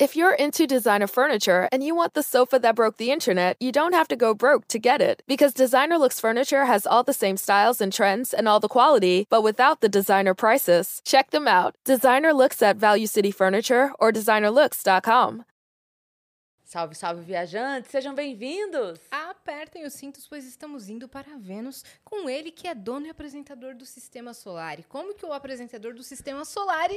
If you're into designer furniture and you want the sofa that broke the internet, you don't have to go broke to get it. Because Designer Looks Furniture has all the same styles and trends and all the quality, but without the designer prices. Check them out. Designer Looks at Value City Furniture or designerlooks.com. Salve, salve, viajantes! Sejam bem-vindos! Apertem os cintos, pois estamos indo para Vênus com ele que é dono e apresentador do Sistema Solar. E como que o apresentador do Sistema Solar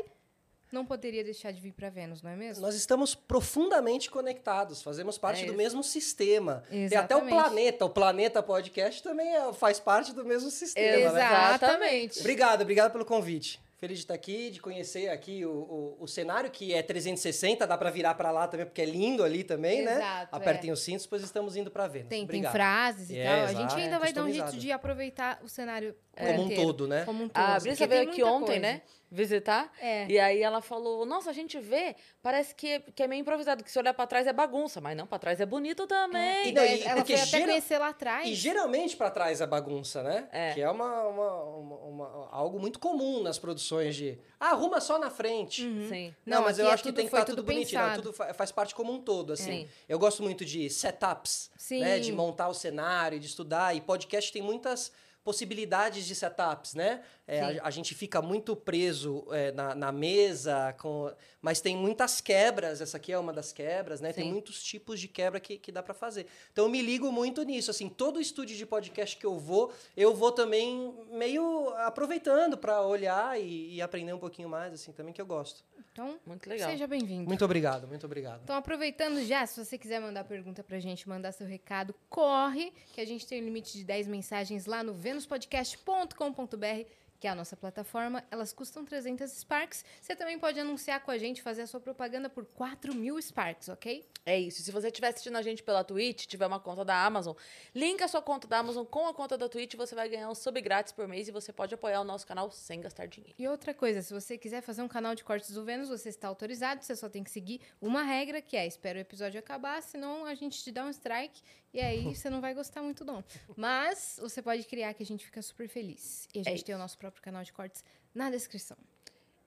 não poderia deixar de vir para Vênus, não é mesmo? Nós estamos profundamente conectados, fazemos parte É do mesmo sistema. Tem até o Exatamente. planeta, o Planeta Podcast também é- faz parte do mesmo sistema, né? Exatamente. Obrigado, obrigado pelo convite. Feliz de estar aqui, de conhecer aqui o, o, o cenário, que é 360, dá para virar para lá também, porque é lindo ali também, né? Exato, Apertem os cintos, pois estamos indo para Vênus. Tem, tem frases e É, tal. A exato, gente ainda é vai dar um jeito de aproveitar o cenário Como um todo, né? Como um todo. A Brisa veio aqui ontem, coisa. né? Visitar. É. E aí ela falou: Nossa, a gente vê, parece que, que é meio improvisado, que se olhar pra trás é bagunça, mas não, pra trás é bonito também. E E daí, daí, ela porque foi até gera- conhecer lá atrás. E geralmente para trás é bagunça, né? É. Que é uma, uma- uma- uma- algo muito comum nas produções de. Ah, arruma só na frente. Sim. Não, Não, mas eu é acho que tem que estar tudo tudo bonitinho. Não, tudo fa- faz parte como um todo, assim. Sim. Eu gosto muito de setups, Sim. né? De montar o cenário, de estudar. E podcast tem muitas possibilidades de setups, né? É, a, a gente fica muito preso é, na, na mesa, com, mas tem muitas quebras. Essa aqui é uma das quebras, né? Tem Sim. muitos tipos de quebra que, que dá para fazer. Então eu me ligo muito nisso. Assim, todo estúdio de podcast que eu vou, eu vou também meio aproveitando para olhar e, e aprender um pouquinho mais, assim, também que eu gosto. Então, Muito legal. seja bem-vindo. Muito obrigado, muito obrigado. Então, aproveitando já, se você quiser mandar pergunta pra gente, mandar seu recado, corre, que a gente tem um limite de 10 mensagens lá no venuspodcast.com.br, que é a nossa plataforma. Elas custam 300 Sparks. Você também pode anunciar com a gente, fazer a sua propaganda por 4 mil Sparks, ok? É isso. Se você estiver assistindo a gente pela Twitch, tiver uma conta da Amazon, linka a sua conta da Amazon com a conta da Twitch, você vai ganhar um sub grátis por mês e você pode apoiar o nosso canal sem gastar dinheiro. E outra coisa, se você quiser fazer um canal de cortes do Vênus, você está autorizado, você só tem que seguir uma regra, que é espera o episódio acabar, senão a gente te dá um strike e aí você não vai gostar muito não. Mas você pode criar que a gente fica super feliz. E a É gente isso. tem o nosso próprio canal de cortes na descrição.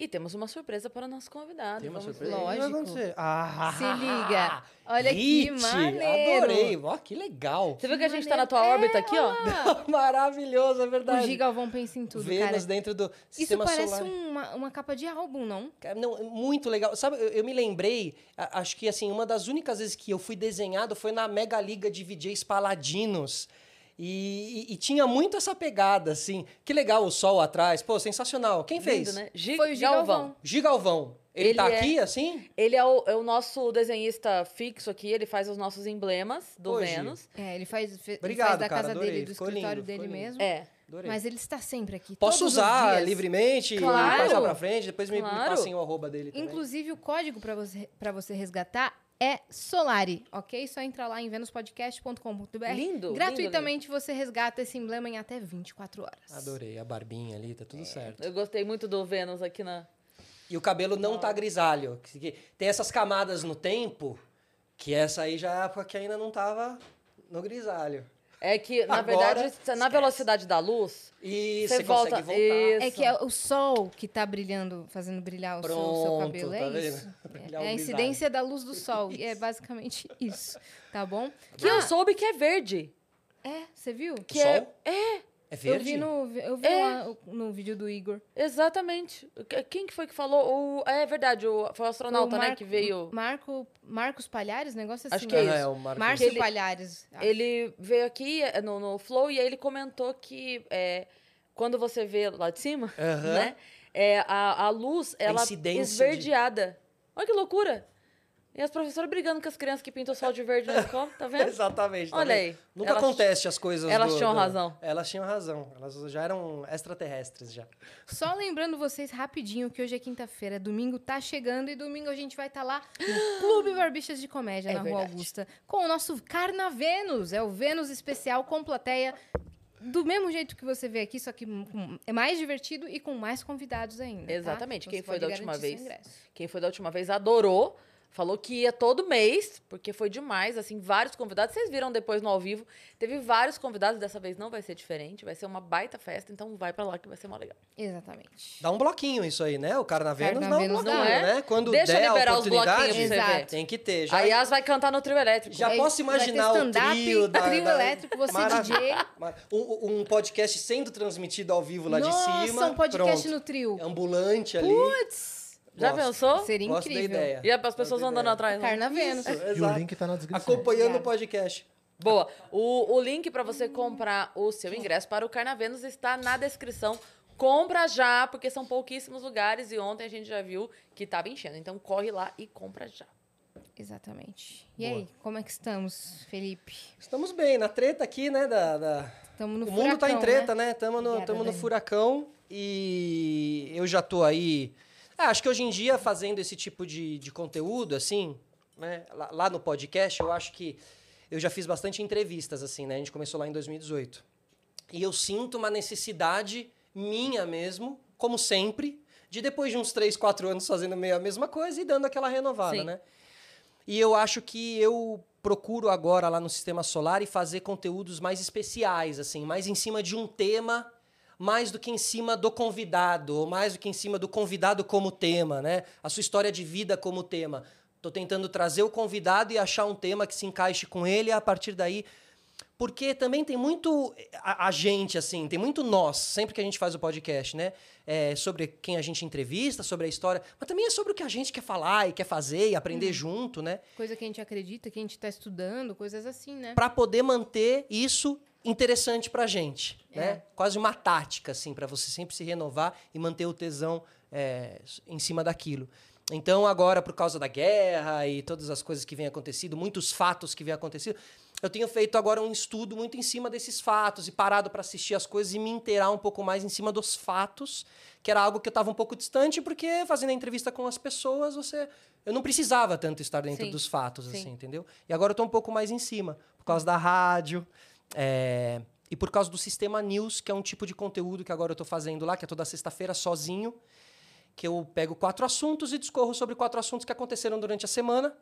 E temos uma surpresa para o nosso convidado. Tem uma Vamos- surpresa? lógico. O que? Ah, Se liga. Olha que hit! maneiro. Adorei. Ó, que legal. Você viu que a gente tá na tua órbita aqui, ó? Maravilhoso, é O verdade. Gigalvão pensa em tudo, Vênus cara. dentro do Isso sistema parece solar. uma, uma capa de álbum, não? Cara, Não, muito legal. Sabe, eu, eu me lembrei, acho que assim, uma das únicas vezes que eu fui desenhado foi na Mega Liga de VJs Paladinos. E, e- e tinha muito essa pegada, assim. Que legal o sol atrás. Pô, sensacional. Quem fez? Lindo, né? Gi Foi o Gigalvão. Gigalvão. Ele, Ele tá é- aqui, assim? Ele é o, é o nosso desenhista fixo aqui, ele faz os nossos emblemas do Gi. Vênus. É, ele faz, fe- ele Obrigado, faz da cara, casa adorei. dele, do Ficou escritório lindo, dele mesmo. É. Adorei. Mas ele está sempre aqui. Posso todos os usar dias. livremente Claro. e passar pra frente, depois me, me Claro. passem o arroba dele também. Inclusive, o código para você, pra você resgatar é Solari, ok? Só entra lá em venuspodcast.com.br. Lindo, Gratuitamente você resgata esse emblema em até 24 horas. Adorei, a barbinha ali, tá tudo certo. Eu gostei muito do Vênus aqui na. E o cabelo não tá grisalho. Tem essas camadas no tempo, que essa aí já é a época que ainda não tava no grisalho. É que, na Agora, verdade, na velocidade da luz, E Você você volta- consegue voltar. isso. É que é o sol que tá brilhando, fazendo brilhar o seu, seu Pronto, cabelo. tá é vendo? isso. Brilhar É o a incidência da luz do sol. E é basicamente isso. Tá bom? que eu Ah, soube que é verde. É, você viu? Que é- sol? É Eu verde? vi no, eu vi É. lá no vídeo do Igor. Exatamente. Que- Quem que foi que falou? O, é verdade, o, foi o astronauta, O né, Marco- que veio. Marco, Marcos Palhares, negócio assim. Acho que é né? isso. É o Marcos. Márcio Ele- Palhares. acho. Ele veio aqui é, no, no Flow e aí ele comentou que é, quando você vê lá de cima, Aham. né? É, a, a luz, ela de- esverdeada. Olha que loucura! E as professoras brigando com as crianças que pintam o sol de verde na escola, tá vendo? Exatamente. tá Olha vendo? aí. Nunca Elas- acontece as coisas elas do- tinham do- razão. Elas tinham razão. Elas já eram extraterrestres já. Só lembrando vocês rapidinho que hoje é quinta-feira, domingo tá chegando e domingo a gente vai estar lá no Clube Barbichas de Comédia, É na Rua verdade. Augusta, com o nosso Carnavênus. É o Vênus especial com plateia. Do mesmo jeito que você vê aqui, só que é mais divertido e com mais convidados ainda. tá? Exatamente. Então Quem foi da última vez? Quem foi da última vez adorou. Falou que ia todo mês, porque foi demais, assim, vários convidados. Vocês viram depois no ao vivo. Teve vários convidados, dessa vez não vai ser diferente, vai ser uma baita festa, então vai pra lá que vai ser mó legal. Exatamente. Dá um bloquinho isso aí, né? O Carnavenos dá um bloquinho, dá. né? Quando Deixa der a liberar os bloquinhos oportunidade, ver. Exato. tem que ter. Já, A Yas vai cantar no trio elétrico. já Aí posso imaginar o trio da... trio da- elétrico, você Maravilha. DJ. Um, um podcast sendo transmitido ao vivo lá Nossa, de cima. um podcast pronto. no trio. Ambulante ali. Putz! Já Gosto. pensou? Seria Gosto da incrível. ideia. E as pessoas da andando ideia. atrás. né? Carnavenos. Isso, E o link tá na descrição. Acompanhando o podcast. Boa. O, o link pra você comprar o seu ingresso para o Carnavenos está na descrição. Compra já, porque são pouquíssimos lugares e ontem a gente já viu que tava enchendo. Então corre lá e compra já. Exatamente. E Boa. aí, como é que estamos, Felipe? Estamos bem, na treta aqui, né? Da, da- Estamos no o mundo tá em furacão, treta, né? Estamos no, Obrigada, tamo no Dani. furacão e eu já tô aí. Ah, acho que hoje em dia, fazendo esse tipo de, de conteúdo, assim, né? Lá, lá no podcast, eu acho que eu já fiz bastante entrevistas, assim, né? A gente começou lá em 2018. E eu sinto uma necessidade minha mesmo, como sempre, de depois de uns 3, 4 anos fazendo meio a mesma coisa e dando aquela renovada, Sim. né? E eu acho que eu procuro agora lá no Sistema Solar e fazer conteúdos mais especiais, assim, mais em cima de um tema, mais do que em cima do convidado, ou mais do que em cima do convidado como tema, né? A sua história de vida como tema. Tô tentando trazer o convidado e achar um tema que se encaixe com ele e a partir daí porque também tem muito a, a gente, assim, tem muito nós, sempre que a gente faz o podcast, né? É, sobre quem a gente entrevista, sobre a história, mas também é sobre o que a gente quer falar e quer fazer e aprender junto, né? Coisa que a gente acredita, que a gente tá estudando, coisas assim, né? Para poder manter isso interessante pra gente, É. né? Quase uma tática, assim, para você sempre se renovar e manter o tesão é, em cima daquilo. Então, agora, por causa da guerra e todas as coisas que vêm acontecendo, muitos fatos que vêm acontecendo, eu tenho feito agora um estudo muito em cima desses fatos e parado para assistir as coisas e me inteirar um pouco mais em cima dos fatos, que era algo que eu estava um pouco distante, porque fazendo a entrevista com as pessoas, você eu não precisava tanto estar dentro Sim. dos fatos, Sim. assim, entendeu? E agora eu tô um pouco mais em cima, por causa da rádio, é, e por causa do Sistema News, que é um tipo de conteúdo que agora eu tô fazendo lá, que é toda sexta-feira sozinho, que eu pego quatro assuntos e discorro sobre quatro assuntos que aconteceram durante a semana,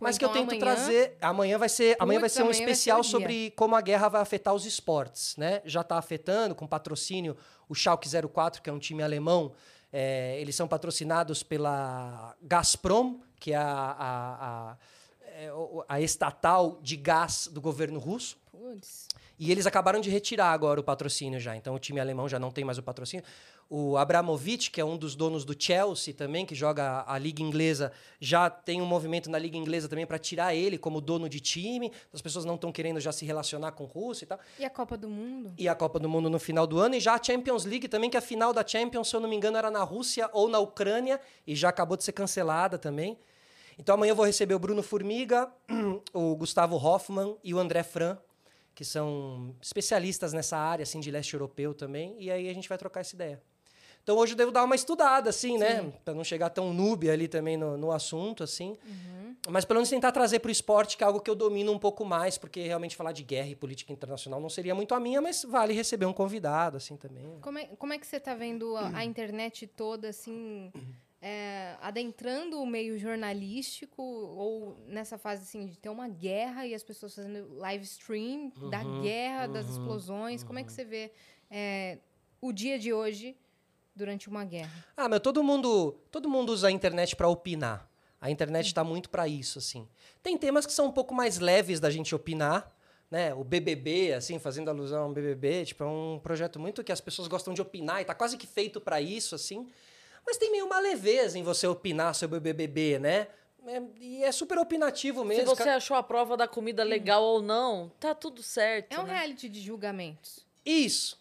mas que eu então tento amanhã- trazer. Amanhã vai ser, amanhã vai ser um ser especial dia. sobre como a guerra vai afetar os esportes, né? Já está afetando com patrocínio o Schalke 04, que é um time alemão. É, eles são patrocinados pela Gazprom, que é a, a, a, é a estatal de gás do governo russo. Putz. E eles acabaram de retirar agora o patrocínio já. Então o time alemão já não tem mais o patrocínio. O Abramovich, que é um dos donos do Chelsea também, que joga a liga inglesa, já tem um movimento na liga inglesa também para tirar ele como dono de time. As pessoas não estão querendo já se relacionar com Rússia e tal. E a Copa do Mundo? E a Copa do Mundo no final do ano. E já a Champions League também, que a final da Champions, se eu não me engano, era na Rússia ou na Ucrânia. E já acabou de ser cancelada também. Então amanhã eu vou receber o Bruno Formiga, o Gustavo Hoffman e o André Fran, que são especialistas nessa área assim de leste europeu também. E aí a gente vai trocar essa ideia. Então hoje eu devo dar uma estudada, assim, né? Pra não chegar tão noob ali também no, no assunto, assim. Mas pelo menos tentar trazer pro esporte, que é algo que eu domino um pouco mais, porque realmente falar de guerra e política internacional não seria muito a minha, mas vale receber um convidado, assim, também. Como é, como é que você tá vendo a, a internet toda, assim, é, adentrando o meio jornalístico ou nessa fase, assim, de ter uma guerra e as pessoas fazendo live stream da Uhum, guerra, das explosões? Como é que você vê é, o dia de hoje durante uma guerra? Ah, mas todo mundo, todo mundo usa a internet para opinar. A internet está muito para isso, assim. Tem temas que são um pouco mais leves da gente opinar, né? O BBB, assim, fazendo alusão ao BBB, tipo, é um projeto muito que as pessoas gostam de opinar e tá quase que feito para isso, assim. Mas tem meio uma leveza em você opinar sobre o BBB, né? É- e é super opinativo Se mesmo. você achou a prova da comida legal ou não, tá tudo certo. É um né? reality de julgamentos. Isso.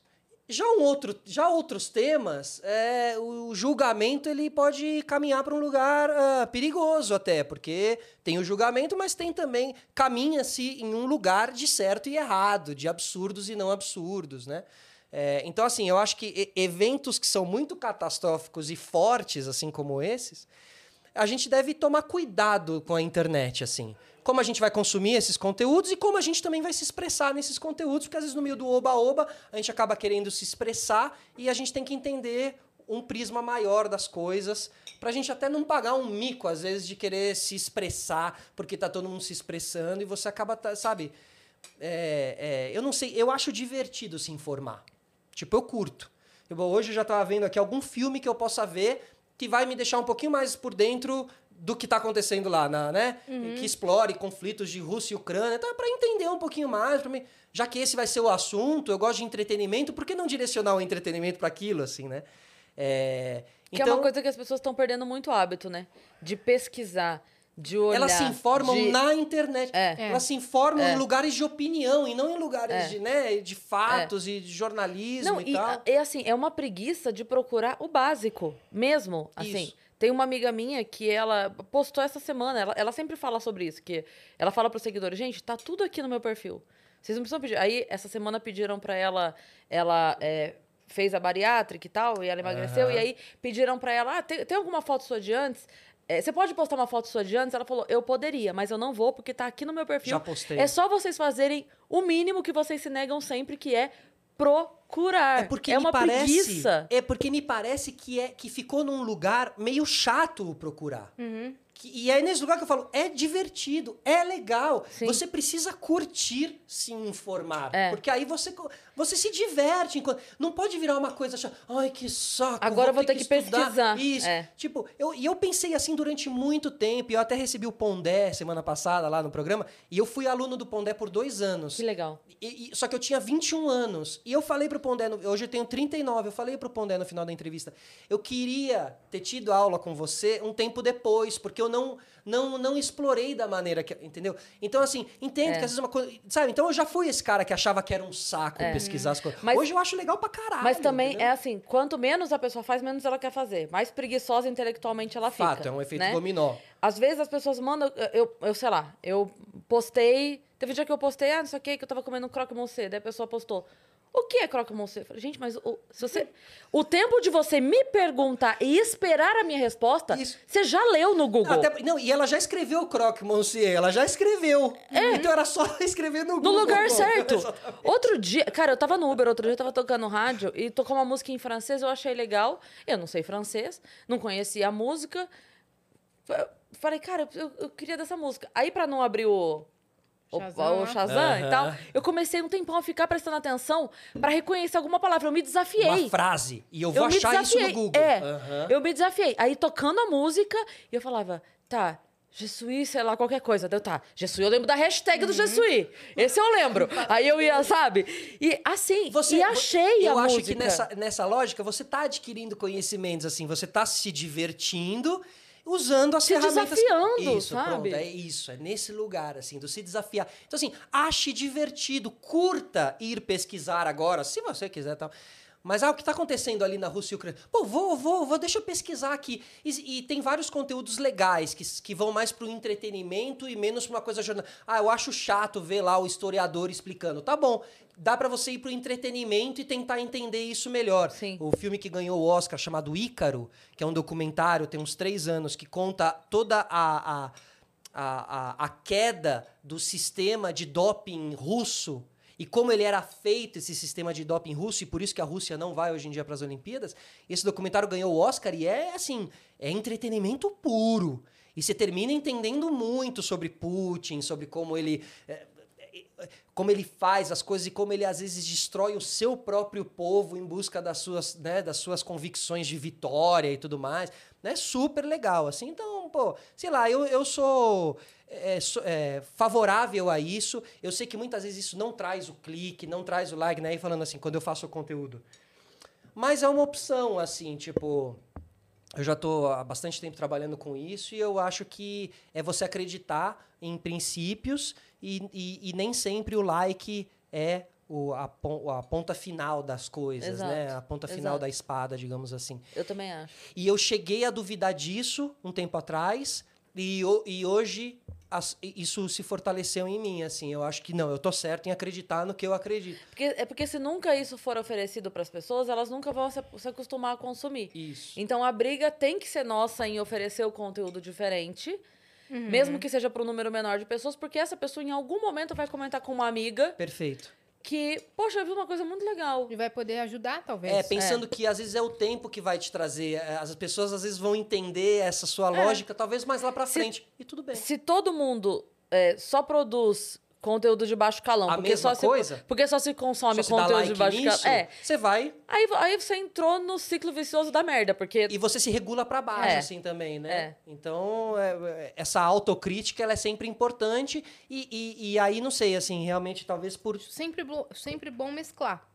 Já um outro, já outros temas, é, o julgamento ele pode caminhar para um lugar ah, perigoso até, porque tem o julgamento, mas tem também caminha-se em um lugar de certo e errado, de absurdos e não absurdos, né? É, então assim, eu acho que eventos que são muito catastróficos e fortes, assim como esses, a gente deve tomar cuidado com a internet, assim. Como a gente vai consumir esses conteúdos e como a gente também vai se expressar nesses conteúdos, porque às vezes no meio do oba-oba a gente acaba querendo se expressar e a gente tem que entender um prisma maior das coisas, pra gente até não pagar um mico, às vezes, de querer se expressar, porque tá todo mundo se expressando e você acaba, tá- sabe? É, é, eu não sei, eu acho divertido se informar. Tipo, eu curto. Eu, hoje eu já tava vendo aqui algum filme que eu possa ver que vai me deixar um pouquinho mais por dentro do que tá acontecendo lá, na, né? Que explore conflitos de Rússia e Ucrânia, então é para entender um pouquinho mais, mim, já que esse vai ser o assunto, eu gosto de entretenimento, por que não direcionar o entretenimento para aquilo assim, né? É, Que é uma coisa que as pessoas estão perdendo muito hábito, né? De pesquisar, de olhar. Elas se informam de... na internet. É. Elas se informam É. em lugares de opinião e não em lugares É. de, né, de fatos e de jornalismo Não, e, e tal. é assim, é uma preguiça de procurar o básico, mesmo. Assim, Isso. tem uma amiga minha que ela postou essa semana, ela, ela sempre fala sobre isso, que ela fala para os seguidores, gente, tá tudo aqui no meu perfil. Vocês não precisam pedir. Aí, essa semana pediram para ela, ela é, fez a bariátrica e tal, e ela emagreceu, Aham. e aí pediram para ela, ah, tem, tem alguma foto sua de antes? É, você pode postar uma foto sua de antes? Ela falou, eu poderia, mas eu não vou, porque tá aqui no meu perfil. Já postei. É só vocês fazerem o mínimo que vocês se negam sempre, que é procurar. É porque é me uma parece, preguiça. É porque me parece que é que ficou num lugar meio chato o procurar. Uhum. Que- e é nesse lugar que eu falo, é divertido, é legal. Sim. Você precisa curtir se informar. É. Porque aí você, você se diverte. enquanto- não pode virar uma coisa chata. Ai, que saco. Agora eu vou ter que estudar." pesquisar. Isso. É. Tipo, eu, e eu pensei assim durante muito tempo. E eu até recebi o Pondé semana passada lá no programa. E eu fui aluno do Pondé por dois anos. Que legal. E- e- só que eu tinha 21 anos. E eu falei pro Pondé, no- hoje eu tenho 39, eu falei pro Pondé no final da entrevista, eu queria ter tido aula com você um tempo depois, porque eu não não não explorei da maneira que, entendeu? Então assim, entendo É. que às vezes uma coisa, sabe? Então eu já fui esse cara que achava que era um saco pesquisar as coisas. Mas- hoje eu acho legal pra caralho. Mas também entendeu? é assim, quanto menos a pessoa faz, menos ela quer fazer. Mais preguiçosa intelectualmente ela fica. fato, é um efeito né? dominó. Às vezes as pessoas mandam, eu, eu sei lá, eu postei, teve um dia que eu postei, ah, não sei o que, que eu tava comendo um croque monsieur, daí a pessoa postou, o que é croque monsieur? Eu falei, gente, mas o, se você, o tempo de você me perguntar e esperar a minha resposta, Isso. você já leu no Google. Até- não, e ela já escreveu o Croque Monsieur, ela já escreveu. Então era só escrever no No Google. lugar pô. certo. Exatamente. Outro dia, cara, eu tava no Uber, outro dia eu tava tocando rádio e tocou uma música em francês, eu achei legal. Eu não sei francês, não conhecia a música. Fa- Falei, cara, eu, eu queria dessa música. Aí, pra não abrir o. O Shazam, o Shazam e Aham. tal, eu comecei um tempão a ficar prestando atenção pra reconhecer alguma palavra. Eu me desafiei. Uma frase. E eu vou eu achar isso no. Google. É, Aham. eu me desafiei. Aí tocando a música, e eu falava, tá, Je suis, sei lá, qualquer coisa. Deu, tá, Je suis, eu lembro da hashtag do Je suis. Esse eu lembro. Aí eu ia, sabe? E assim, e achei eu a acho música. que nessa, nessa lógica você tá adquirindo conhecimentos assim, você tá se divertindo usando as Se ferramentas desafiando, isso, sabe? pronto, é isso, é nesse lugar assim, do se desafiar. Então assim, ache divertido, curta ir pesquisar agora, se você quiser, tal. Mas ah, o que está acontecendo ali na Rússia e Ucrânia? Pô, vou, vou, vou, deixa eu pesquisar aqui. E, e tem vários conteúdos legais que, que vão mais para o entretenimento e menos para uma coisa jornal. Ah, eu acho chato ver lá o historiador explicando. Tá bom, dá para você ir para o entretenimento e tentar entender isso melhor. Sim. O filme que ganhou o Oscar, chamado Ícaro, que é um documentário, tem uns três anos, que conta toda a, a, a, a, a queda do sistema de doping russo e como ele era feito, esse sistema de doping russo, e por isso que a Rússia não vai hoje em dia para as Olimpíadas. Esse documentário ganhou o Oscar e é assim, é entretenimento puro. E você termina entendendo muito sobre Putin, sobre como ele. é, como ele faz as coisas e como ele às vezes destrói o seu próprio povo em busca das suas, né, das suas convicções de vitória e tudo mais. É super legal, assim. Então, pô, sei lá, eu, eu sou, é, é, favorável a isso. Eu sei que muitas vezes isso não traz o clique, não traz o like, né? E falando assim, quando eu faço o conteúdo. Mas é uma opção, assim, tipo... Eu já estou há bastante tempo trabalhando com isso e eu acho que é você acreditar em princípios e, e, e nem sempre o like é o, a, a ponta final das coisas, Exato, né? A ponta final exato. da espada, digamos assim. Eu também acho. E eu cheguei a duvidar disso um tempo atrás e, e hoje as- isso se fortaleceu em mim, assim. Eu acho que não, eu tô certo em acreditar no que eu acredito. Porque, é porque se nunca isso for oferecido para as pessoas, elas nunca vão se, se acostumar a consumir. Isso. Então a briga tem que ser nossa em oferecer o conteúdo diferente, mesmo que seja para um número menor de pessoas, porque essa pessoa em algum momento vai comentar com uma amiga Perfeito. Que, poxa, eu vi uma coisa muito legal. E vai poder ajudar, talvez. É, pensando que às vezes é o tempo que vai te trazer. é, As pessoas às vezes vão entender essa sua lógica, talvez mais lá pra Se- frente. E tudo bem. Se todo mundo é, só produz conteúdo de baixo calão, A porque mesma só se, coisa? porque só se consome Só se dá conteúdo like de baixo nisso, calão. É. você vai Aí, aí você entrou no ciclo vicioso da merda, porque e você se regula pra baixo, É. assim, também, né? É. Então, é, é, essa autocrítica, ela é sempre importante. E, e, e aí, não sei, assim, realmente, talvez por... Sempre, sempre bom mesclar.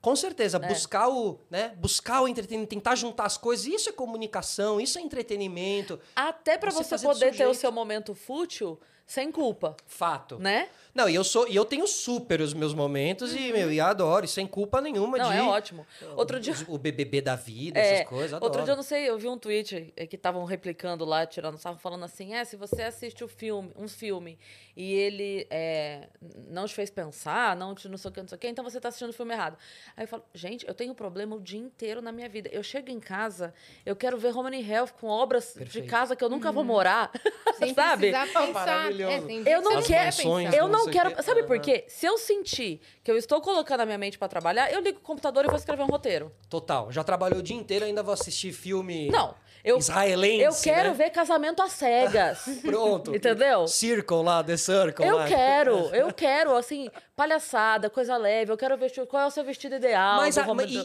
Com certeza, É. buscar o, né? Buscar o entretenimento, tentar juntar as coisas. Isso é comunicação, isso é entretenimento. até pra Você você, poder ter o seu momento fútil sem culpa, Fato. né? Não, e eu sou e eu tenho super os meus momentos e, meu, e adoro, e sem culpa nenhuma Não, de... é ótimo. Outro dia, os- O BBB da vida, É, essas coisas, adoro. Outro dia, eu não sei, eu vi um tweet é, que estavam replicando lá, tirando sarro, falando assim: é, se você assiste o filme, um filme e ele é, não te fez pensar, não te não sei o que, não sei o que, então você tá assistindo o filme errado. Aí eu falo, gente, eu tenho problema o dia inteiro na minha vida. Eu chego em casa, eu quero ver Romani Health com obras de Perfeito. casa que eu nunca vou morar. Sem sabe? pensar. É, dia Eu não quero-. Eu não não quero. quê. Sabe por Aham. quê? Se eu sentir que eu estou colocando a minha mente pra trabalhar, eu ligo o computador e vou escrever um roteiro. Total. Já trabalhou o dia inteiro, ainda vou assistir filme Não. Eu, israelense, eu quero né? ver casamento às cegas. Pronto. Entendeu? Circle lá, The Circle Eu lá. quero, eu quero, assim, palhaçada, coisa leve. Eu quero vestir. Qual é o seu vestido ideal? Mas a- e,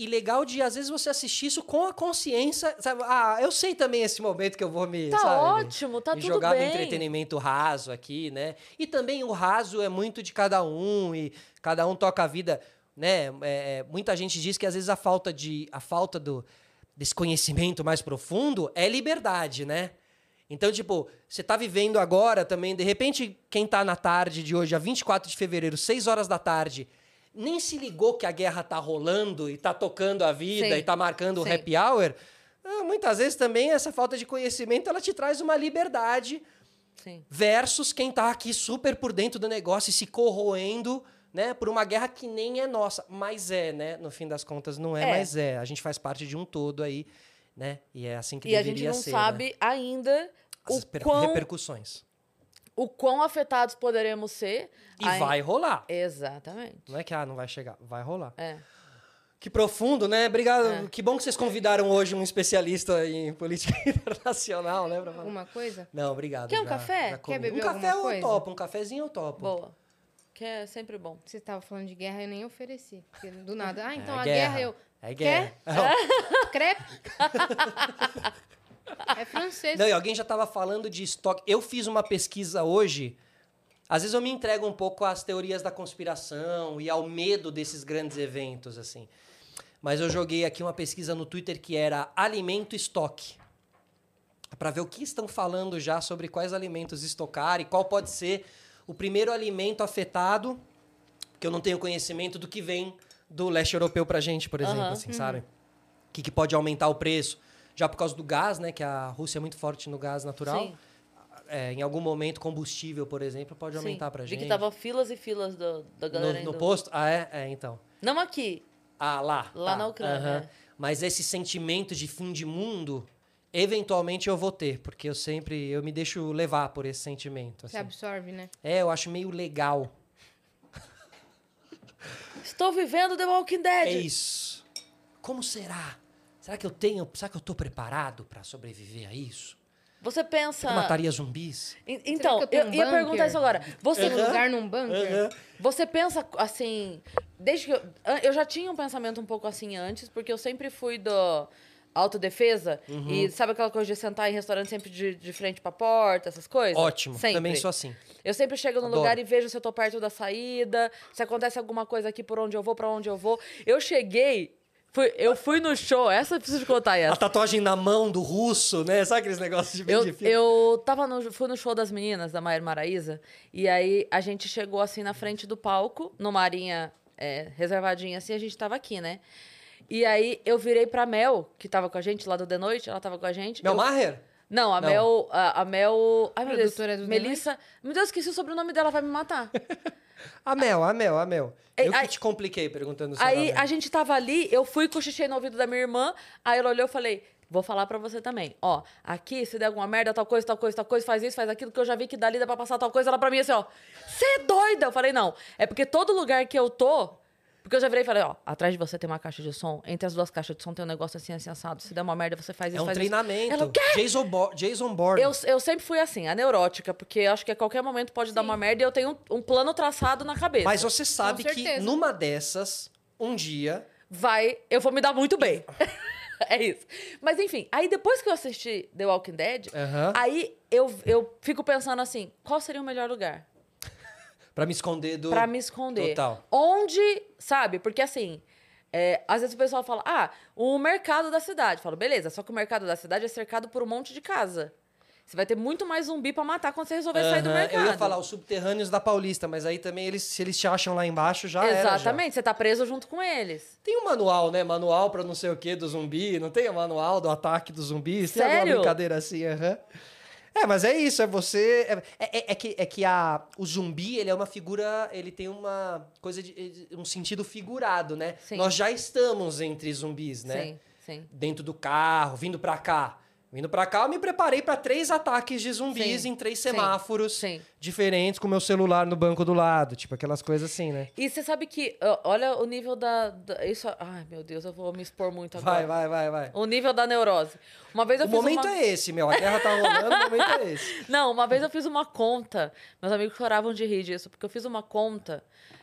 e- e legal de, às vezes, você assistir isso com a consciência, sabe? Ah, eu sei também esse momento que eu vou me, Tá sabe? ótimo, tá tudo jogar bem. no entretenimento raso aqui, né? E também o raso é muito de cada um e cada um toca a vida, né? É, é, muita gente diz que às vezes a falta de a falta do desse conhecimento mais profundo é liberdade, né? Então, tipo, você tá vivendo agora também, de repente, quem tá na tarde de hoje, dia 24 de fevereiro, 6 horas da tarde, nem se ligou que a guerra tá rolando e tá tocando a vida Sim. e tá marcando o Sim. happy hour. ah, Muitas vezes também essa falta de conhecimento ela te traz uma liberdade Sim. versus quem tá aqui super por dentro do negócio e se corroendo, né, por uma guerra que nem é nossa, mas é, né? No fim das contas não é, É. mas é. A gente faz parte de um todo aí, né? E é assim que E a deveria gente não ser, sabe né? ainda as o quão, repercussões. o quão afetados poderemos ser. E Ai- vai rolar. Exatamente. Não é que ah, não vai chegar, vai rolar. É. Que profundo, né? Obrigado. É. Que bom que vocês convidaram hoje um especialista em política internacional, né? pra falar. Alguma coisa? Não, obrigado. Quer um já- café? já Quer beber Um café alguma eu coisa? topo, um cafezinho eu topo. Boa. Que é sempre bom. Você estava falando de guerra, eu nem ofereci. Porque do nada. Ah, então É a guerra. guerra eu. É guerra. Crepe? é francês. Não, e alguém já estava falando de estoque. Eu fiz uma pesquisa hoje. Às vezes eu me entrego um pouco às teorias da conspiração e ao medo desses grandes eventos, assim. Mas eu joguei aqui uma pesquisa no Twitter que era alimento estoque. Para ver o que estão falando já sobre quais alimentos estocar e qual pode ser o primeiro alimento afetado, que eu não tenho conhecimento do que vem do leste europeu pra gente, por exemplo, Aham. assim, sabe? O que, que pode aumentar o preço? Já por causa do gás, né? Que a Rússia é muito forte no gás natural. Sim. É, em algum momento, combustível, por exemplo, pode Sim. aumentar pra Vi gente. que tava filas e filas do, da galera no, no posto? Ah, é? É, então. Não aqui. Ah, lá. Lá tá. na Ucrânia, é. Mas esse sentimento de fim de mundo, eventualmente eu vou ter, porque eu sempre eu me deixo levar por esse sentimento. Você assim. absorve, né? É, eu acho meio legal. Estou vivendo The Walking É Dead. isso. Como será? Será que eu tenho. Será que eu tô preparado pra sobreviver a isso? Você pensa. Eu mataria zumbis? En- Então, que eu tenho eu um ia perguntar isso agora. Você, Tem um lugar num bunker? você pensa assim. Desde que eu, eu já tinha um pensamento um pouco assim antes, porque eu sempre fui do autodefesa. Uhum. E sabe aquela coisa de sentar em restaurante sempre de, de frente pra porta, essas coisas? Ótimo. Sempre. Também sou assim. Eu sempre chego no Adoro. lugar e vejo se eu tô perto da saída, se acontece alguma coisa aqui por onde eu vou, pra onde eu vou. Eu cheguei, fui, eu fui no show, essa eu preciso contar A essa. tatuagem na mão do russo, né? Sabe aqueles negócios de Eu, de eu tava no, fui no show das meninas, da Maior Maraíza, e aí a gente chegou assim na frente do palco, numa arinha é, reservadinha assim, a gente tava aqui, né? E aí eu virei pra Mel, que tava com a gente lá do The Noite, ela tava com a gente. Mel eu- Maher? Não, a Não. Mel. A, a Mel. Ai, meu Deus. Do Melissa. Meu Deus, esqueci o sobrenome dela, vai me matar. A Mel, a Mel, a Mel. Eu que aí- te compliquei perguntando se Aí a gente tava ali, eu fui cochichei no ouvido da minha irmã, aí ela olhou e falei, Vou falar pra você também. Ó, aqui, se der alguma merda, tal coisa, tal coisa, tal coisa, faz isso, faz aquilo, que eu já vi que dali dá pra passar tal coisa. Ela pra mim assim, ó, você é doida? Eu falei, não. É porque todo lugar que eu tô. Porque eu já virei e falei, ó, atrás de você tem uma caixa de som, entre as duas caixas de som tem um negócio assim, assim, assado. Se der uma merda, você faz isso, É um faz treinamento. isso. Ela, o quê? Jason, Bo Jason Bourne. Eu, eu sempre fui assim, a neurótica, porque eu acho que a qualquer momento pode dar uma merda e eu tenho um, um plano traçado na cabeça. Mas você sabe que numa dessas, um dia. vai, eu vou me dar muito bem. é isso. Mas enfim, aí depois que eu assisti The Walking Dead, Aham. aí eu, eu fico pensando assim, qual seria o melhor lugar Pra me esconder do. Pra me esconder? Total. Onde, sabe? Porque assim, é, às vezes o pessoal fala, ah, o mercado da cidade. Eu falo, beleza, só que o mercado da cidade é cercado por um monte de casa. Você vai ter muito mais zumbi pra matar quando você resolver sair do mercado. Eu ia falar os subterrâneos da Paulista, mas aí também eles, se eles te acham lá embaixo, já era, já. Exatamente, você tá preso junto com eles. Tem um manual, né? Manual pra não sei o que do zumbi. Não tem o manual do ataque zumbis? Tem alguma Sério? brincadeira assim? aham. É, mas é isso, é você. É, é- é que, é que a, o zumbi, ele é uma figura. Ele tem uma coisa de. um sentido figurado, né? Sim. Nós já estamos entre zumbis, né? Sim, sim. Dentro do carro, vindo pra cá. Vindo pra cá, eu me preparei pra três ataques de zumbis Sim, em três sim, semáforos sim. diferentes, com meu celular no banco do lado. Tipo, aquelas coisas assim, né? E você sabe que, olha o nível da, da- Isso. Ai, meu Deus, eu vou me expor muito agora. Vai, vai, vai, vai. O nível da neurose. Uma vez eu O fiz momento uma... é esse, meu. A terra tá rolando, o momento é esse. Não, uma vez eu fiz uma conta. Meus amigos choravam de rir disso, porque eu fiz uma conta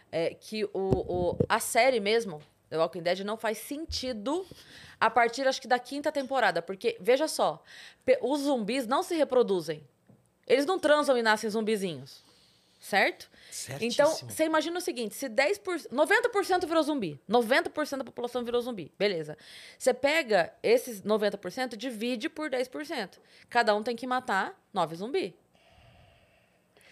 é, que o, o- a série mesmo, The Walking Dead, não faz sentido a partir, acho que, da quinta temporada. Porque, veja só, os zumbis não se reproduzem. Eles não transam e nascem zumbizinhos. Certo? Então, Certíssimo. você imagina o seguinte: se 10%, 90% virou zumbi, 90% da população virou zumbi, beleza. Você pega esses 90% e divide por 10%. Cada um tem que matar 9 zumbi.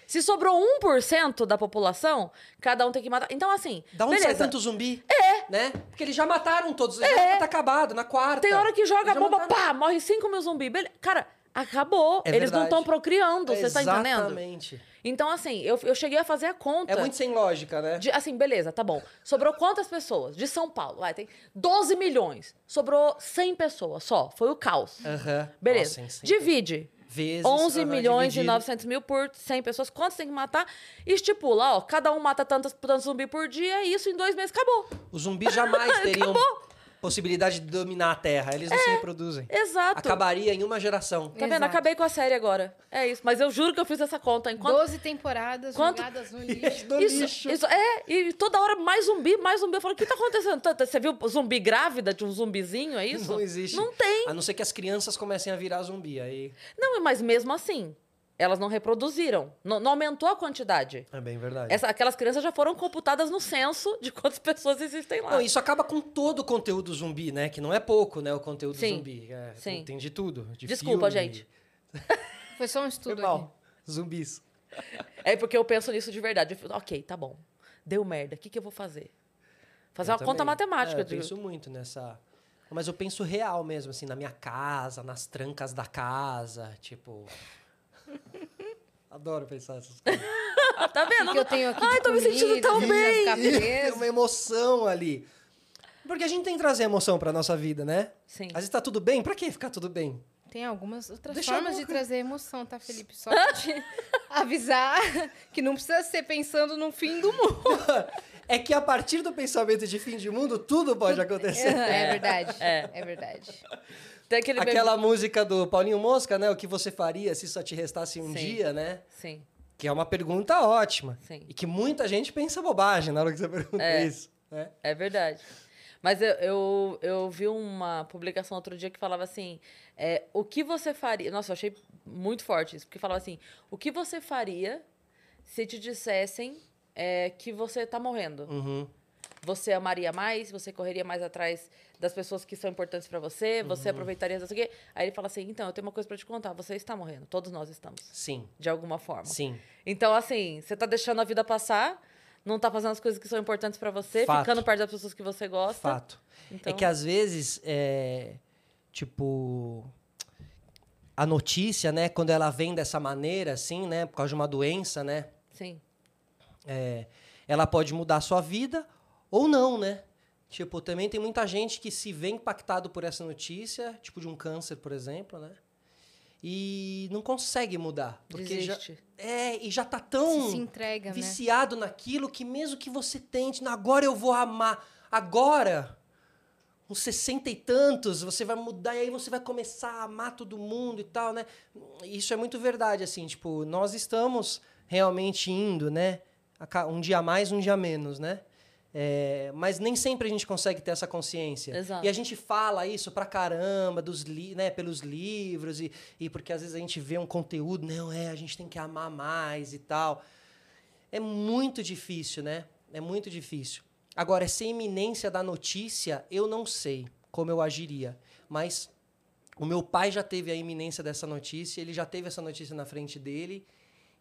Se sobrou 1% da população, cada um tem que matar. Então, assim. Da onde beleza. sai tanto zumbi? É. Né? Porque eles já mataram todos. Eles já tá acabado, na quarta. Tem hora que joga a bomba, mataram. pá, morre 5 mil zumbi. Bele- Cara, acabou. É Eles não verdade. estão procriando, você tá entendendo? Exatamente. Então, assim, eu, eu cheguei a fazer a conta. É muito sem lógica, né? De- assim, beleza, tá bom. Sobrou quantas pessoas? De São Paulo, vai, tem 12 milhões. Sobrou 100 pessoas só. Foi o caos. Beleza. Nossa, Divide. Vezes. 11 aham, milhões dividido. e 900 mil por 100 pessoas. Quantos tem que matar? Estipula, ó, cada um mata tantos, tantos zumbi por dia e isso em dois meses acabou. Os zumbis jamais teriam Acabou. Possibilidade de dominar a Terra. Eles não se reproduzem. Exato. Acabaria em uma geração. Tá vendo? Exato. Acabei com a série agora. É isso. Mas eu juro que eu fiz essa conta. Enquanto 12 temporadas Quanto- jogadas no lixo. Do Isso, lixo. isso, é, e toda hora mais zumbi, mais zumbi. Eu falo, o que tá acontecendo? Você viu zumbi grávida de um zumbizinho, é isso? Não existe. Não tem. A não ser que as crianças comecem a virar zumbi. Aí. Não, mas mesmo assim, elas não reproduziram. Não, não aumentou a quantidade. É bem verdade. Essa- aquelas crianças já foram computadas no censo de quantas pessoas existem lá. Não, isso acaba com todo o conteúdo zumbi, né? Que não é pouco, né? O conteúdo Sim, zumbi. É, sim. Tem de tudo. de Desculpa, filme. gente. Foi só um Foi estudo aqui. mal. Zumbis. É porque eu penso nisso de verdade. Eu fico, ok, tá bom. Deu merda. O que, que eu vou fazer? Fazer Eu uma conta também. matemática. É, eu eu digo. penso muito nessa. Mas eu penso real mesmo, assim, na minha casa, nas trancas da casa, tipo. Adoro pensar essas coisas. Ah, tá vendo? O que eu tenho aqui Ai, tô me sentindo comida, tão bem. Tem uma emoção ali. Porque a gente tem que trazer emoção pra nossa vida, né? Sim. Às vezes tá tudo bem, pra que ficar tudo bem? Tem algumas outras Deixa formas eu- de trazer emoção, tá, Felipe? Só pra te avisar que não precisa ser pensando no fim do mundo. É que a partir do pensamento de fim de mundo, tudo pode acontecer. É, verdade. É. É, verdade. Tem aquele Aquela música do Paulinho Mosca, né? O que você faria se só te restasse um Sim. dia, né? Sim. Que é uma pergunta ótima. Sim. E que muita gente pensa bobagem na hora que você pergunta É. isso. Né? É verdade. Mas eu, eu, eu vi uma publicação outro dia que falava assim: é, o que você faria. Nossa, eu achei muito forte isso, porque falava assim: o que você faria se te dissessem é, que você tá morrendo? Uhum. Você amaria mais? Você correria mais atrás das pessoas que são importantes pra você? Você Uhum. aproveitaria não sei o quê? Aí ele fala assim: então, eu tenho uma coisa pra te contar. Você está morrendo. Todos nós estamos. Sim, De alguma forma. sim. Então, assim, você tá deixando a vida passar, não tá fazendo as coisas que são importantes pra você, Fato. ficando perto das pessoas que você gosta. Fato. Então- É que às vezes, é, tipo, a notícia, né, quando ela vem dessa maneira, assim, né, por causa de uma doença, né, Sim. é, ela pode mudar a sua vida ou não, né? Tipo, também tem muita gente que se vê impactado por essa notícia, tipo de um câncer, por exemplo, né? E não consegue mudar. Porque já, é, e já tá tão Se, entrega, né? viciado naquilo que mesmo que você tente, "Não, agora eu vou amar, agora, uns 60 e tantos, você vai mudar e aí você vai começar a amar todo mundo e tal, né? Isso é muito verdade, assim, tipo, nós estamos realmente indo, né? Um dia mais, um dia menos, né? É, mas nem sempre a gente consegue ter essa consciência. Exato. E a gente fala isso pra caramba, dos li né, pelos livros, e, e porque às vezes a gente vê um conteúdo, não, é, a gente tem que amar mais e tal. É muito difícil, né? É muito difícil. Agora, essa iminência da notícia, eu não sei como eu agiria. Mas o meu pai já teve a iminência dessa notícia, ele já teve essa notícia na frente dele.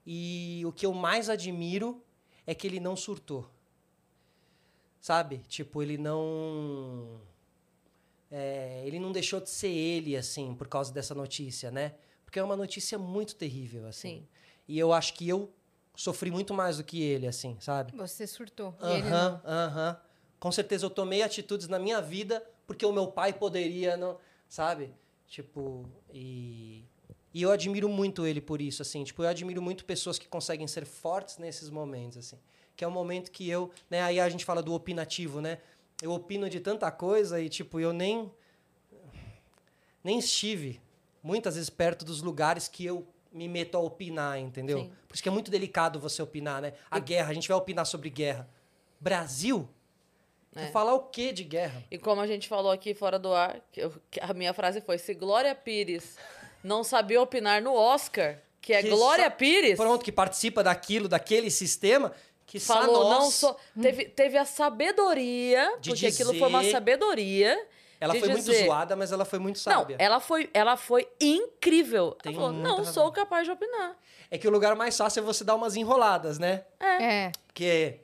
E o que eu mais admiro é que ele não surtou. Sabe? Tipo, ele não. é, ele não deixou de ser ele, assim, por causa dessa notícia, né? Porque é uma notícia muito terrível, assim. Sim. E eu acho que eu sofri muito mais do que ele, assim, sabe? Você surtou. Aham, não. aham. Com certeza eu tomei atitudes na minha vida porque o meu pai poderia, não, sabe? Tipo, e e eu admiro muito ele por isso, assim. Tipo, eu admiro muito pessoas que conseguem ser fortes nesses momentos, assim. Que é o momento que eu, né, aí a gente fala do opinativo, né? Eu opino de tanta coisa e tipo, eu nem nem estive muitas vezes perto dos lugares que eu me meto a opinar, entendeu? Sim. Por isso que é muito delicado você opinar, né? A guerra, a gente vai opinar sobre guerra. Brasil? É. Vai falar o quê de guerra? E como a gente falou aqui fora do ar, que eu- que a minha frase foi: se Glória Pires não sabia opinar no Oscar, que é Que Glória Pires, Pronto, que participa daquilo, daquele sistema, que falou, nós, não sou. Teve, teve a sabedoria, De porque aquilo foi uma dizer- sabedoria. Ela foi muito dizer- zoada, mas ela foi muito sábia. Não, ela foi, ela foi incrível. Tem ela falou: não razão. sou capaz de opinar. É que o lugar mais fácil é você dar umas enroladas, né? É. Porque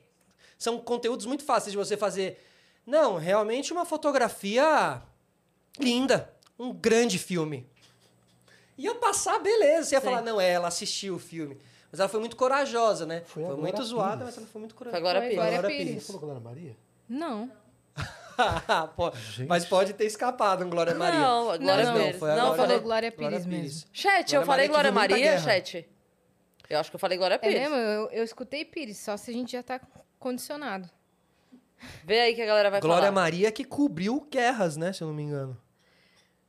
são conteúdos muito fáceis de você fazer. Não, realmente uma fotografia linda. Um grande filme. Ia passar, beleza. Você ia Sim. falar, não, é, ela assistiu o filme. Mas ela foi muito corajosa, né? Foi Foi, Glória muito zoada, Pires. mas ela foi muito corajosa. Glória Foi Pires. Glória Glória Pires. Você falou Glória Maria? Não. Pô, mas pode ter escapado um Glória Maria. Não, Glória Não, Pires. foi a não, Glória- falei. Falou Glória Pires mesmo. Chat, eu Glória falei Glória Maria, chat? Eu acho que eu falei Glória É Pires. mesmo? Eu, eu escutei Pires, só se a gente já tá condicionado. Vê aí que a galera vai Glória falar. Maria que cobriu guerras, né? Se eu não me engano.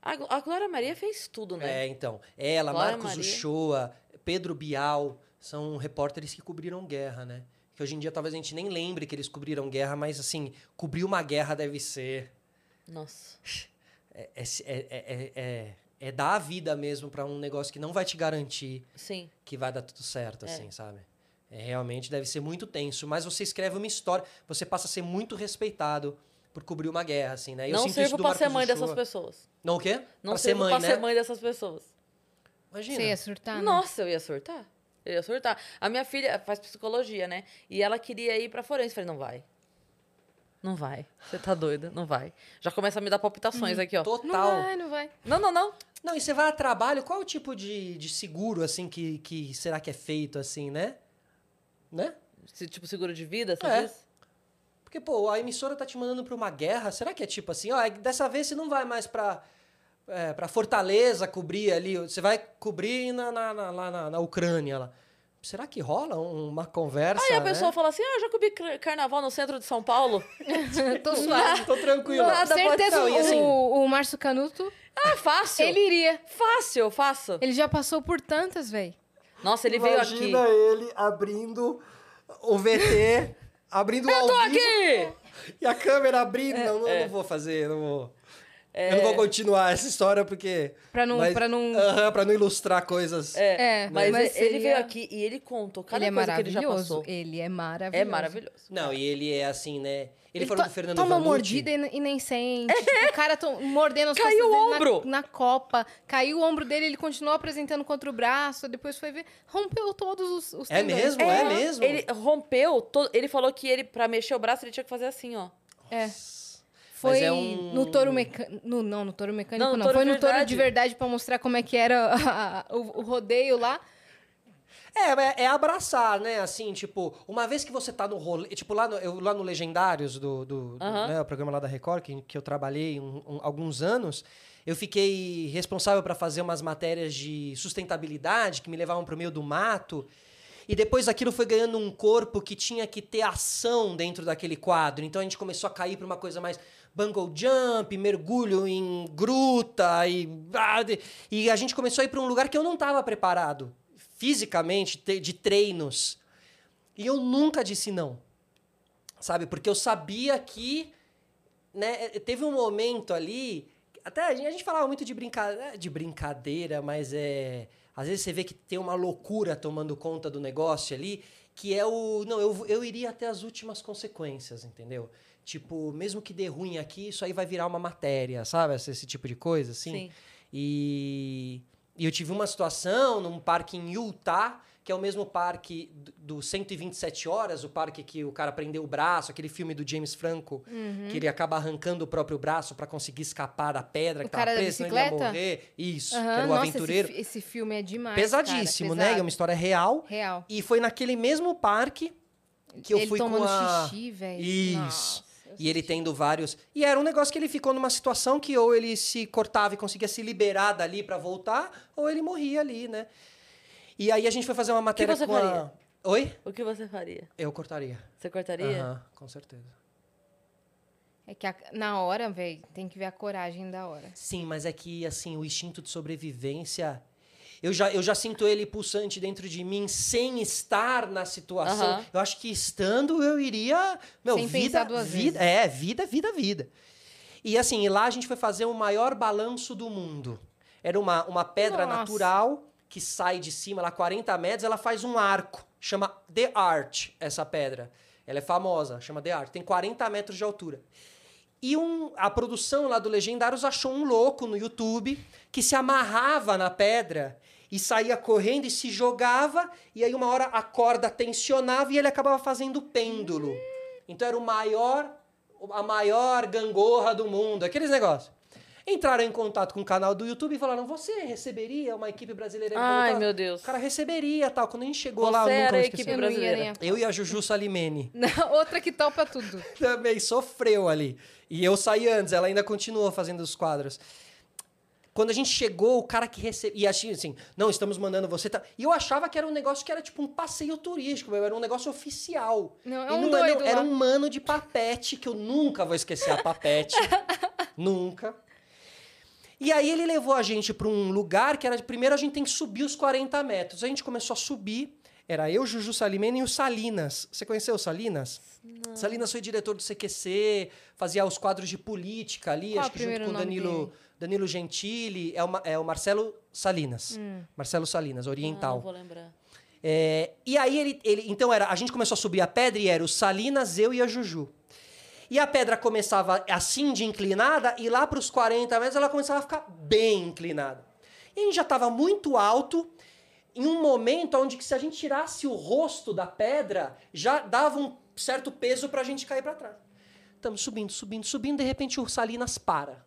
A, a Glória Maria fez tudo, né? É, então. Ela, Glória Marcos Maria. Uchoa, Pedro Bial, são repórteres que cobriram guerra, né? Que hoje em dia talvez a gente nem lembre que eles cobriram guerra, mas assim, cobrir uma guerra deve ser. Nossa. É, é, é, é, é- é dar a vida mesmo pra um negócio que não vai te garantir Sim. que vai dar tudo certo, É. assim, sabe? É, realmente deve ser muito tenso. Mas você escreve uma história, você passa a ser muito respeitado por cobrir uma guerra, assim, né? Eu não sinto isso sirvo do pra ser mãe dessas pessoas. Não o quê? Não pra ser sirvo mãe, pra né? ser mãe dessas pessoas. Imagina. Você ia surtar, né? Nossa, eu ia surtar. Eu ia surtar. A minha filha faz psicologia, né? E ela queria ir pra forense. Falei, não vai. Não vai. Você tá doida? Não vai. Já começa a me dar palpitações aqui, ó. Não Total. vai, não vai. Não, não, não. Não, e você vai a trabalho, qual é o tipo de, de seguro, assim, que, que será que é feito, assim, né? Né? Se, Tipo, seguro de vida, você É. diz? Porque, pô, a emissora tá te mandando pra uma guerra, será que é tipo assim, ó, dessa vez você não vai mais pra, é, pra Fortaleza cobrir ali, você vai cobrir na, na, na- lá na, na Ucrânia lá. Será que rola um- uma conversa, Aí a né? pessoa fala assim: ah, eu já cobri car- carnaval no centro de São Paulo. Tô suave. Tô tranquilo. Nada pode- Certeza Não, e assim- o, o Márcio Canuto, Ah, fácil. ele iria. Fácil, faço. Ele já passou por tantas, velho. Nossa, ele veio aqui. Imagina ele abrindo o VT, abrindo o Eu tô vivo. aqui! E a câmera abrindo. não, não, é. não vou fazer, não vou. Eu não vou continuar essa história porque. Pra não- pra não- pra não ilustrar coisas. É, Mas, mas ele seria- veio aqui e ele contou cada Ele é coisa que ele já maravilhoso. passou. Ele é maravilhoso. É maravilhoso. Não, e ele é assim, né? Ele, Ele falou to- do Fernando Toma Vanucci. mordida e, e nem sente. Tipo, o cara mordendo as Caiu o dele na- ombro. Na, Copa. Caiu o ombro dele, ele continuou apresentando contra o braço. Depois foi ver. Rompeu todos os, os É mesmo? É mesmo? Ele rompeu, to- ele falou que ele, pra mexer o braço, ele tinha que fazer assim, ó. É. Foi é um- no touro mecânico. No, não, no touro mecânico Não, não. touro Foi no touro de verdade pra mostrar como é que era a- a- o, o rodeio lá. É, é, é abraçar, né? Assim, tipo, uma vez que você tá no rolê. Tipo, lá no, eu, lá no Legendários, do, do, do, Aham. né, o programa lá da Record, que, que eu trabalhei um- um- alguns anos, eu fiquei responsável para fazer umas matérias de sustentabilidade que me levavam pro meio do mato. E depois aquilo foi ganhando um corpo que tinha que ter ação dentro daquele quadro. Então a gente começou a cair para uma coisa mais bungle jump, mergulho em gruta e ah, e a gente começou a ir para um lugar que eu não estava preparado fisicamente te- de treinos. E eu nunca disse não. Sabe? Porque eu sabia que né, teve um momento ali, até a gente, a gente falava muito de brincadeira, de brincadeira, mas é, às vezes você vê que tem uma loucura tomando conta do negócio ali, que é o, não, eu, eu iria até as últimas consequências, entendeu? Tipo, mesmo que dê ruim aqui, isso aí vai virar uma matéria, sabe? Esse, esse tipo de coisa, assim. Sim. E, e eu tive uma situação num parque em Utah, que é o mesmo parque do, do 127 Horas, o parque que o cara prendeu o braço, aquele filme do James Franco, que ele acaba arrancando o próprio braço para conseguir escapar da pedra O que tava cara da preso, senão ele ia morrer. Isso, Aham, que era o nossa, aventureiro. Esse, esse filme é demais. Pesadíssimo, cara, né? E é uma história real. Real. E foi naquele mesmo parque que eu ele fui com a... xixi, velho. Isso. Nossa, eu E ele tendo vários. E era um negócio que ele ficou numa situação que ou ele se cortava e conseguia se liberar dali pra voltar, ou ele morria ali, né? E aí a gente foi fazer uma matéria você com a. faria? Oi? O que você faria? Eu cortaria. Você cortaria? Aham, com certeza. É que a- na hora, velho, tem que ver a coragem da hora. Sim, mas é que assim, o instinto de sobrevivência. Eu já, eu já sinto ele pulsante dentro de mim sem estar na situação. Aham. Eu acho que estando eu iria. Meu, Sem vida, duas vida. É, vida, vida, vida. E assim, e lá a gente foi fazer o maior balanço do mundo. Era uma, uma pedra Nossa. natural que sai de cima, lá 40 metros, ela faz um arco. Chama The Art, essa pedra. Ela é famosa, chama The Art. Tem 40 metros de altura. E um, a produção lá do Legendários achou um louco no YouTube que se amarrava na pedra e saía correndo e se jogava, e aí uma hora a corda tensionava e ele acabava fazendo pêndulo. Então era o maior, a maior gangorra do mundo, aqueles negócios. Entraram em contato com o canal do YouTube e falaram: Você receberia uma equipe brasileira? Ai, voltar?" meu Deus. O cara receberia tal. Quando a gente chegou Você lá, eu nunca a equipe brasileira. Eu e a Juju Salimene Não, outra que topa tudo. também sofreu ali. E eu saí antes, ela ainda continuou fazendo os quadros. Quando a gente chegou, o cara que recebia. E assim, assim, não, estamos mandando você. Tá... E eu achava que era um negócio que era tipo um passeio turístico, meu, era um negócio oficial. Não, é um não doido não, Era lá. um mano de papete, que eu nunca vou esquecer a papete. nunca. E aí ele levou a gente para um lugar que era. Primeiro a gente tem que subir os 40 metros. A gente começou a subir. Era eu, Juju Salimene e o Salinas. Você conheceu o Salinas? Salinas foi diretor do CQC, fazia os quadros de política ali, Qual acho que junto com o Danilo, dele? Danilo Gentili. É o, é o Marcelo Salinas. Hum. Marcelo Salinas, Ah, não oriental. vou lembrar. É, e aí ele, ele. Então era. A gente começou a subir a pedra e era o Salinas, eu e a Juju. E a pedra começava assim de inclinada, e lá para os 40 metros ela começava a ficar bem inclinada. E a gente já estava muito alto, em um momento onde que se a gente tirasse o rosto da pedra, já dava um certo peso para a gente cair para trás. Estamos subindo, subindo, subindo, de repente o Salinas para.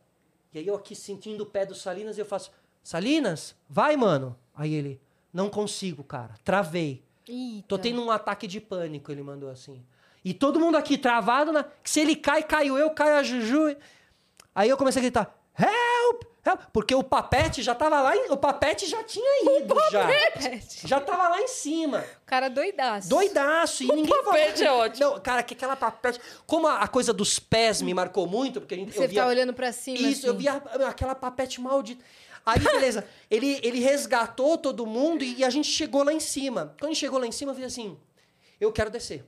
E aí eu aqui sentindo o pé do Salinas, eu faço, Salinas, vai, mano. Aí ele, não consigo, cara, travei. Eita. Tô tendo um ataque de pânico, ele mandou assim. E todo mundo aqui travado, na... que se ele cai, caio eu, cai a Juju. Aí eu comecei a gritar, help, porque o papete já tava lá, o papete já tinha ido, já. Já tava lá em cima. O cara doidaço. Doidaço. E ninguém papete falava- é ótimo. Não, cara, que aquela papete... Como a, coisa dos pés me marcou muito, porque a gente, Você eu via... tá olhando pra cima Isso, assim. eu via aquela papete maldita. Aí, beleza, ele, ele resgatou todo mundo e a gente chegou lá em cima. Quando a gente chegou lá em cima, eu fiz assim: eu quero descer.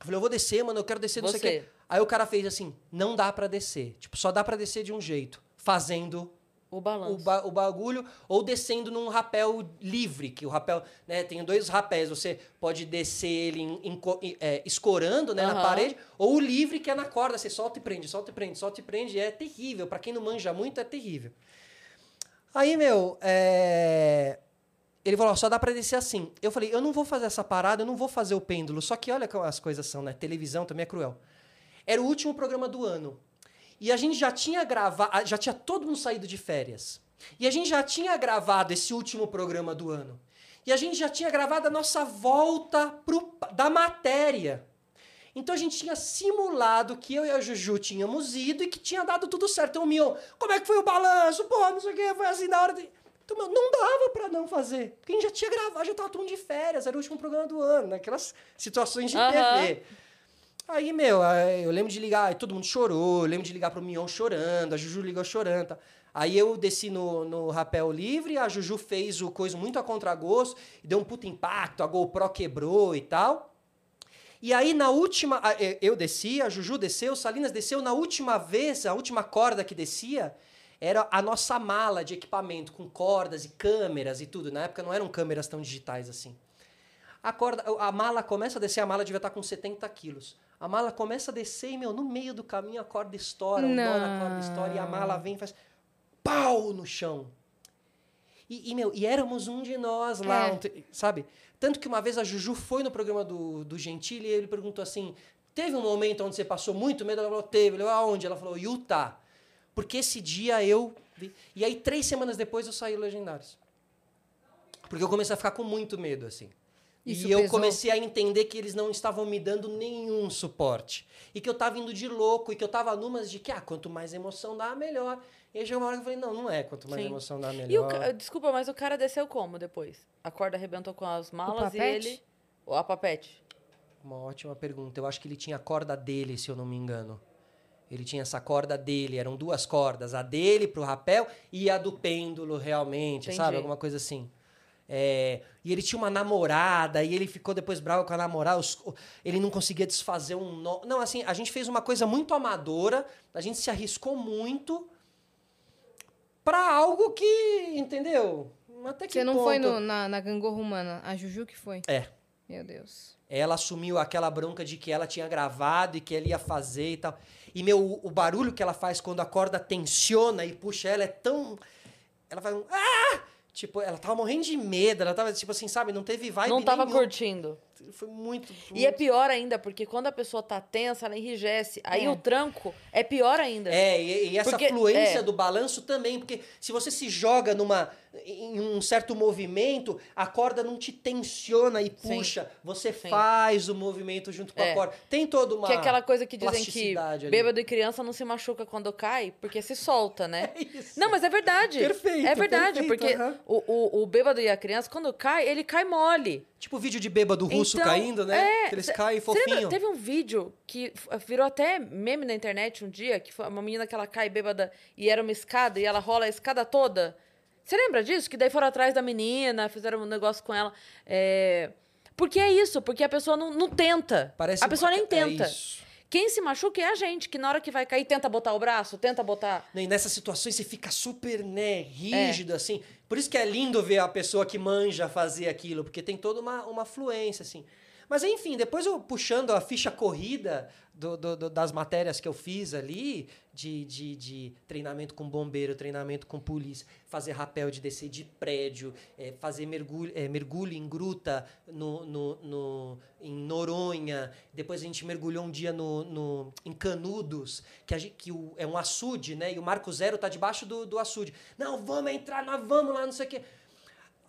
Eu falei, eu vou descer, mano, eu quero descer, não sei o Você. quê. Aí o cara fez assim: não dá pra descer. Tipo, só dá pra descer de um jeito. Fazendo O o, balanço. ba- o bagulho ou descendo num rapel livre, que o rapel, né, tem dois rapés, você pode descer ele em- em é, escorando, né, na Aham. parede, ou o livre que é na corda, você solta e prende, solta e prende, solta e prende, é terrível, Pra quem não manja muito é terrível. Aí, meu, é, ele falou, só dá pra descer assim. Eu falei, eu não vou fazer essa parada, eu não vou fazer o pêndulo, só que olha como as coisas são, né, televisão também é cruel. Era o último programa do ano. E a gente já tinha gravado, já tinha todo mundo saído de férias. E a gente já tinha gravado esse último programa do ano. E a gente já tinha gravado a nossa volta pro, da matéria. Então a gente tinha simulado que eu e a Juju tínhamos ido e que tinha dado tudo certo. Então o Mion, como é que foi o balanço? Pô, não sei o que, foi assim na hora de. Então, meu, não dava pra não fazer. Porque a gente já tinha gravado, já tava todo mundo de férias, era o último programa do ano, naquelas situações de Aham. TV. Aí, meu, eu lembro de ligar, todo mundo chorou, eu lembro de ligar pro Mion chorando, a Juju ligou chorando. Tá? Aí eu desci no, no rapel livre, a Juju fez o coisa muito a contragosto, deu um puta impacto, a GoPro quebrou e tal. E aí, na última. Eu desci, a Juju desceu, Salinas desceu. Na última vez, a última corda que descia era a nossa mala de equipamento, com cordas e câmeras e tudo. Na época não eram câmeras tão digitais assim. A, corda, a mala começa a descer, a mala devia estar com 70 quilos. A mala começa a descer e, meu, no meio do caminho a corda estoura, um nó na corda estoura e a mala vem e faz pau no chão. E, e, meu, e éramos um de nós lá, É. um sabe? Tanto que uma vez a Juju foi no programa do, do Gentili e ele perguntou assim: teve um momento onde você passou muito medo? Ela falou: teve. Ele falou: aonde? Ela falou: Utah. Porque esse dia eu. vi." E aí, três semanas depois, eu saí Legendários. Porque eu comecei a ficar com muito medo, assim. Isso e eu pesou? comecei a entender que eles não estavam me dando nenhum suporte. E que eu tava indo de louco, e que eu tava numas de que, ah, quanto mais emoção dá, melhor. E aí chegou uma hora que eu falei, não, não é quanto mais Sim. emoção dá, melhor. E o ca- Desculpa, mas o cara desceu como depois? A corda arrebentou com as malas e ele. Ou a papete? Uma ótima pergunta. Eu acho que ele tinha a corda dele, se eu não me engano. Ele tinha essa corda dele, eram duas cordas, a dele pro rapel e a do pêndulo, realmente, Entendi. sabe? Alguma coisa assim. É, e ele tinha uma namorada, e ele ficou depois bravo com a namorada, os- ele não conseguia desfazer um nó. Não, assim, a gente fez uma coisa muito amadora, a gente se arriscou muito pra algo que, entendeu? Até que Você não foi ponto? no- na, na gangorra humana, a Juju que foi. É. Meu Deus. Ela assumiu aquela bronca de que ela tinha gravado e que ela ia fazer e tal. E, meu, o, o barulho que ela faz quando a corda tensiona e puxa ela é tão. Ela faz um. Ah! Tipo, ela tava morrendo de medo, ela tava, tipo assim, sabe, não teve vibe não tava nenhuma. curtindo. Foi muito. E é pior ainda, porque quando a pessoa tá tensa, ela enrijece. Aí É. o tranco é pior ainda. É, e, e essa Porque- fluência é. do balanço também, porque se você se joga numa em um certo movimento, a corda não te tensiona e Sim. puxa, você Sim. faz o movimento junto com É. a corda. Tem toda uma Que é aquela coisa que dizem que ali. bêbado e criança não se machuca quando cai, porque se solta, né? É isso. Não, mas é verdade. Perfeito, É verdade, perfeito, porque aham. o, o, o bêbado e a criança, quando cai, ele cai mole. Tipo vídeo de bêbado russo Então, caindo, né? é, que eles caem fofinho. teve um vídeo que f- virou até meme na internet um dia, que foi uma menina que ela cai bêbada e era uma escada e ela rola a escada toda. Você lembra disso? Que daí foram atrás da menina, fizeram um negócio com ela. É... Porque é isso, porque a pessoa não, não tenta. Parece a pessoa nem é tenta. isso. Quem se machuca é a gente, que na hora que vai cair tenta botar o braço, tenta botar. E nessas situações você fica super, né, É. rígido, assim. Por isso que é lindo ver a pessoa que manja fazer aquilo, porque tem toda uma, uma fluência, assim. Mas enfim, depois eu puxando a ficha corrida do- do- do- das matérias que eu fiz ali, de, de, de treinamento com bombeiro, treinamento com polícia, fazer rapel de descer de prédio, eh, fazer mergulho, eh, mergulho em gruta no, no, no- em Noronha. Depois a gente mergulhou um dia no, no- em Canudos, que, gente, que o- é um açude, né? E o Marco Zero tá debaixo do, do açude. Não, vamos entrar, nós vamos lá, não sei o quê.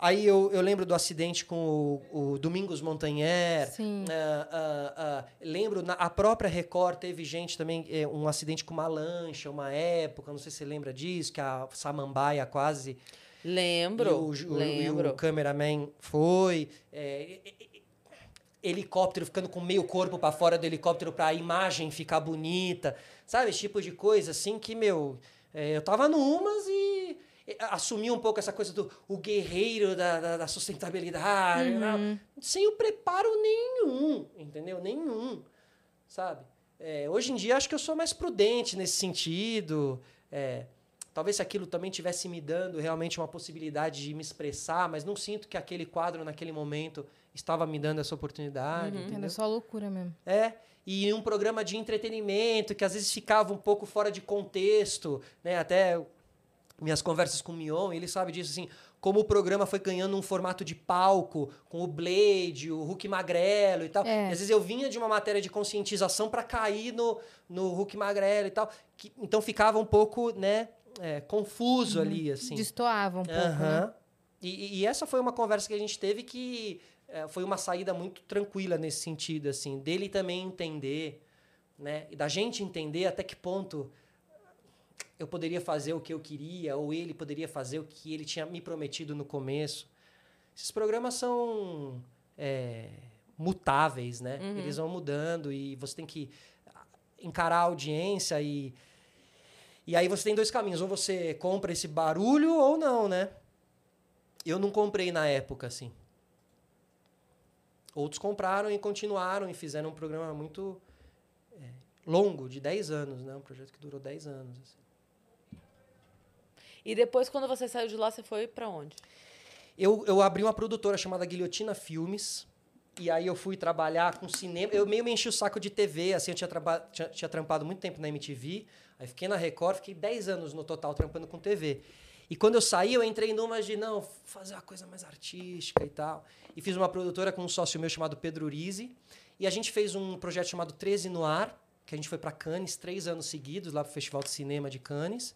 Aí eu, eu lembro do acidente com o, o Domingos Montanher. Sim. Ah, ah, ah, lembro, na, a própria Record teve gente também, eh, um acidente com uma lancha, uma época, não sei se você lembra disso, que a Samambaia quase. Lembro. E o, lembro. o cameraman foi. é, helicóptero ficando com meio corpo para fora do helicóptero para a imagem ficar bonita. Sabe? Esse tipo de coisa assim que, meu. é, eu tava numas e. e Assumi um pouco essa coisa do o guerreiro da, da, da sustentabilidade, né? sem o preparo nenhum, entendeu? Nenhum, sabe? É, hoje em dia acho que eu sou mais prudente nesse sentido. é, talvez se aquilo também tivesse me dando realmente uma possibilidade de me expressar, mas não sinto que aquele quadro naquele momento estava me dando essa oportunidade. Era entendeu? só loucura mesmo. É, e um programa de entretenimento que às vezes ficava um pouco fora de contexto, né? Até minhas conversas com o Mion, ele sabe disso, assim, como o programa foi ganhando um formato de palco, com o Blade, o Hulk Magrelo e tal. É. E às vezes eu vinha de uma matéria de conscientização para cair no, no Hulk Magrelo e tal. que- então ficava um pouco, né, é, confuso ali, assim. Destoava um pouco, né? Aham. E, e essa foi uma conversa que a gente teve que é, foi uma saída muito tranquila nesse sentido, assim, dele também entender, né? E da gente entender até que ponto eu poderia fazer o que eu queria, ou ele poderia fazer o que ele tinha me prometido no começo. Esses programas são é, mutáveis, né? Uhum. Eles vão mudando e você tem que encarar a audiência e e aí você tem dois caminhos, ou você compra esse barulho ou não, né? Eu não comprei na época, assim. Outros compraram e continuaram e fizeram um programa muito é, longo, de 10 anos, né? Um projeto que durou 10 anos. Assim. E depois, quando você saiu de lá, você foi pra onde? Eu, eu abri uma produtora chamada Guilhotina Filmes. E aí eu fui trabalhar com cinema. Eu meio me enchi o saco de TV, assim, eu tinha, traba- tinha, tinha trampado muito tempo na MTV. Aí fiquei na Record, fiquei 10 anos no total trampando com TV. E quando eu saí, eu entrei numa de, não, fazer uma coisa mais artística e tal. E fiz uma produtora com um sócio meu chamado Pedro Urize. E a gente fez um projeto chamado 13 no Ar, que a gente foi para Cannes três anos seguidos, lá pro Festival de Cinema de Cannes.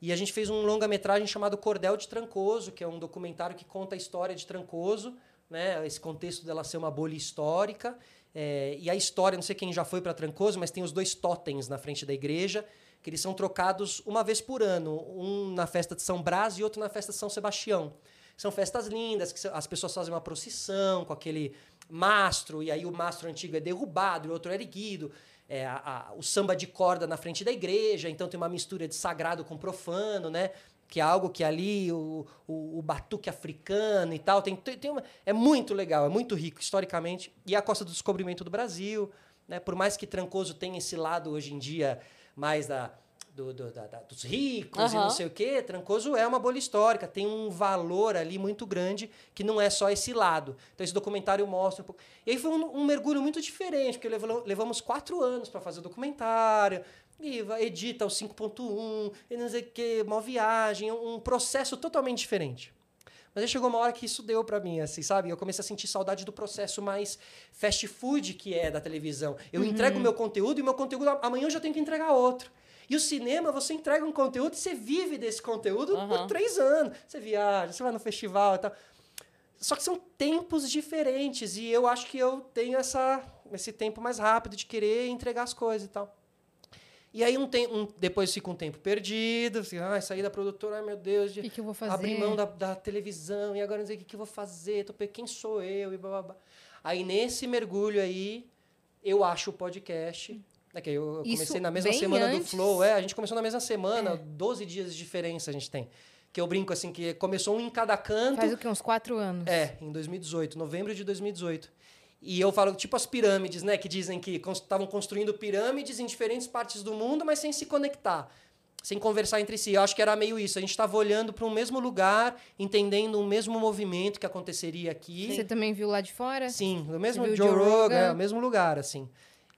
E a gente fez um longa-metragem chamado Cordel de Trancoso, que é um documentário que conta a história de Trancoso, né? Esse contexto dela ser uma bolha histórica. É, e a história, não sei quem já foi para Trancoso, mas tem os dois totens na frente da igreja, que eles são trocados uma vez por ano, um na festa de São Brás e outro na festa de São Sebastião. São festas lindas, que as pessoas fazem uma procissão com aquele mastro, e aí o mastro antigo é derrubado e o outro é erguido. É, a- a- o samba de corda na frente da igreja, então tem uma mistura de sagrado com profano, né? Que é algo que ali, o, o, o batuque africano e tal, tem, tem, uma, é muito legal, é muito rico historicamente. E a Costa do Descobrimento do Brasil, né? Por mais que Trancoso tenha esse lado hoje em dia mais da, do- do- da- da- dos ricos e Aham. não sei o quê, Trancoso é uma bolha histórica, tem um valor ali muito grande que não é só esse lado. Então esse documentário mostra um pouco. E aí foi um, um mergulho muito diferente, porque levou- levamos quatro anos para fazer o documentário, e edita o 5.1, e não sei o quê, uma viagem, um processo totalmente diferente. Mas aí chegou uma hora que isso deu pra mim, assim, sabe? Eu comecei a sentir saudade do processo mais fast food que é da televisão. Eu entrego o meu conteúdo e meu conteúdo amanhã eu já tenho que entregar outro. E o cinema, você entrega um conteúdo e você vive desse conteúdo por Aham. três anos. Você viaja, você vai no festival e tal. Só que são tempos diferentes e eu acho que eu tenho essa, esse tempo mais rápido de querer entregar as coisas e tal. E aí um, tem, um depois fica um tempo perdido, assim, ah, sair da produtora, ai meu Deus, de que, que eu vou fazer? abrir mão da, da televisão e agora não sei o que, que eu vou fazer, tô, quem sou eu e blá, blá, blá. Aí nesse mergulho aí, eu acho o podcast. Né, que eu eu Isso comecei na mesma semana antes? do Flow, é, a gente começou na mesma semana, 12 dias de diferença a gente tem. Que eu brinco assim, que começou um em cada canto. Faz o quê? Uns quatro anos. É, em 2018, novembro de 2018. E eu falo, tipo as pirâmides, né? Que dizem que estavam construindo pirâmides em diferentes partes do mundo, mas sem se conectar, sem conversar entre si. Eu acho que era meio isso. A gente estava olhando para um mesmo lugar, entendendo um mesmo movimento que aconteceria aqui. Você também viu lá de fora? Sim, no mesmo Joe Joe Rogan, Rogan? é, o mesmo lugar, assim.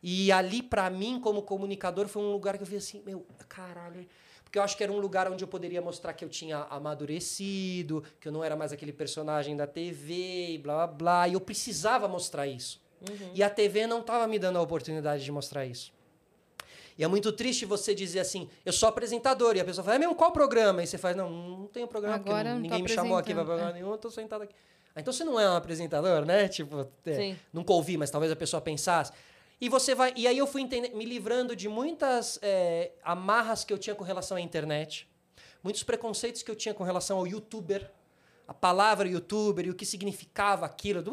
E ali, pra mim, como comunicador, foi um lugar que eu vi assim, meu, caralho. Porque eu acho que era um lugar onde eu poderia mostrar que eu tinha amadurecido, que eu não era mais aquele personagem da TV e blá blá blá. E eu precisava mostrar isso. E a TV não estava me dando a oportunidade de mostrar isso. E é muito triste você dizer assim, eu sou apresentador. E a pessoa fala, é mesmo, qual programa? E você faz, não, não tenho programa, Agora porque ninguém me chamou aqui para programa nenhum, eu tô sentado aqui. Ah, então você não é um apresentador, né? Tipo, é, nunca ouvi, mas talvez a pessoa pensasse. E você vai. E aí eu fui entender- me livrando de muitas é, amarras que eu tinha com relação à internet, muitos preconceitos que eu tinha com relação ao youtuber, a palavra youtuber e o que significava aquilo, do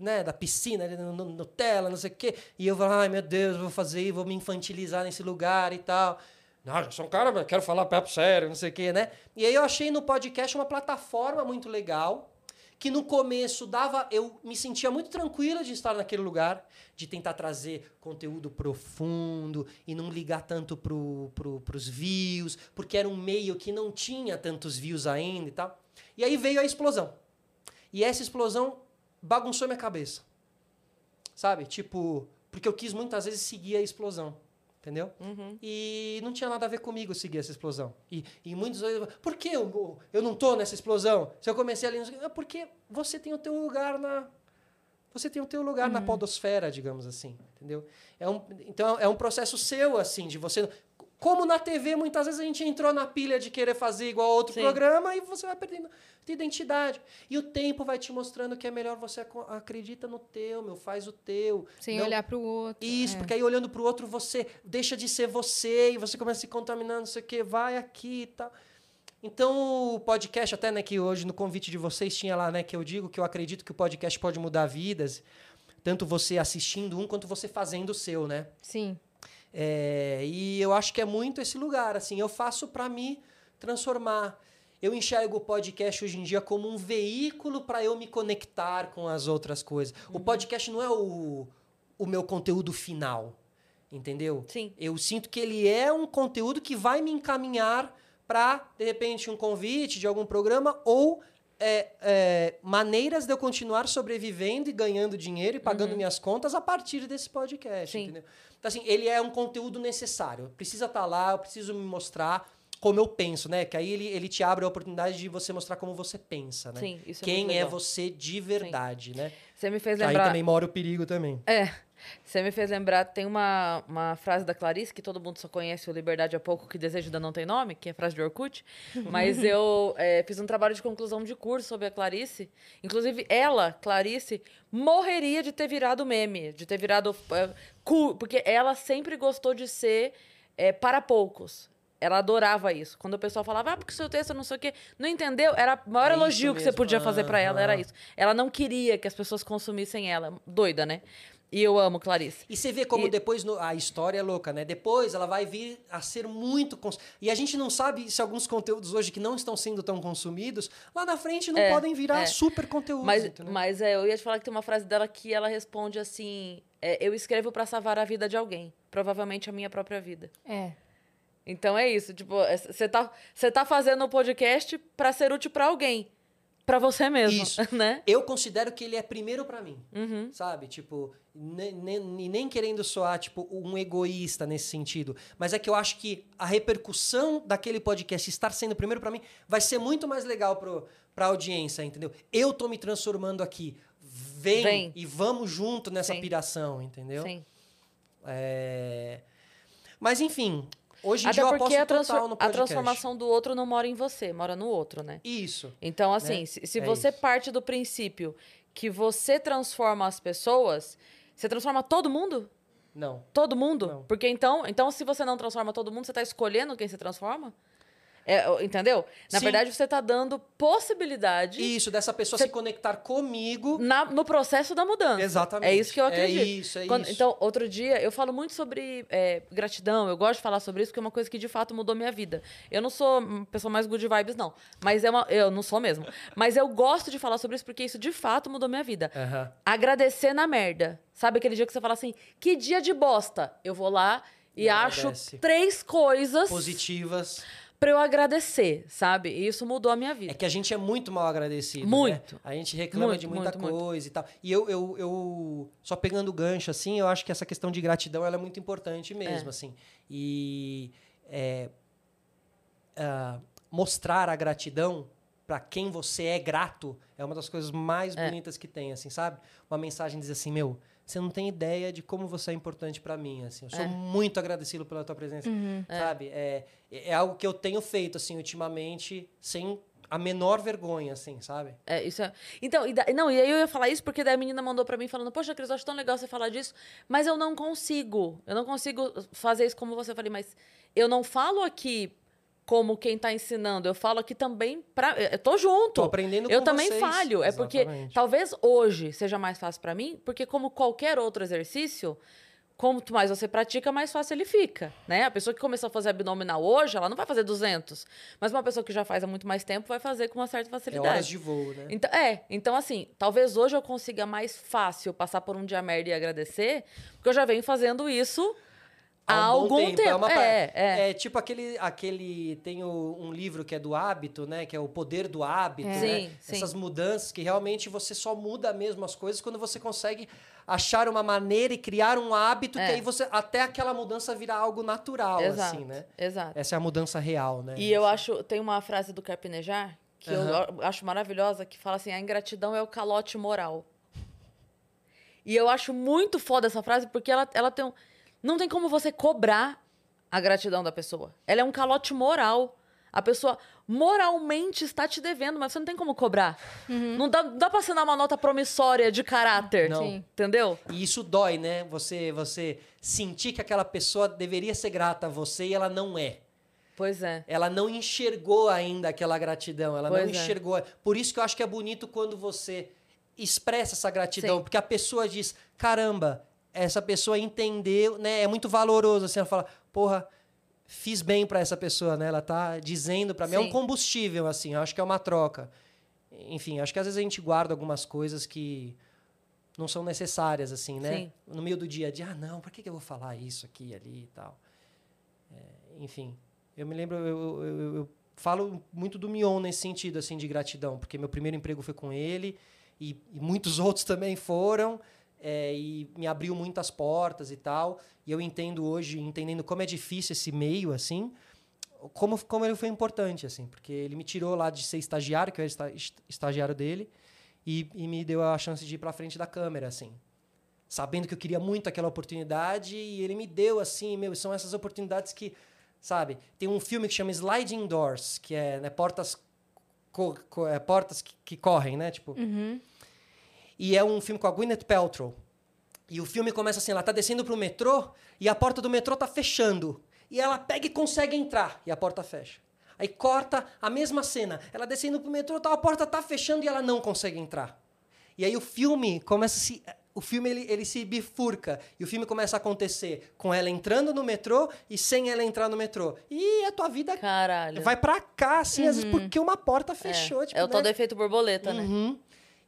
né, da piscina, ali no, Nutella, não sei o quê. E eu falava, ai meu Deus, eu vou fazer, vou me infantilizar nesse lugar e tal. Não, eu sou um cara, quero falar papo sério, não sei o quê, né? E aí eu achei no podcast uma plataforma muito legal, que no começo dava. Eu me sentia muito tranquila de estar naquele lugar, de tentar trazer conteúdo profundo e não ligar tanto pro, pro, pros views, porque era um meio que não tinha tantos views ainda e tal. E aí veio a explosão. E essa explosão bagunçou minha cabeça. Sabe? Tipo, porque eu quis muitas vezes seguir a explosão. Entendeu? E não tinha nada a ver comigo seguir essa explosão. E, e muitos vezes, por que eu, eu não tô nessa explosão? Se eu comecei ali, é porque você tem o teu lugar na você tem o teu lugar na podosfera, digamos assim, entendeu? É um, então é um processo seu assim, de você Como na TV, muitas vezes a gente entrou na pilha de querer fazer igual a outro Sim. programa e você vai perdendo identidade. E o tempo vai te mostrando que é melhor você aco- acredita no teu, meu, faz o teu. Sem Não- olhar pro outro. Isso, é. porque aí olhando pro outro você deixa de ser você e você começa a se contaminar, não sei o que, vai aqui e tal. Então, o podcast, até né, que hoje no convite de vocês tinha lá, né, que eu digo que eu acredito que o podcast pode mudar vidas, tanto você assistindo um quanto você fazendo o seu, né? Sim. É, e eu acho que é muito esse lugar, assim, eu faço para me transformar. Eu enxergo o podcast hoje em dia como um veículo para eu me conectar com as outras coisas. O podcast não é o, o meu conteúdo final, entendeu? Sim. Eu sinto que ele é um conteúdo que vai me encaminhar para, de repente, um convite de algum programa ou é, é, maneiras de eu continuar sobrevivendo e ganhando dinheiro e pagando minhas contas a partir desse podcast, Sim. entendeu? Então, assim, ele é um conteúdo necessário. Precisa estar lá, eu preciso me mostrar como eu penso, né? Que aí ele, ele te abre a oportunidade de você mostrar como você pensa, né? Sim, isso é Quem é você de verdade, né? Você me fez Aí lembrar. também mora o perigo também. É. Você me fez lembrar, tem uma, uma frase da Clarice, que todo mundo só conhece, o Liberdade é pouco, que desejo ainda não tem nome, que é frase de Orkut. Mas eu é, fiz um trabalho de conclusão de curso sobre a Clarice. Inclusive, ela, Clarice, morreria de ter virado meme, de ter virado. é, cool, porque ela sempre gostou de ser é, para poucos. Ela adorava isso. Quando o pessoal falava, ah, porque seu texto não sei o quê, não entendeu, era o maior É elogio que você podia fazer pra ela, era isso. Ela não queria que as pessoas consumissem ela. Doida, né? E eu amo Clarice. E você vê como E- depois no- a história é louca, né? Depois ela vai vir a ser muito. cons- E a gente não sabe se alguns conteúdos hoje que não estão sendo tão consumidos, lá na frente não É, podem virar é. super conteúdos. Mas, entendeu? mas é, eu ia te falar que tem uma frase dela que ela responde assim: é, Eu escrevo pra salvar a vida de alguém. Provavelmente a minha própria vida. É. Então é isso. Tipo, você tá, você tá fazendo o podcast pra ser útil pra alguém. Pra você mesmo. Isso. Né? Eu considero que ele é primeiro pra mim, Uhum. sabe? Tipo, ne- ne- e nem querendo soar, tipo, um egoísta nesse sentido. Mas é que eu acho que a repercussão daquele podcast estar sendo primeiro pra mim vai ser muito mais legal pro, pra audiência, entendeu? Eu tô me transformando aqui. Vem, Vem. e vamos junto nessa Sim. piração, entendeu? Sim. É... Mas enfim, hoje em Até dia eu porque aposto a, no a podcast. transformação do outro não mora em você, mora no outro, né? Isso. Então, assim, Né? se, se É você isso. parte do princípio que você transforma as pessoas, você transforma todo mundo? Não. Todo mundo? Não. Porque então, então, se você não transforma todo mundo, você está escolhendo quem se transforma? É, entendeu? Na Sim. verdade, você está dando possibilidade Isso, dessa pessoa Você- se conectar comigo. na- no processo da mudança. Exatamente. É isso que eu acredito. É isso, é Quando- isso. Então, outro dia, eu falo muito sobre é, gratidão. Eu gosto de falar sobre isso, porque é uma coisa que de fato mudou minha vida. Eu não sou uma pessoa mais good vibes, não. Mas é uma. Eu não sou mesmo. Mas eu gosto de falar sobre isso, porque isso de fato mudou minha vida. Aham. Agradecer na merda. Sabe aquele dia que você fala assim, que dia de bosta? Eu vou lá e, E acho três coisas Positivas. Pra eu agradecer, sabe? E isso mudou a minha vida. É que a gente é muito mal agradecido. Muito. Né? A gente reclama Muito, de muita muito, muito. coisa e tal. E eu, eu, eu, só pegando o gancho, assim, eu acho que essa questão de gratidão ela é muito importante mesmo, É. assim. E é, ah, mostrar a gratidão para quem você é grato é uma das coisas mais É. bonitas que tem, assim, sabe? Uma mensagem diz assim, meu, você não tem ideia de como você é importante para mim, assim. Eu sou É. muito agradecido pela tua presença, sabe? É, é algo que eu tenho feito, assim, ultimamente, sem a menor vergonha, assim, sabe? É, isso é... Então, e da- não, e aí eu ia falar isso porque daí a menina mandou pra mim falando, poxa, Cris, eu acho tão legal você falar disso, mas eu não consigo. Eu não consigo fazer isso como você. Eu falei, mas eu não falo aqui como quem tá ensinando, eu falo aqui também pra. Eu tô junto. Tô aprendendo eu também vocês. falho. É porque talvez hoje seja mais fácil pra mim, porque como qualquer outro exercício, quanto mais você pratica, mais fácil ele fica, né? A pessoa que começou a fazer abdominal hoje, ela não vai fazer 200, mas uma pessoa que já faz há muito mais tempo vai fazer com uma certa É facilidade. horas de voo, né? Então, é, então assim, talvez hoje eu consiga mais fácil passar por um dia merda e agradecer, porque eu já venho fazendo isso há, um algum tempo. É, uma É, é. É tipo aquele, aquele. Tem o- um livro que é do hábito, né? Que é o poder do hábito. É. né? Sim, sim. Essas mudanças que realmente você só muda mesmo as coisas quando você consegue achar uma maneira e criar um hábito É. que aí você. Até aquela mudança virar algo natural, Exato, assim, né? exato. Essa é a mudança real, né? E eu acho, tem uma frase do Carpinejar que Aham. eu acho maravilhosa, que fala assim, a ingratidão é o calote moral. E eu acho muito foda essa frase, porque ela, ela tem um... Não tem como você cobrar a gratidão da pessoa. Ela é um calote moral. A pessoa moralmente está te devendo, mas você não tem como cobrar. Não dá, dá pra assinar uma nota promissória de caráter. Não. Sim. Entendeu? E isso dói, né? Você, você sentir que aquela pessoa deveria ser grata a você e ela não é. Pois é. Ela não enxergou ainda aquela gratidão, ela Pois não é. enxergou. Por isso que eu acho que é bonito quando você expressa essa gratidão, Sim. porque a pessoa diz: caramba, essa pessoa entendeu, né? É muito valoroso assim, ela fala: porra, fiz bem pra essa pessoa, né? Ela tá dizendo pra mim, é um Sim. combustível assim, eu acho que é uma troca. Enfim, acho que às vezes a gente guarda algumas coisas que não são necessárias assim, né? Sim. No meio do dia a dia, ah, não, por que, que eu vou falar isso aqui ali e tal? É, enfim, eu me lembro, eu, eu- eu- eu falo muito do Mion nesse sentido, assim, de gratidão, porque meu primeiro emprego foi com ele e, e muitos outros também foram, é, e me abriu muitas portas e tal. E eu entendo hoje, entendendo como é difícil esse meio, assim, como, como ele foi importante, assim, porque ele me tirou lá de ser estagiário, que eu era esta- est- estagiário dele, e, e me deu a chance de ir para frente da câmera, assim. Sabendo que eu queria muito aquela oportunidade, e ele me deu, assim, meu, são essas oportunidades que, sabe? Tem um filme que chama Sliding Doors, que é né, portas, co- co- é, portas que, que correm, né? Tipo, Uhum. E é um filme com a Gwyneth Paltrow. E o filme começa assim, ela tá descendo pro metrô e a porta do metrô tá fechando. E ela pega e consegue entrar e a porta fecha. Aí corta a mesma cena. Ela descendo pro metrô, tá, a porta tá fechando e ela não consegue entrar. E aí o filme começa a se o filme ele, ele se bifurca e o filme começa a acontecer com ela entrando no metrô e sem ela entrar no metrô. E a tua vida Caralho. vai pra cá assim, às vezes porque uma porta é. fechou, tipo, é o tal né? do efeito borboleta, né?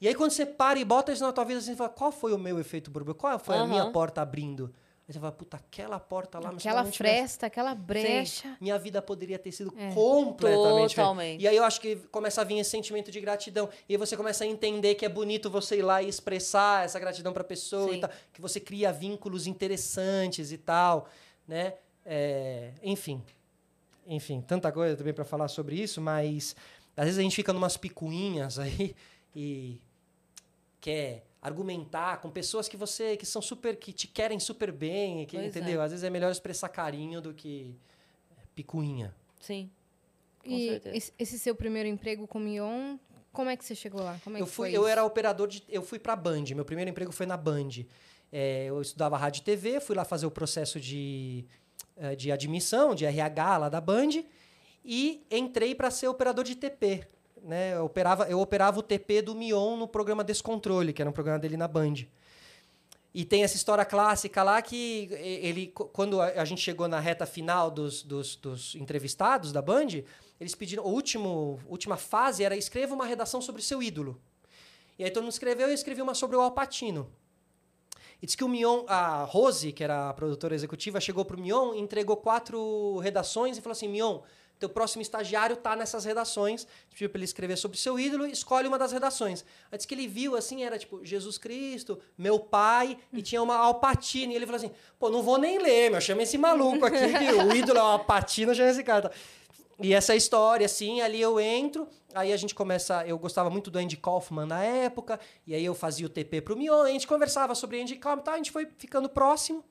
Uhum. E aí, quando você para e bota isso na tua vida, você fala, qual foi o meu efeito borboleta? Qual foi a Aham. minha porta abrindo? Aí você fala, puta, aquela porta lá... Aquela tivesse- fresta, aquela brecha. Minha vida poderia ter sido É. completamente diferente. Totalmente. E aí eu acho que começa a vir esse sentimento de gratidão. E aí você começa a entender que é bonito você ir lá e expressar essa gratidão pra pessoa Sim. e tal. Que você cria vínculos interessantes e tal, né? É, enfim. Enfim, tanta coisa também pra falar sobre isso, mas às vezes a gente fica numas picuinhas aí e quer argumentar com pessoas que você que são super que te querem super bem, que, Pois é. entendeu? Às vezes é melhor expressar carinho do que picuinha. Sim. Com E certeza. esse, seu primeiro emprego com o Mion, como é que você chegou lá? Como é eu que fui, foi eu isso? era operador de, eu fui para Band. Meu primeiro emprego foi na Band. É, eu estudava rádio e TV, fui lá fazer o processo de, eh, de admissão, de RH lá da Band e entrei para ser operador de TP. Né? Eu, operava, eu operava o TP do Mion no programa Descontrole, que era um programa dele na Band. E tem essa história clássica lá que ele, quando a gente chegou na reta final dos, dos, dos entrevistados da Band, eles pediram, a último, última fase era escreva uma redação sobre seu ídolo. E aí todo mundo escreveu e eu escrevi uma sobre o Alpatino. E disse que o Mion, a Rose, que era a produtora executiva, chegou pro Mion, entregou quatro redações e falou assim: Mion, teu próximo estagiário tá nessas redações. Pediu para ele escrever sobre seu ídolo, escolhe uma das redações. Disse que ele viu assim, era tipo Jesus Cristo, meu pai, e tinha uma Alpatino. E ele falou assim: pô, não vou nem ler, meu, chama esse maluco aqui, que o ídolo é o Alpatino, chama esse cara. E essa história, assim, ali eu entro, aí a gente começa. Eu gostava muito do Andy Kaufman na época, e aí eu fazia o TP pro Mion, a gente conversava sobre Andy Kaufman, tá, a gente foi ficando próximo.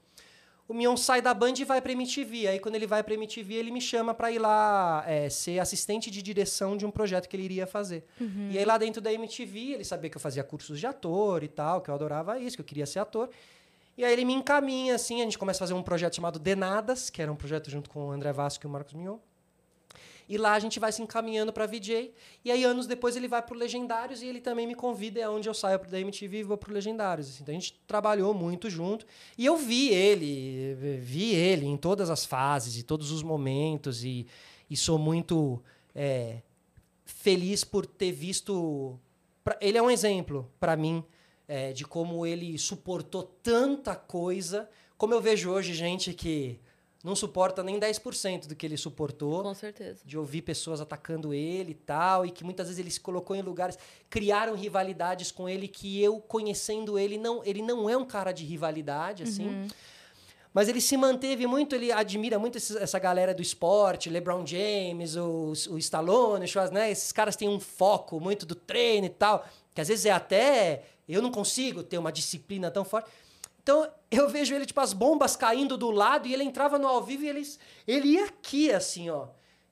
O Mion sai da Band e vai pra MTV. Aí quando ele vai pra MTV, ele me chama pra ir lá é, ser assistente de direção de um projeto que ele iria fazer. E aí lá dentro da MTV, ele sabia que eu fazia cursos de ator e tal, que eu adorava isso, que eu queria ser ator. E aí ele me encaminha, assim, a gente começa a fazer um projeto chamado Denadas, que era um projeto junto com o André Vasco e o Marcos Mion. E lá a gente vai se encaminhando para VJ. E aí, anos depois, ele vai pro Legendários e ele também me convida, é onde eu saio da MTV e vou pro Legendários. assim. Então a gente trabalhou muito junto. E eu vi ele, vi ele em todas as fases e todos os momentos. E, e sou muito é, feliz por ter visto. pra- ele é um exemplo para mim é, de como ele suportou tanta coisa. Como eu vejo hoje gente que não suporta nem 10% do que ele suportou Com certeza. de ouvir pessoas atacando ele e tal, e que muitas vezes ele se colocou em lugares, criaram rivalidades com ele que eu conhecendo ele não, ele não é um cara de rivalidade assim. Mas ele se manteve muito, ele admira muito esses- essa galera do esporte, LeBron James, o, o Stallone, o Schwarzenegger, esses caras têm um foco muito do treino e tal, que às vezes é até eu não consigo ter uma disciplina tão forte. Então, eu vejo ele, tipo, as bombas caindo do lado e ele entrava no ao vivo e ele, ele ia aqui, assim, ó.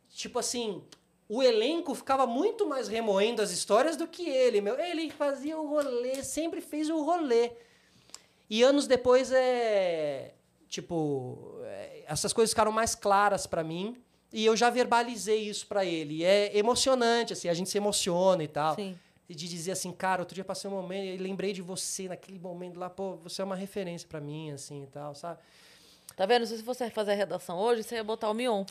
Tipo assim, o elenco ficava muito mais remoendo as histórias do que ele, meu. Ele fazia o rolê, sempre fez o rolê. E anos depois, é. Tipo, é, essas coisas ficaram mais claras para mim. E eu já verbalizei isso para ele. E é emocionante, assim, a gente se emociona e tal. Sim. De dizer assim, cara, outro dia passei um momento e lembrei de você naquele momento lá, pô, você é uma referência para mim, assim e tal, sabe? Tá vendo? Se você fazer a redação hoje, você ia botar o Mion.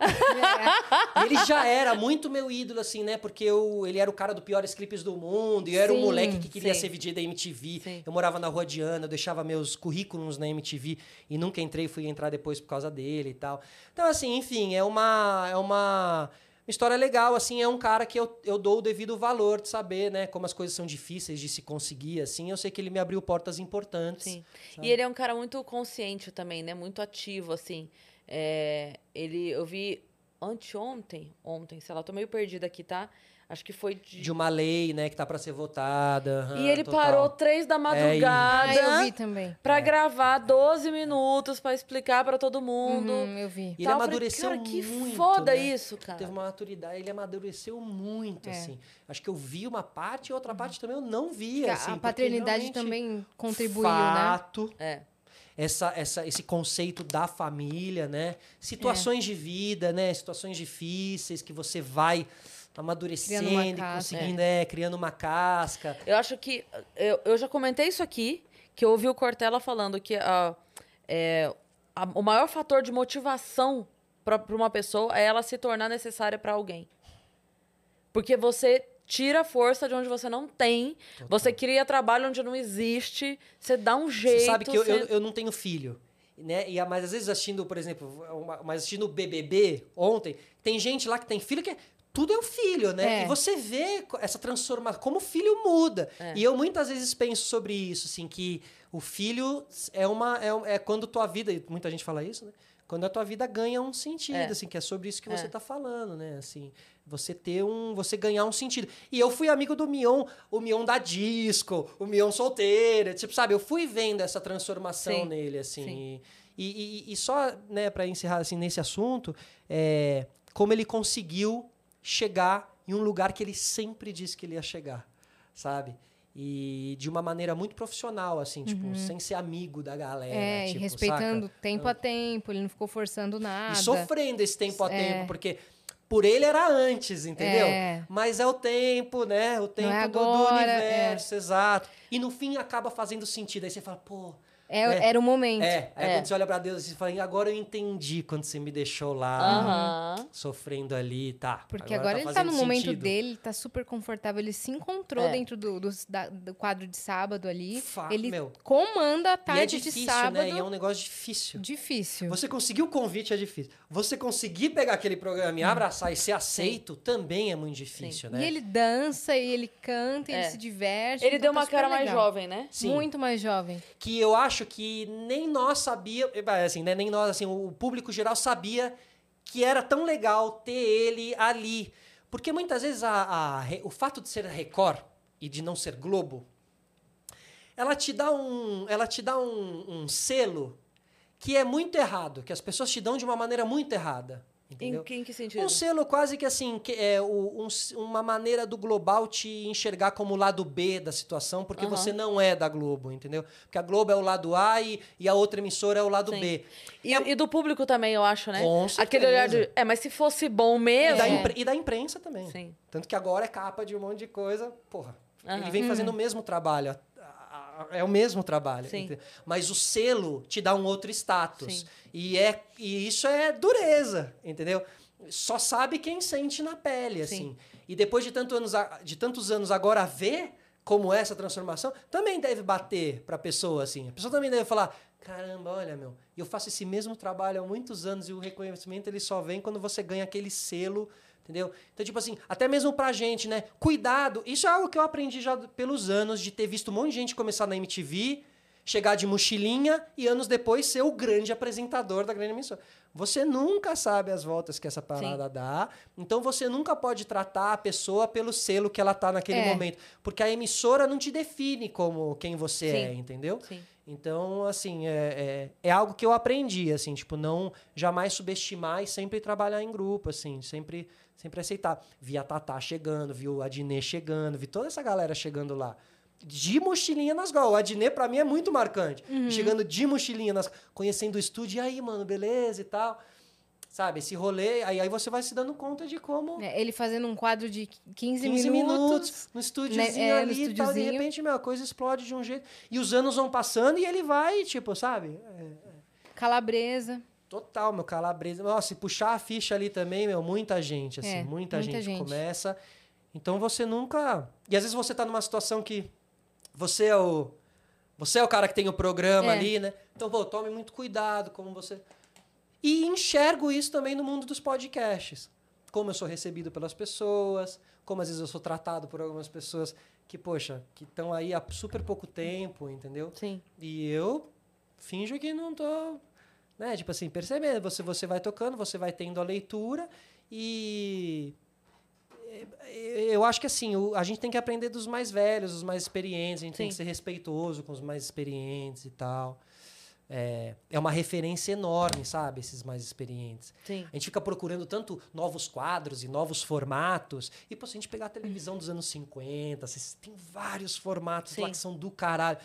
E ele já era muito meu ídolo, assim, né? Porque eu, ele era o cara do piores clipes do mundo, e eu era um Sim, moleque que queria sim. ser VJ da MTV. Sim. Eu morava na Rua Diana, eu deixava meus currículos na MTV e nunca entrei, fui entrar depois por causa dele e tal. Então, assim, enfim, é uma. É uma. Uma história legal, assim, é um cara que eu, eu dou o devido valor de saber, né, como as coisas são difíceis de se conseguir, assim, eu sei que ele me abriu portas importantes. Sim. sabe? E ele é um cara muito consciente também, né? Muito ativo, assim. É, ele, eu vi anteontem, ontem, sei lá, tô meio perdida aqui, tá? Acho que foi de. De uma lei, né, que tá pra ser votada. aham, e ele total. parou três da É, madrugada Ah, eu vi também. pra gravar 12 minutos pra explicar pra todo mundo. Uhum, eu vi. E ele Tal. Eu falei, amadureceu cara, que muito, foda né? isso, cara. Teve uma maturidade, ele amadureceu muito, É. assim. Acho que eu vi uma parte e outra parte também eu não via, assim. a paternidade também contribuiu, né? fato, É. Essa, essa, esse conceito da família, né? Situações É. de vida, né? Situações difíceis que você vai amadurecendo Criando uma e casca. conseguindo, é. criando uma casca. Eu acho que. Eu, eu já comentei isso aqui, que eu ouvi o Cortella falando que ah, é, a- o maior fator de motivação para uma pessoa é ela se tornar necessária para alguém. Porque você tira força de onde você não tem, você cria trabalho onde não existe, você dá um jeito. Você sabe que eu, você- eu, eu não tenho filho. Né? E, a- mas às vezes assistindo, por exemplo, uma- mas assistindo o BBB ontem, tem gente lá que tem filho que é, tudo é o filho, né? É. E você vê essa transformação, como o filho muda. É. E eu muitas vezes penso sobre isso, assim, que o filho é uma é, é quando tua vida, e muita gente fala isso, né? Quando a tua vida ganha um sentido, É. assim, que é sobre isso que você É. tá falando, né? Assim, você ter um, você ganhar um sentido. E eu fui amigo do Mion, o Mion da disco, o Mion solteiro, tipo, sabe? Eu fui vendo essa transformação Sim. nele, assim. Sim. E, e- e só, né, para encerrar assim nesse assunto, é, como ele conseguiu chegar em um lugar que ele sempre disse que ele ia chegar, sabe? E de uma maneira muito profissional, assim, tipo, sem ser amigo da galera. Uhum. É, tipo, e respeitando saca? tempo a tempo, ele não ficou forçando nada. E sofrendo esse tempo a É. tempo, porque por ele era antes, entendeu? É. Mas é o tempo, né? O tempo é do, do agora, é. universo, exato. E no fim acaba fazendo sentido. Aí você fala, pô. É, né? Era o momento. É, aí É. quando você olha pra Deus e fala, "E agora eu entendi quando você me deixou lá, sofrendo ali, tá. Porque agora, ele tá fazendo no momento sentido. dele, ele tá super confortável, ele se encontrou É. dentro do, do, da- do quadro de sábado ali. Fa- ele meu. comanda a E é tarde difícil, de sábado. né? E é um negócio difícil. Difícil. Você conseguir o convite é difícil. Você conseguir pegar aquele programa e abraçar e ser aceito também é muito difícil, né? E ele dança, e ele canta, e É. ele se diverte. Ele então deu tá uma cara mais legal. jovem, né? Sim. Muito mais jovem. que eu acho que nem nós sabia, assim, né, nem nós, assim, o público geral sabia que era tão legal ter ele ali. Porque muitas vezes a, a o fato de ser Record e de não ser Globo, ela te dá um, ela te dá um, um selo que é muito errado, que as pessoas te dão de uma maneira muito errada. Entendeu? Em, que- em que sentido? Um selo quase que assim, que é um uma maneira do global te enxergar como o lado B da situação, porque Aham. você não é da Globo, entendeu? Porque a Globo é o lado A e, e a outra emissora é o lado Sim. B. E, e do público também, eu acho, né? Com Aquele olhar de. É, mas se fosse bom E, mesmo. da É. impre- e da imprensa também. Sim. Tanto que agora é capa de um monte de coisa. Porra, Aham. ele vem fazendo o mesmo trabalho. A- a- a- É o mesmo trabalho. Sim. Mas o selo te dá um outro status. Sim. E, é, e isso é dureza, entendeu? Só sabe quem sente na pele, Sim. assim. E depois de, tanto anos, a- de tantos anos agora ver como é essa transformação, também deve bater pra pessoa, assim. A pessoa também deve falar, caramba, olha, meu, eu faço esse mesmo trabalho há muitos anos e o reconhecimento ele só vem quando você ganha aquele selo, entendeu? Então, tipo assim, até mesmo pra gente, né? Cuidado, isso é algo que eu aprendi já pelos anos, de ter visto um monte de gente começar na MTV, chegar de mochilinha e anos depois ser o grande apresentador da grande emissora. Você nunca sabe as voltas que essa parada dá. Então você nunca pode tratar a pessoa pelo selo que ela tá naquele É. momento. Porque a emissora não te define como quem você Sim. é, entendeu? Sim. Então, assim, é, é, é algo que eu aprendi, assim, tipo, não jamais subestimar e sempre trabalhar em grupo, assim, sempre, sempre aceitar. Vi a Tatá chegando, vi o Adnê chegando, vi toda essa galera chegando lá. De mochilinha nas golas. O Adnê, pra mim, é muito marcante. Chegando de mochilinha nas... Conhecendo o estúdio, e aí, mano, beleza e tal. Sabe, esse rolê, aí, aí você vai se dando conta de como... É, ele fazendo um quadro de 15, 15 minutos. minutos, no estúdiozinho né, é, ali e tal, de repente, meu, a coisa explode de um jeito. E os anos vão passando e ele vai, tipo, sabe? É, Calabresa. Total, meu, calabresa. Nossa, e puxar a ficha ali também, meu, muita gente, assim, É, muita, muita gente, gente. começa. Então você nunca. E às vezes você tá numa situação que você é o. Você é o cara que tem o programa É. ali, né? Então, pô, tome muito cuidado como você. E enxergo isso também no mundo dos podcasts. Como eu sou recebido pelas pessoas, como às vezes eu sou tratado por algumas pessoas que, poxa, que estão aí há super pouco tempo, entendeu? Sim. E eu finjo que não tô, né? Tipo assim, percebendo, você você vai tocando, você vai tendo a leitura e eh, eu acho que assim, a gente tem que aprender dos mais velhos, dos mais experientes, a gente tem Sim. que ser respeitoso com os mais experientes e tal. É, é uma referência enorme, sabe? Esses mais experientes. Sim. A gente fica procurando tanto novos quadros e novos formatos. E, pô, se a gente pegar a televisão dos anos 50, vocês- tem vários formatos lá Sim. que são do caralho.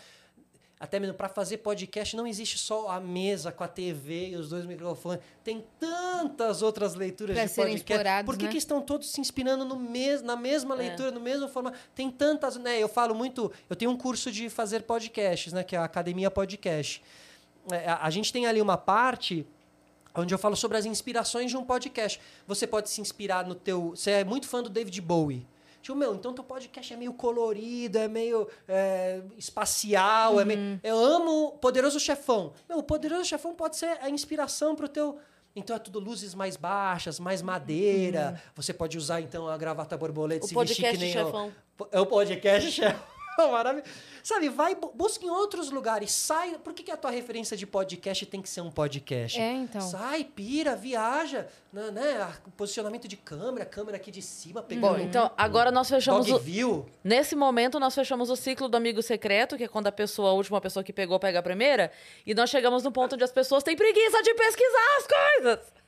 Até mesmo para fazer podcast não existe só a mesa com a TV e os dois microfones. Tem tantas outras leituras Pra de podcast. Por que, né? que estão todos se inspirando no mes na mesma É. leitura, no mesmo formato? Tem tantas, né? Eu falo muito, eu tenho um curso de fazer podcasts, né, que é a Academia Podcast. É, a, a gente tem ali uma parte onde eu falo sobre as inspirações de um podcast. Você pode se inspirar no teu. Você é muito fã do David Bowie. Tipo, meu, então teu podcast é meio colorido, é meio é, espacial, é meio. Eu amo Poderoso Chefão. Meu, o Poderoso Chefão pode ser a inspiração pro teu. Então é tudo luzes mais baixas, mais madeira. Você pode usar, então, a gravata borboleta O se vestir que podcast nem chefão. o. É o podcast chefão. Maravilhoso. Sabe, vai, bu- busca em outros lugares, sai. Por que, que a tua referência de podcast tem que ser um podcast? É, então. Sai, pira, viaja, né? né, Posicionamento de câmera, câmera aqui de cima, pegando. Bom, então agora nós fechamos Dog o... view. Nesse momento, nós fechamos o ciclo do amigo secreto, que é quando a pessoa, a última pessoa que pegou, pega a primeira. E nós chegamos no ponto onde as pessoas têm preguiça de pesquisar as coisas.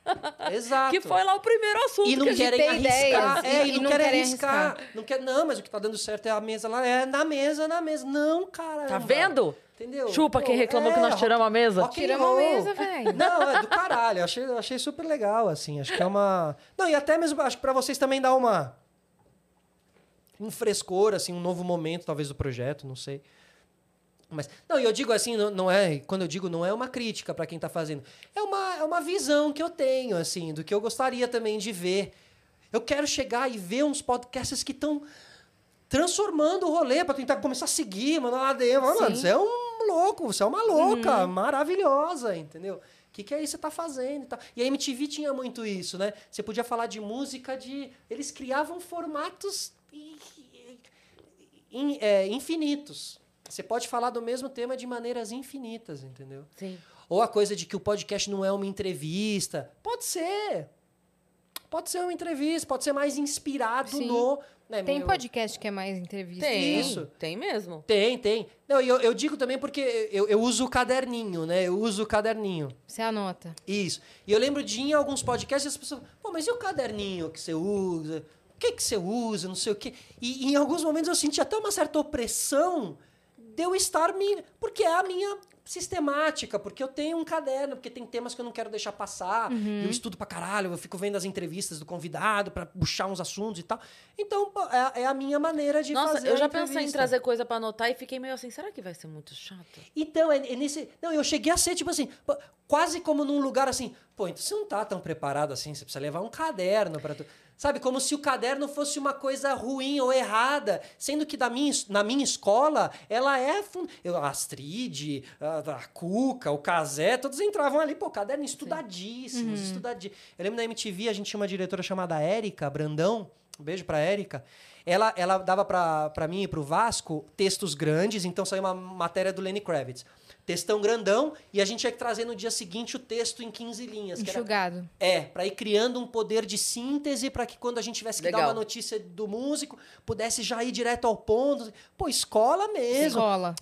Exato. Que foi lá o primeiro assunto E não que querem arriscar. ideias, É, e- e, e não, não querem querem arriscar. arriscar. Não, quer, não, mas o que tá dando certo é a mesa lá. É na mesa, na mesa. Não, cara. Tá vendo? Entendeu? Chupa quem reclamou que é, nós tiramos a mesa. Tiramos a mesa, velho. Não, é do caralho. Eu achei, achei super legal, assim. Acho que é uma. Não, e até mesmo acho que pra vocês também dá uma. Um frescor, assim, um novo momento, talvez, do projeto, não sei. Mas, não, e eu digo assim, não, não é. Quando eu digo não é uma crítica pra quem tá fazendo. É uma, é uma visão que eu tenho, assim, do que eu gostaria também de ver. Eu quero chegar e ver uns podcasts que estão transformando o rolê pra tentar começar a seguir, mandar lá dentro. Mano, você é um louco, você é uma louca, maravilhosa, entendeu? O que, que aí você tá fazendo e tal? E a MTV tinha muito isso, né? Você podia falar de música de. Eles criavam formatos in- é, infinitos. Você pode falar do mesmo tema de maneiras infinitas, entendeu? Sim. Ou a coisa de que o podcast não é uma entrevista. Pode ser. Pode ser uma entrevista, pode ser mais inspirado Sim. no. né, Tem meu- podcast que é mais entrevista. Tem. Isso. Tem mesmo. Tem, tem. Não, e eu, eu digo também porque eu, eu uso o caderninho, né? Eu uso o caderninho. Você anota. Isso. E eu lembro de ir em alguns podcasts as pessoas, pô, mas e o caderninho que você usa? O que, que você usa? Não sei o quê. E, e em alguns momentos eu senti até uma certa opressão de eu estar me. Porque é a minha sistemática, porque eu tenho um caderno, porque tem temas que eu não quero deixar passar. Eu estudo pra caralho, eu fico vendo as entrevistas do convidado pra puxar uns assuntos e tal. Então, é, é a minha maneira de Nossa, fazer. eu já pensei em trazer coisa pra anotar e fiquei meio assim, será que vai ser muito chato? Então, é, é nesse. Não, eu cheguei a ser, tipo assim, quase como num lugar assim. Pô, então você não tá tão preparado assim, você precisa levar um caderno para tu. Sabe, como se o caderno fosse uma coisa ruim ou errada, sendo que da minha, na minha escola, ela é. Eu, a Astrid, a, a Cuca, o Casé, todos entravam ali, pô, caderno estudadíssimos, estudadíssimos. Eu lembro na MTV, a gente tinha uma diretora chamada Érica Brandão, um beijo pra Érica. Ela, ela dava pra mim e pro Vasco textos grandes, então saiu uma matéria do Lenny Kravitz. Textão grandão, e a gente tinha que trazer no dia seguinte o texto em 15 linhas. que era- Enxugado. é, para ir criando um poder de síntese para que quando a gente tivesse que dar Legal. uma notícia do músico, pudesse já ir direto ao ponto. Pô, escola mesmo. Escola.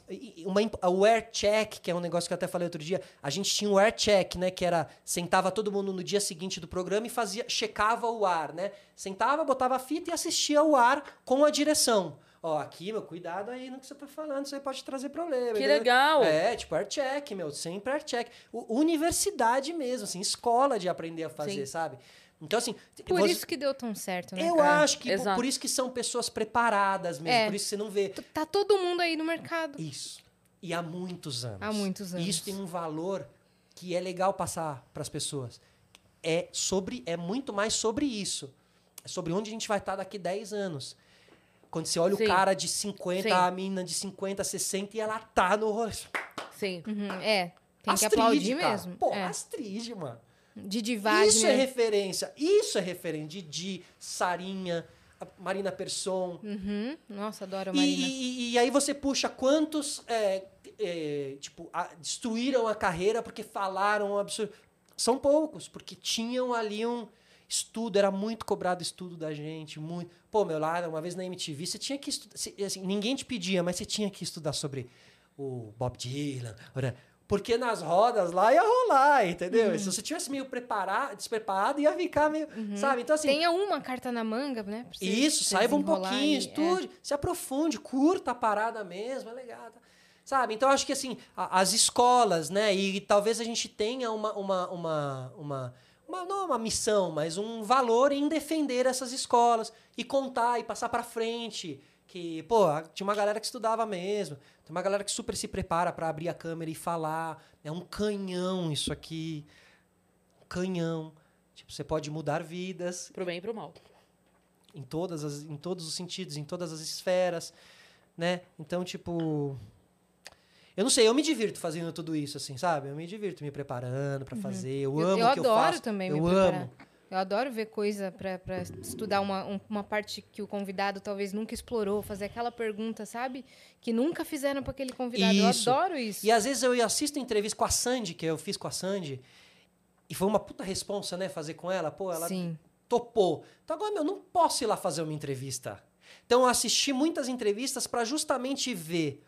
Uma, o air check, que é um negócio que eu até falei outro dia, a gente tinha o air check, né? Que era, sentava todo mundo no dia seguinte do programa e fazia, checava o ar, né? Sentava, botava a fita e assistia o ar com a direção. Ó, aqui, meu, cuidado aí no que você tá falando, isso aí pode trazer problema. Que legal. É, tipo, air check, meu, sempre air check. O- universidade mesmo, assim, escola de aprender a fazer, Sim. sabe? Então, assim... Por você- isso que deu tão certo, né? eu cara? acho que por, por isso que são pessoas preparadas mesmo, É. por isso que você não vê. Tá todo mundo aí no mercado. Isso. E há muitos anos. Há muitos anos. E isso tem um valor que é legal passar para as pessoas. É sobre é muito mais sobre isso. É sobre onde a gente vai estar daqui 10 anos. Quando você olha Sim. o cara de 50, Sim. a mina de 50, 60 e ela tá no rolê. Sim. Uhum, é. Tem que Astrid, aplaudir cara. mesmo. Pô, é. Astrid, mano. Didi Wagner. Isso é referência. Isso é referência. Didi, Sarinha, Marina Persson. Uhum. Nossa, adoro a E, Marina. e- e aí você puxa quantos é, é, tipo, a- destruíram a carreira porque falaram um absurdo. São poucos, porque tinham ali um estudo, era muito cobrado estudo da gente, muito. Pô, meu, lá uma vez na MTV, você tinha que estudar. Assim, ninguém te pedia, mas você tinha que estudar sobre o Bob Dylan. Porque nas rodas lá ia rolar, entendeu? Se você tivesse meio preparado, despreparado, ia ficar meio. Sabe? Então, assim. Tenha uma carta na manga, né? Isso, saiba um pouquinho, e- é. estude, se aprofunde, curta a parada mesmo, é legal. tá? Sabe? Então, acho que assim, a- as escolas, né? E, talvez a gente tenha uma, uma, uma, uma, uma- não uma missão, mas um valor em defender essas escolas e contar e passar pra frente. Que, pô, tinha uma galera que estudava mesmo. Tem uma galera que super se prepara pra abrir a câmera e falar. É um canhão isso aqui. Um canhão. Tipo, você pode mudar vidas Pro bem e pro mal. em todas as, em todos os sentidos, em todas as esferas, né? Então, tipo, eu não sei, eu me divirto fazendo tudo isso assim, sabe? Eu me divirto me preparando pra fazer. Eu, Eu, amo eu o que eu adoro faço. também eu me preparar. amo. Eu adoro ver coisa pra, pra estudar uma, um- uma parte que o convidado talvez nunca explorou, fazer aquela pergunta, sabe? Que nunca fizeram pra aquele convidado. Isso. Eu adoro isso. E às vezes eu assisto entrevista com a Sandy, que eu fiz com a Sandy, e foi uma puta responsa, né, fazer com ela. Pô, ela Sim. topou. Então agora, meu, não posso ir lá fazer uma entrevista. Então eu assisti muitas entrevistas para justamente ver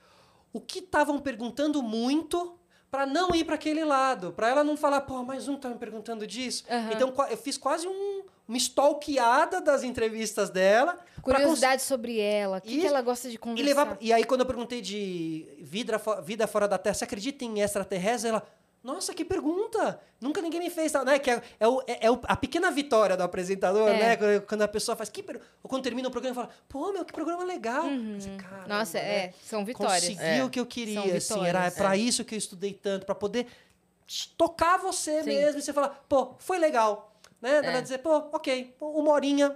o que estavam perguntando muito para não ir para aquele lado, para ela não falar, pô, mais um tá me perguntando disso. Aham. Então eu fiz quase um, uma stalkeada das entrevistas dela. pra cons- Curiosidade sobre ela, o que, que ela gosta de e, conversar. levar, e aí, quando eu perguntei de vida, vida fora da Terra, você acredita em extraterrestre? Ela, nossa, que pergunta! Nunca ninguém me fez, tal", né? Que é, é, o- é- é a pequena vitória do apresentador, É. né? Quando, a pessoa faz, que per... ou quando termina o programa, fala, pô, meu, que programa legal! Você, "Caramba, Uhum. Nossa, né? é, são vitórias. Consegui É. o que eu queria, assim, era pra é. isso que eu estudei tanto, pra poder tocar você Sim. mesmo e você falar, pô, foi legal, né? Ela É. dizer, pô, ok, uma horinha,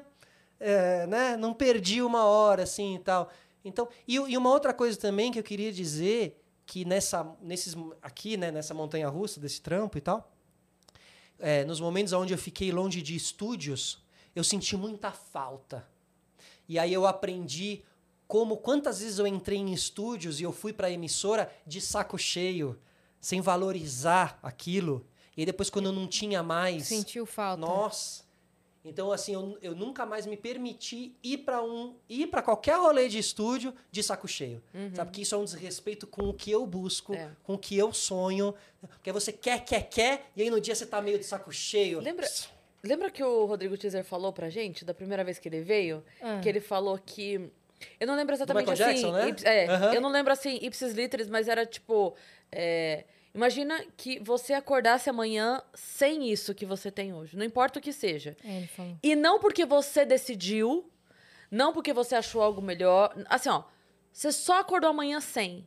né? Não perdi uma hora, assim, e tal. Então, e, e uma outra coisa também que eu queria dizer, que nessa, nesses, aqui, né, nessa montanha-russa, desse trampo e tal, é, nos momentos onde eu fiquei longe de estúdios, eu senti muita falta. E aí eu aprendi como quantas vezes eu entrei em estúdios e eu fui para a emissora de saco cheio, sem valorizar aquilo. E aí depois quando eu não tinha mais, Sentiu falta. nossa. Então assim, eu, eu nunca mais me permiti ir para um ir para qualquer rolê de estúdio de saco cheio. Sabe que isso é um desrespeito com o que eu busco, É. com o que eu sonho. Porque você quer, quer, quer, e aí no dia você tá meio de saco cheio. Lembra, lembra que o Rodrigo Teaser falou pra gente, da primeira vez que ele veio? Ah. Que ele falou que. Eu não lembro exatamente assim. Jackson, né? é, Aham. eu não lembro assim, ipsis literis, mas era tipo. é, imagina que você acordasse amanhã sem isso que você tem hoje. Não importa o que seja. É, ele falou. E não porque você decidiu, não porque você achou algo melhor. Assim, ó, você só acordou amanhã sem.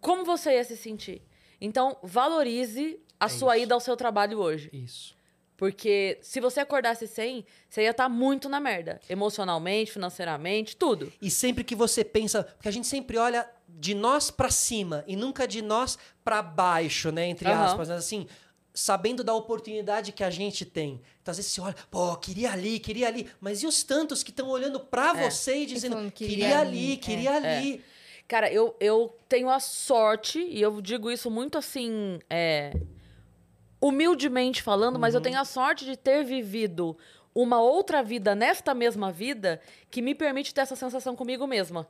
Como você ia se sentir? Então, valorize a É sua isso. ida ao seu trabalho hoje. Isso. Porque se você acordasse sem, você ia estar muito na merda. Emocionalmente, financeiramente, tudo. E sempre que você pensa, porque a gente sempre olha de nós pra cima e nunca de nós pra baixo, né, entre Aham. aspas, né? assim, sabendo da oportunidade que a gente tem. Então às vezes você olha, pô, queria ali, queria ali, mas e os tantos que estão olhando pra É. você e dizendo, falando, queria, "Queria ali, ali", queria é. ali. Cara, eu, eu tenho a sorte, e eu digo isso muito assim, é, humildemente falando, mas eu tenho a sorte de ter vivido uma outra vida nesta mesma vida que me permite ter essa sensação comigo mesma.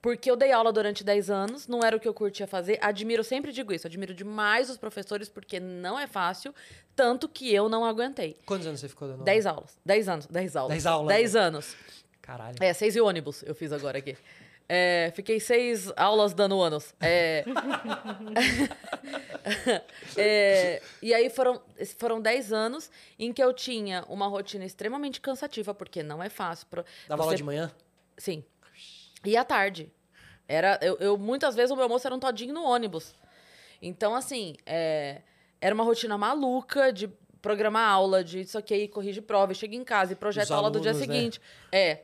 Porque eu dei aula durante 10 anos, não era o que eu curtia fazer. Admiro, sempre digo isso, admiro demais os professores, porque não é fácil, tanto que eu não aguentei. Quantos anos você ficou dando? 10 aulas. 10 anos. 10 aulas. 10 aulas, 10 né? anos. Caralho. É, seis e ônibus eu fiz agora aqui. É, fiquei seis aulas dando anos. É, É, e aí foram, foram dez anos em que eu tinha uma rotina extremamente cansativa, porque não é fácil. Pra, Dava você- aula de manhã? Sim. E à tarde. Era, eu, eu- muitas vezes o meu almoço era um todinho no ônibus. Então, assim, é, era uma rotina maluca de programar aula, de isso aqui, corrige prova, e chega em casa e projeta a aula do dia né? seguinte. É.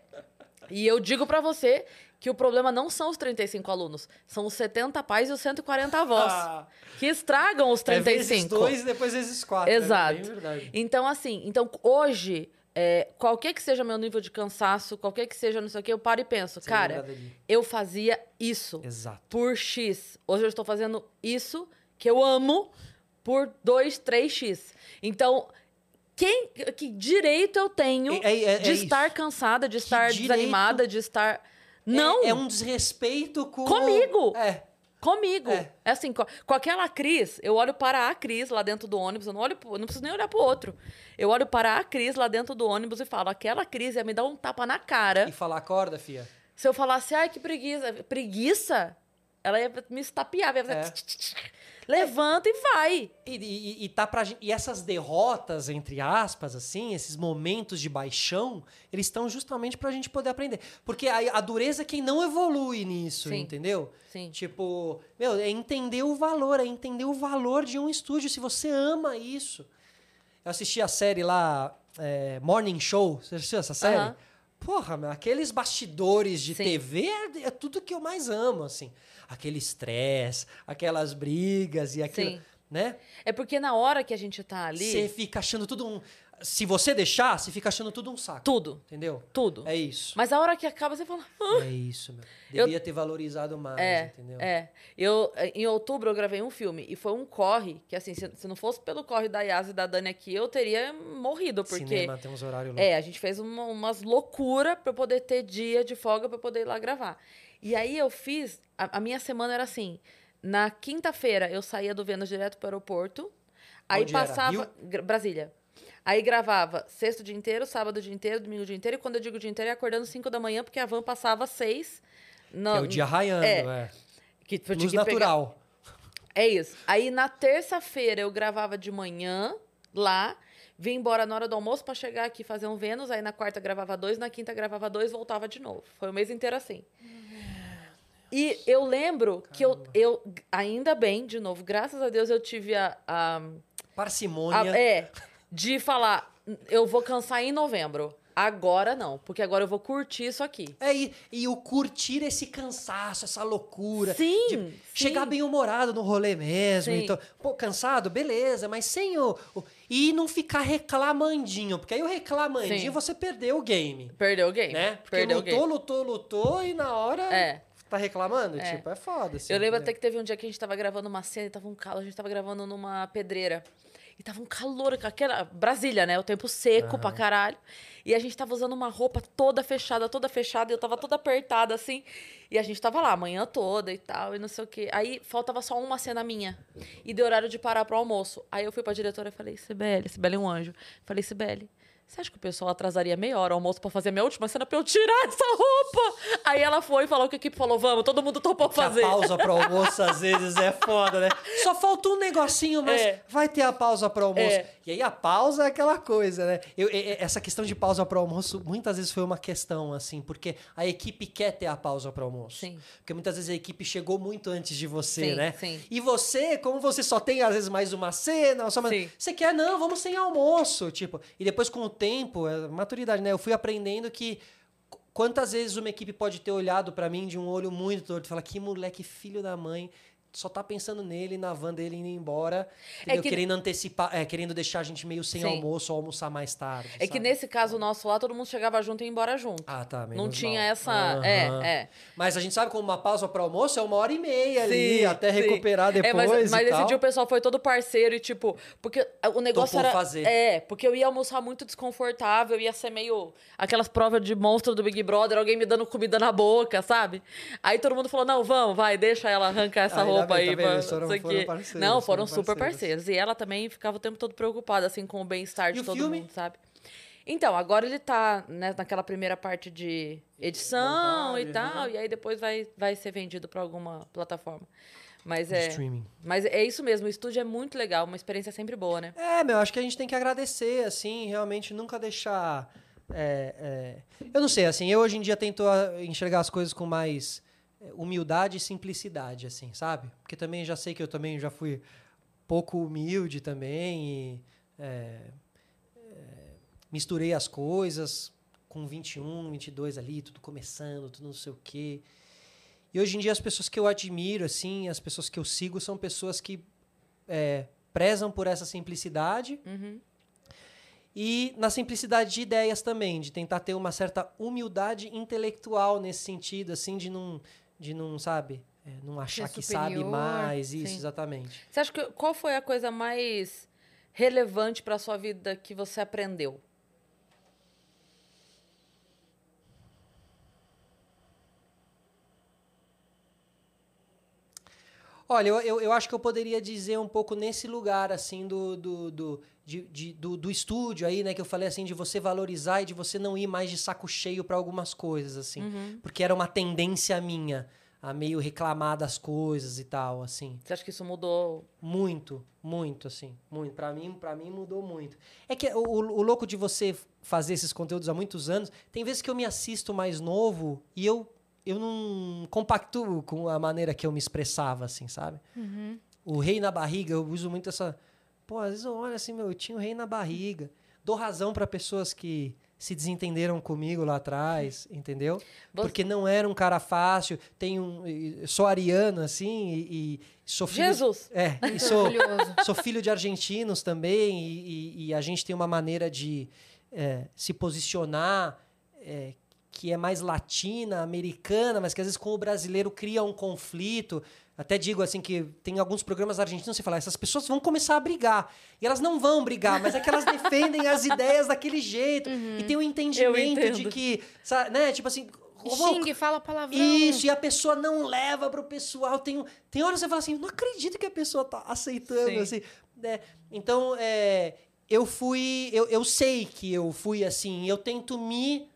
E eu digo pra você que o problema não são os 35 alunos, são os 70 pais e os 140 avós. Ah. que estragam os É vezes 35. dois e depois vezes quatro. né? Exato. Verdade. Então, assim, então hoje, é, qualquer que seja meu nível de cansaço, qualquer que seja não sei o que, eu paro e penso, Você cara, eu fazia isso Exato. por X. Hoje eu estou fazendo isso que eu amo por 2, 3X. Então, quem, que direito eu tenho É- é- é de isso. estar cansada, de estar direito- desanimada, de estar. Não! É, é um desrespeito com. Comigo. É. Comigo. É. É. assim, com, com aquela Cris, eu olho para a Cris lá dentro do ônibus, eu não olho, eu não preciso nem olhar pro outro. Eu olho para a Cris lá dentro do ônibus e falo, aquela Cris ia me dar um tapa na cara. E falar, acorda, fia. Se eu falasse, ai, que preguiça. Preguiça? Ela ia me estapear, ia fazer... É. tch, tch, tch. Levanta e vai. E, e, e tá pra, e essas derrotas, entre aspas, assim, esses momentos de baixão, eles estão justamente pra gente poder aprender. Porque a, a dureza é quem não evolui nisso, Sim. entendeu? Sim. Tipo, meu, é entender o valor, é entender o valor de um estúdio, se você ama isso. Eu assisti a série lá, é, Morning Show, você assistiu essa série? Porra, meu, aqueles bastidores de Sim. TV é, é tudo que eu mais amo, assim. Aquele estresse, aquelas brigas e aquilo, Sim. né? É porque na hora que a gente tá ali, Você fica achando tudo um... Se você deixar, você fica achando tudo um saco. tudo, Entendeu? tudo. É isso. Mas a hora que acaba, você fala... "Ah, É isso, meu. Eu- Devia ter valorizado mais, É, entendeu? é. Eu, em outubro eu gravei um filme e foi um corre, que assim, se, se não fosse pelo corre da Yas e da Dani aqui, eu teria morrido, porque... Cinema tem uns horários loucos. É, a gente fez uma, umas loucuras pra eu poder ter dia de folga pra eu poder ir lá gravar. E aí eu fiz. A, a minha semana era assim: na quinta-feira eu saía do Vênus direto pro aeroporto, aí Onde passava. Brasília. Aí gravava sexto o dia inteiro, sábado o dia inteiro, domingo o dia inteiro, e quando eu digo o dia inteiro, é acordando 5 da manhã, porque a van passava 6. Que é o dia raiando, é. é. Que, Luz que pegar- natural. é isso. Aí na terça-feira eu gravava de manhã lá, vim embora na hora do almoço pra chegar aqui fazer um Vênus. Aí na quarta gravava dois, na quinta gravava dois, voltava de novo. Foi o mês inteiro assim. E eu lembro que eu, eu, ainda bem, de novo, graças a Deus eu tive a- a Parcimônia. a- é, de falar, eu vou cansar em novembro. Agora não, porque agora eu vou curtir isso aqui. É, e, e o curtir esse cansaço, essa loucura. Sim, de sim. Chegar bem humorado no rolê mesmo. Sim. Então, pô, cansado, beleza, mas sem o, o- E não ficar reclamandinho, porque aí o reclamandinho Sim. você perdeu o game. Perdeu o game. Né? Porque Perdeu o lutou, game. lutou, lutou e na hora É. tá reclamando. É. Tipo, é foda. Assim, Eu lembro entendeu? até que teve um dia que a gente tava gravando uma cena e tava um calor, a gente tava gravando numa pedreira. E tava um calor, aquela. Brasília, né? O tempo seco pra caralho. E a gente tava usando uma roupa toda fechada, toda fechada, e eu tava toda apertada assim. E a gente tava lá a manhã toda e tal, e não sei o quê. Aí faltava só uma cena minha. E deu horário de parar pro almoço. Aí eu fui pra diretora e falei, Sibeli, Sibeli é um anjo. Falei, Sibeli, você acha que o pessoal atrasaria meia hora o almoço pra fazer a minha última cena pra eu tirar essa roupa? Aí ela foi e falou que a equipe falou, vamos, todo mundo topou Que fazer. a pausa pro almoço às vezes é foda, né? Só falta um negocinho, mas É. vai ter a pausa pro almoço. É. E aí a pausa é aquela coisa, né? Eu, essa questão de pausa pro almoço muitas vezes foi uma questão, assim, porque a equipe quer ter a pausa pro almoço. Sim. Porque muitas vezes a equipe chegou muito antes de você, Sim, né? sim. E você, como você só tem às vezes mais uma cena, só mais... Sim. você quer, não, vamos sem almoço, tipo. E depois com o tempo, é, maturidade, né? Eu fui aprendendo que qu- quantas vezes uma equipe pode ter olhado pra mim de um olho muito torto e falar que moleque filho da mãe só tá pensando nele, na van dele indo embora, É que- querendo antecipar, é, querendo deixar a gente meio sem Sim. almoço ou almoçar mais tarde. É que sabe? nesse caso nosso lá, todo mundo chegava junto e ia embora junto. Ah, tá. não tinha mal. essa. Aham. É, é. Mas a gente sabe como uma pausa para almoço é uma hora e meia ali, Sim, até sim. recuperar depois. É, mas, mas esse dia o pessoal foi todo parceiro e, tipo, porque o negócio Topou era. fazer. É, porque eu ia almoçar muito desconfortável, ia ser meio aquelas provas de monstro do Big Brother, alguém me dando comida na boca, sabe? Aí todo mundo falou: não, vamos, vai, deixa ela arrancar essa Aí, tá roupa aí. foram- não sei foram parceiros, Não, foram foram super parceiros. parceiros. E ela também ficava o tempo todo preocupada, assim, com o bem-estar de o todo filme? mundo, sabe? Então, agora ele tá né, naquela primeira parte de edição Montagem, e tal, né? e aí depois vai, vai ser vendido pra alguma plataforma. Mas é. streaming. Mas é isso mesmo, o estúdio é muito legal, uma experiência sempre boa, né? É, meu, acho que a gente tem que agradecer, assim, realmente nunca deixar. é, é, Eu não sei, assim, eu hoje em dia tento enxergar as coisas com mais humildade e simplicidade, assim, sabe? Porque também já sei que eu também já fui pouco humilde também e é, é, misturei as coisas com 21, 22 ali, tudo começando, tudo não sei o quê. E hoje em dia as pessoas que eu admiro, assim, as pessoas que eu sigo são pessoas que é, prezam por essa simplicidade Uhum. e na simplicidade de ideias também, de tentar ter uma certa humildade intelectual nesse sentido, assim, de não, de não sabe, é, não achar que sabe mais, isso, sim. exatamente. Você acha que qual foi a coisa mais relevante pra sua vida que você aprendeu? Olha, eu, eu, eu acho que eu poderia dizer um pouco nesse lugar, assim, do, do, do, de- de- do, do estúdio aí, né? Que eu falei, assim, de você valorizar e de você não ir mais de saco cheio para algumas coisas, assim. Porque era uma tendência minha a meio reclamar das coisas e tal, assim. Você acha que isso mudou? Muito, muito, assim, muito. Pra mim, para mim mudou muito. É que o, o louco de você fazer esses conteúdos há muitos anos, tem vezes que eu me assisto mais novo e eu eu não compactuo com a maneira que eu me expressava, assim, sabe? O rei na barriga, eu uso muito essa. Pô, às vezes eu olho assim, meu, eu tinha o rei na barriga. Dou razão pra pessoas que se desentenderam comigo lá atrás, entendeu? Você- Porque não era um cara fácil. Tenho um, sou ariano, assim, e, e sou filho. Jesus! É, e sou, sou filho de argentinos também, e, e- e a gente tem uma maneira de é, se posicionar é, que é mais latina, americana, mas que às vezes com o brasileiro cria um conflito. Até digo assim que tem alguns programas argentinos que você fala, essas pessoas vão começar a brigar. E elas não vão brigar, mas é que elas defendem as ideias daquele jeito. E tem o entendimento de que, sabe, né, tipo assim, E "Ô, Xingue, fala palavrão. isso, e a pessoa não leva pro pessoal. Tem, um- tem horas que você fala assim, não acredito que a pessoa tá aceitando, Sim. assim. né? Então, é, eu fui... Eu, eu sei que eu fui assim, eu tento me,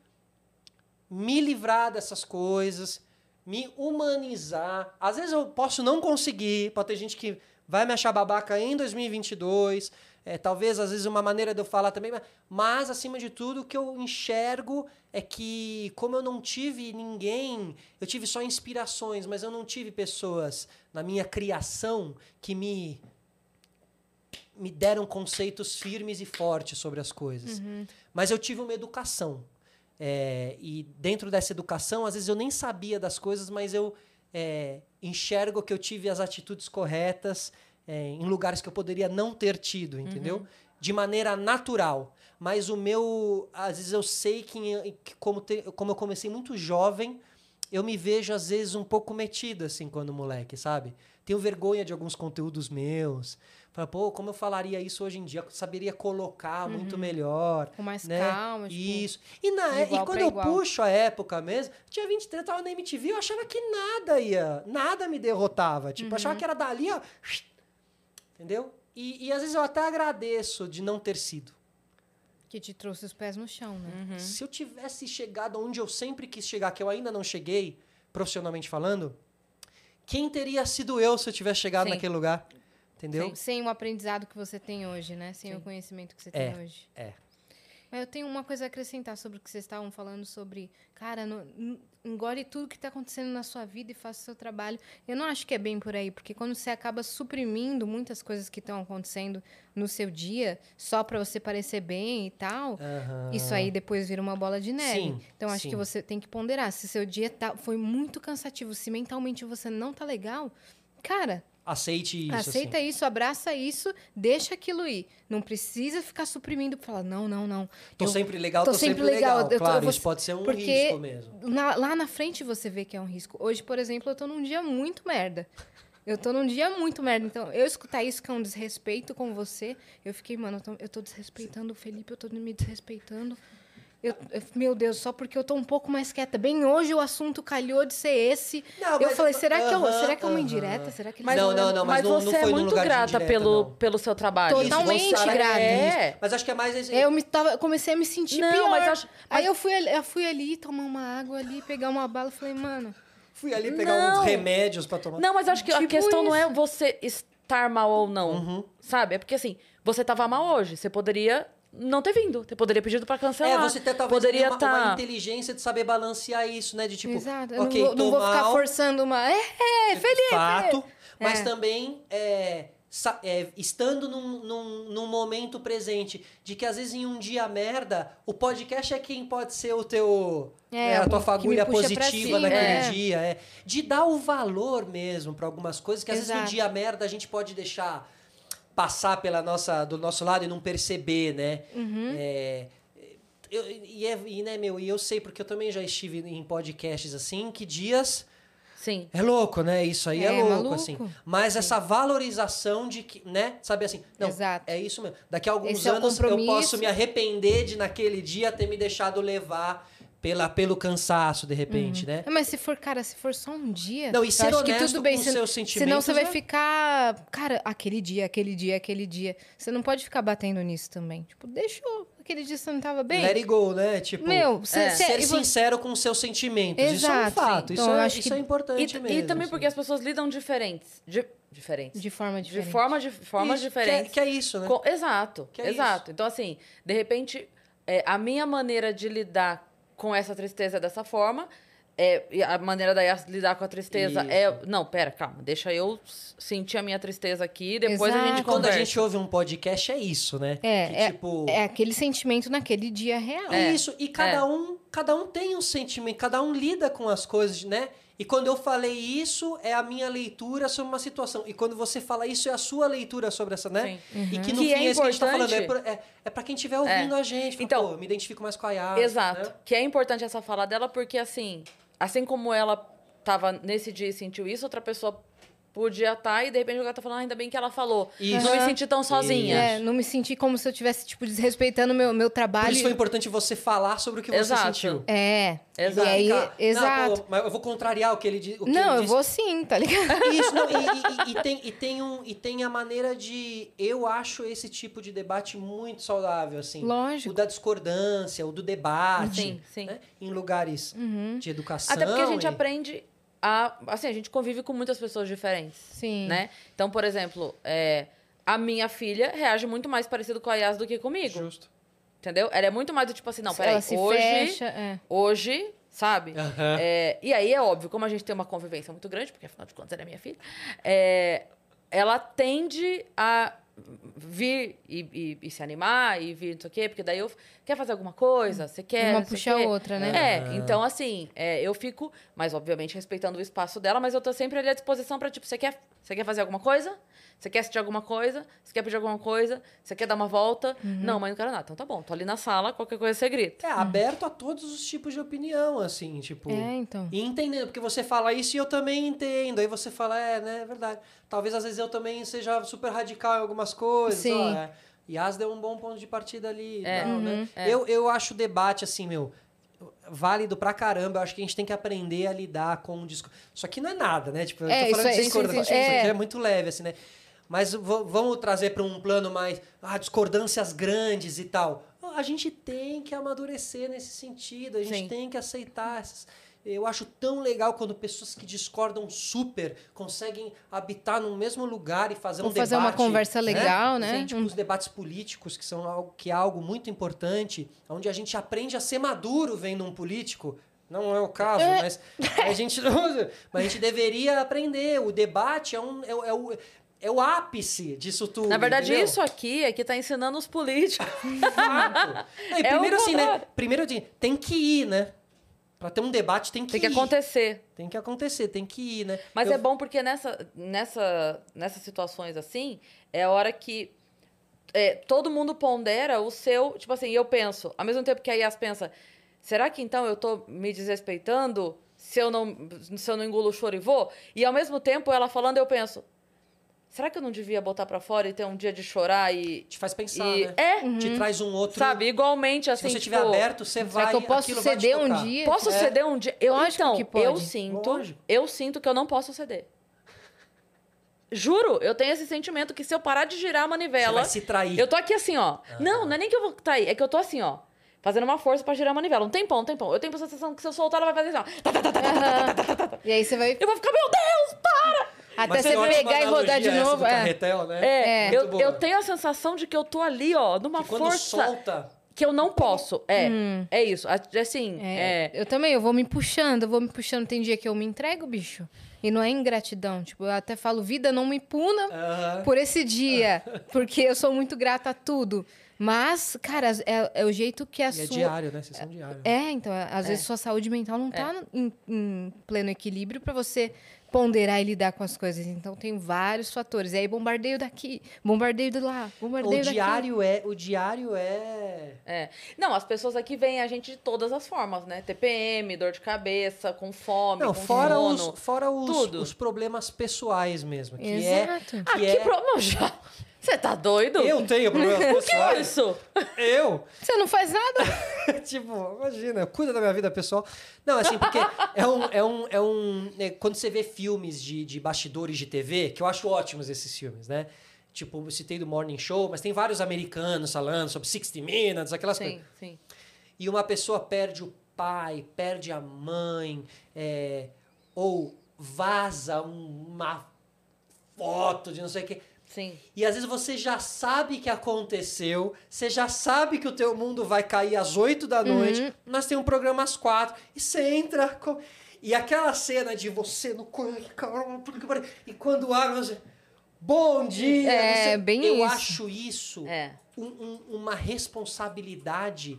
me livrar dessas coisas, me humanizar. Às vezes eu posso não conseguir, pode ter gente que vai me achar babaca em 2022, é, talvez, às vezes, uma maneira de eu falar também, mas, mas, acima de tudo, o que eu enxergo é que, como eu não tive ninguém, eu tive só inspirações, mas eu não tive pessoas na minha criação que me, me deram conceitos firmes e fortes sobre as coisas. Mas eu tive uma educação. É, e dentro dessa educação, às vezes eu nem sabia das coisas, mas eu é, enxergo que eu tive as atitudes corretas é, em lugares que eu poderia não ter tido, entendeu? De maneira natural. Mas o meu. Às vezes eu sei que, que como, te- como eu comecei muito jovem, eu me vejo, às vezes, um pouco metido, assim, quando moleque, sabe? Tenho vergonha de alguns conteúdos meus. Fala, pô, como eu falaria isso hoje em dia? Eu saberia colocar muito melhor. Com mais né? calma, tipo, Isso. E, na, e quando eu igual. puxo a época mesmo, tinha 23, tava na MTV, eu achava que nada ia, nada me derrotava. Tipo, eu achava Uhum. que era dali, ó. Entendeu? E, e às vezes eu até agradeço de não ter sido. que te trouxe os pés no chão, né? Uhum. Se eu tivesse chegado onde eu sempre quis chegar, que eu ainda não cheguei, profissionalmente falando, quem teria sido eu se eu tivesse chegado Sim. naquele lugar? Entendeu? Sem o aprendizado que você tem hoje, né? Sem o conhecimento que você É, tem hoje. é. Mas eu tenho uma coisa a acrescentar sobre o que vocês estavam falando sobre, cara, não, n- engole tudo que está acontecendo na sua vida e faça o seu trabalho. Eu não acho que é bem por aí, porque quando você acaba suprimindo muitas coisas que estão acontecendo no seu dia, só para você parecer bem e tal, Aham. isso aí depois vira uma bola de neve. Sim, então acho sim. que você tem que ponderar. Se seu dia tá, foi muito cansativo, se mentalmente você não tá legal, Cara, Aceite isso. aceita assim. isso, abraça isso, deixa aquilo ir. Não precisa ficar suprimindo pra falar, não, não, não. Tô Eu- sempre legal, tô tô, sempre sempre legal, legal. eu claro, eu vou- isso pode ser um risco mesmo. Na- lá na frente você vê que é um risco. Hoje, por exemplo, eu tô num dia muito merda. Eu tô num dia muito merda. Então, eu escutar isso que é um desrespeito com você, eu fiquei, mano, eu tô, eu tô desrespeitando o Felipe, eu tô me desrespeitando. Eu- eu- meu Deus, só porque eu tô um pouco mais quieta. Bem hoje o assunto calhou de ser esse. Não, eu mas- falei, será que, eu, será que é uma aham. indireta? Será que Mas, Não, não, não, mas não- não você é foi num muito grata indireta, pelo, não. pelo seu trabalho. Totalmente Você- grata. É. Mas acho que é mais. Eu me tava, comecei a me sentir Não, pior. mas acho- Aí mas- eu fui, ali- eu fui ali tomar uma água ali, pegar uma bala, falei, mano, Fui ali pegar Não. uns remédios pra tomar. Não, mas acho que a Tipo questão não é isso. você estar mal ou não. Uhum. Sabe? É porque assim, você tava mal hoje. Você poderia não ter vindo. Você poderia pedido pra cancelar. É, você ter talvez poderia uma, tá... uma inteligência de saber balancear isso, né? De tipo, exato, eu ok, não, vou, não vou ficar forçando uma. É, é Felipe! fato, mas É. também é, é, estando num, num, num momento presente de que às vezes em um dia merda, o podcast é quem pode ser o teu É, é, a tua fagulha positiva naquele é. dia, é de dar o valor mesmo pra algumas coisas que às vezes Exato. no dia merda a gente pode deixar passar pela nossa do nosso lado e não perceber, né? Uhum. É, eu, e, é, e, né, meu, e eu sei porque eu também já estive em podcasts assim, que dias Sim. é louco, né? Isso aí é, É, louco, maluco. assim. Mas essa valorização de que, né? Sabe assim, não, Exato. é isso mesmo. Daqui a alguns Esse é anos eu compromisso. posso me arrepender de naquele dia ter me deixado levar pela, pelo cansaço, de repente, né? É, Mas se for, cara, se for só um dia. Não, e ser que honesto tudo bem. com se- seus Senão sentimentos você vai é- ficar. Cara, aquele dia, aquele dia, aquele dia. Você não pode ficar batendo nisso também. Tipo, deixou. Aquele dia você não tava bem. Let it go, né? Tipo, Meu, cê- é. ser sincero com os seus sentimentos. Isso é um Exato, fato. Isso, Então, eu é, acho isso que- é importante E, mesmo. e também assim. porque as pessoas lidam diferentes. Di- diferentes. De forma De diferente. forma de formas Isso, diferentes. Que é, que é isso, né? Com- exato, Que é exato. Então, assim, de repente, é, a minha maneira de lidar com essa tristeza é dessa forma. É, e a maneira da Yas lidar com a tristeza Isso. é. Não, pera, calma. Deixa eu sentir a minha tristeza aqui, depois a gente Exato. Quando a conversa. gente ouve um podcast, é isso, né? É, Que, é, tipo... é aquele sentimento naquele dia real. É É. isso, e cada É. um, cada um tem um sentimento, cada um lida com as coisas, né? E quando eu falei isso, é a minha leitura sobre uma situação. E quando você fala isso, é a sua leitura sobre essa, né? Sim. E que no Que fim é é isso que a gente tá falando. É, importante. pra- é, é pra quem estiver ouvindo a gente. Fala, Então, pô, eu me identifico mais com a Yas. Exato. né? Que é importante essa fala dela, porque assim, assim como ela tava nesse dia e sentiu isso, outra pessoa podia estar e de repente o cara tá falando, ah, ainda bem que ela falou. Isso. Não me senti tão sozinha. É, não me senti como se eu estivesse, tipo, desrespeitando meu, meu Por trabalho. isso foi importante você falar sobre o que você Exato. sentiu. É. Exato. E aí, Ficar, exato. Não, pô, mas eu vou contrariar o que ele, di- o que Não, ele eu disse. vou sim, tá ligado? Isso, não, e, e- e- e tem, e, tem um, e tem a maneira de. Eu acho esse tipo de debate muito saudável, assim. Lógico. O da discordância, o do debate. Sim, sim. né? Em lugares Uhum. de educação. Até porque a gente e- aprende a. Assim, a gente convive com muitas pessoas diferentes. Sim. Né? Então, por exemplo, é, a minha filha reage muito mais parecido com a Yas do que comigo. Justo. Entendeu? Ela é muito mais do tipo assim, não, peraí, Ela se hoje. fecha. É. Hoje, sabe? Aham. É, e aí é óbvio, como a gente tem uma convivência muito grande, porque afinal de contas ela é minha filha, é, ela tende a vir e, e- e se animar e vir não sei o quê, porque daí eu quer fazer alguma coisa, você quer. Uma puxa a outra, né? É, Aham. então assim, é, eu fico, mas obviamente respeitando o espaço dela, mas eu tô sempre ali à disposição pra, tipo, você quer, você quer fazer alguma coisa? Você quer assistir alguma coisa? Você quer pedir alguma coisa? Você quer dar uma volta? Uhum. Não, mas não quero nada. Então tá bom, tô ali na sala, qualquer coisa você grita. É aberto a todos os tipos de opinião, assim, tipo. É, então. E entendendo, porque você fala isso e eu também entendo. Aí você fala, é, né, é verdade. Talvez às vezes eu também seja super radical em algumas coisas. Sim. Ó, é. Yas deu um bom ponto de partida ali. É. tal, né? Uhum. É. Eu, eu acho o debate, assim, meu, válido pra caramba. Eu acho que a gente tem que aprender a lidar com o discurso. Isso aqui não é nada, né? Tipo, eu É, tô falando isso de é- isso Isso é. aqui é muito leve, assim, né? Mas vamos trazer para um plano mais. Ah, discordâncias grandes e tal. A gente tem que amadurecer nesse sentido. A gente Sim. tem que aceitar essas. Eu acho tão legal quando pessoas que discordam super conseguem habitar no mesmo lugar e fazer Ou um fazer uma debate. conversa legal, né? Sim, tipo, Um- os debates políticos, que são algo, que é algo muito importante, onde a gente aprende a ser maduro vendo um político. Não é o caso, mas a gente mas a gente deveria aprender. O debate é, um, é, é é o ápice disso tudo. Na verdade, entendeu? isso aqui é que tá ensinando os políticos. Fato. Não, e É primeiro assim, né? Primeiro assim, tem que ir, né? Pra ter um debate tem que Tem que ir. acontecer. Tem que acontecer, tem que ir, né? Mas Eu- é bom porque nessa, nessa, nessas situações assim, é a hora que é, todo mundo pondera o seu. Tipo assim, eu penso, ao mesmo tempo que a Yas pensa, será que então eu tô me desrespeitando se eu não, se eu não engulo o choro e vou? E ao mesmo tempo ela falando, eu penso, será que eu não devia botar para fora e ter um dia de chorar e. Te faz pensar. E... Né? É. Uhum. Te traz um outro. Sabe, igualmente assim. Se você tiver tipo, aberto, você vai. Que eu posso ceder um dia? Posso é. ceder um dia? Eu, acho então, que pode. eu sinto. Lógico. Eu sinto que eu não posso ceder. Juro, eu tenho esse sentimento que se eu parar de girar a manivela. Você vai se trair. Eu tô aqui assim, ó. Ah. Não, não é nem que eu vou trair, é que eu tô assim, ó. Fazendo uma força pra girar a manivela. Um tempão, um tempão. Eu tenho a sensação que se eu soltar, ela vai fazer assim, ó. Uhum. E aí você vai. Eu vou ficar, meu Deus, para! Até você pegar e rodar de novo. É. carretel, né? É, É. eu, eu tenho a sensação de que eu tô ali, ó, numa Quando força solta. que eu não posso. É, é isso. A- Assim, É, é. Eu também, eu vou me puxando, eu vou me puxando. Tem dia que eu me entrego, bicho. E não é ingratidão. Tipo, eu até falo, vida, não me puna Aham. por esse dia. porque eu sou muito grata a tudo. Mas, cara, é, é o jeito que a E é sua. diário, né? Sessão diária. É, então, às vezes sua saúde mental não tá em, em pleno equilíbrio pra você ponderar e lidar com as coisas. Então tem vários fatores. E aí bombardeio daqui, bombardeio de lá, bombardeio O daqui. diário é. O diário é. É. Não, as pessoas aqui veem a gente de todas as formas, né? TPM, dor de cabeça, com fome, Não, com fora, sono. os, fora os, tudo. os problemas pessoais mesmo. Que Exato. é. Ah, Que que é... problema já? Você tá doido? Eu tenho problemas O que é pessoais. isso? Eu? Você não faz nada? tipo, imagina, cuida da minha vida pessoal. Não, assim, porque é um. É um, é um é, quando você vê filmes de, de bastidores de TV, que eu acho ótimos esses filmes, né? Tipo, eu citei do Morning Show, mas tem vários americanos falando sobre 60 Minutes, aquelas coisas. Sim, sim. E uma pessoa perde o pai, perde a mãe, é, ou vaza um- uma foto de não sei o quê. Sim. E às vezes você já sabe que aconteceu, você já sabe que o teu mundo vai cair às 8 da noite, nós temos um programa às 4, e você entra com... E aquela cena de você no e quando abre, você... Bom dia! É, você- bem Eu isso. acho isso É. um- um- uma responsabilidade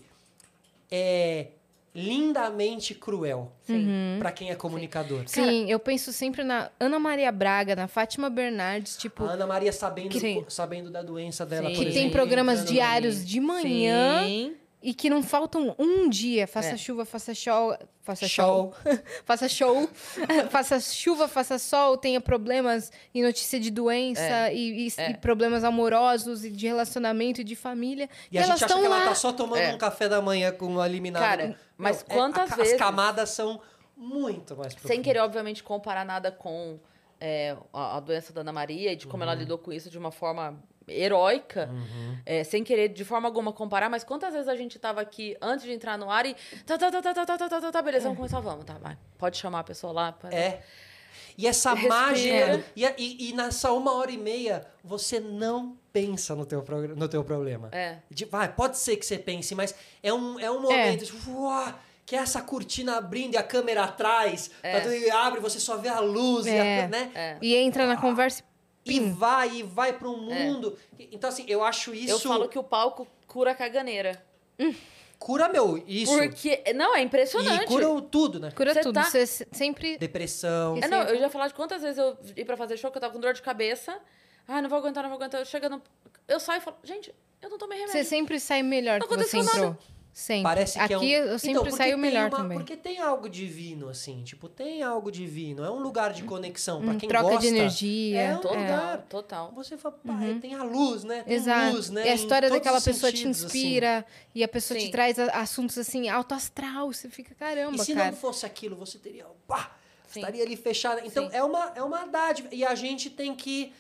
é, lindamente cruel Sim. pra quem é comunicador. Sim, eu penso sempre na Ana Maria Braga, na Fátima Bernardes, tipo, A Ana Maria sabendo, sabendo da doença dela, Sim. por que exemplo. tem programas diários de manhã Sim. E que não faltam um dia. Faça É. chuva, faça show. Faça Show. faça show. faça chuva, faça sol. Tenha problemas e notícia de doença É. e, e- É. e problemas amorosos e de relacionamento e de família. E a elas gente acha que lá. ela tá só tomando É. um café da manhã com uma eliminada. Cara, Não, mas é- quantas a- vezes- As camadas são muito mais profundas. Sem querer, obviamente, comparar nada com é, a, a doença da Ana Maria e de como ela Uhum. lidou com isso de uma forma heróica, é, sem querer de forma alguma comparar, mas quantas vezes a gente tava aqui antes de entrar no ar e tá, tá, tá, tá, tá, tá, tá, tá, tá, tá beleza, vamos começar, vamos, tá, vai. Pode chamar a pessoa lá. pra- É. E essa Respira. mágica. E, e, e nessa uma hora e meia, você não pensa no teu, no teu problema. É. De- vai, pode ser que você pense, mas é um, é um momento tipo, uau, que é essa cortina abrindo e a câmera atrás, tá tudo- e abre, você só vê a luz, e, É. a, né? É. E entra na conversa. E vai, e vai para um mundo. Então, assim, eu acho isso. Eu falo que o palco cura a caganeira. Cura, meu, isso. Porque, não, é impressionante. E cura o tudo, né? Cura Você tudo. tá- Você se- sempre. Depressão. É, não, eu já ia falar de quantas vezes eu ia pra fazer show que eu tava com dor de cabeça. Ai, não vou aguentar, não vou aguentar. Eu chego no... Eu saio e falo, gente, eu não tomei remédio. Você sempre sai melhor Não que você entrou. nada. Sempre. Parece que Aqui é um... eu Então, sempre porque saio tem melhor uma- também. Porque tem algo divino, assim. Tipo, tem algo divino. É um lugar de conexão. Pra Hum, quem troca gosta. de energia. É um Total, lugar. total. Você fala, pá, tem a luz, né? Tem Exato. luz, né? E a história daquela pessoa te sentidos, assim. inspira e a pessoa te Sim. traz a- assuntos assim, alto astral. Você fica, caramba, E se cara. não fosse aquilo, você teria. Pá, estaria ali fechada. Então Sim. é uma, é uma dádiva. E a gente tem que.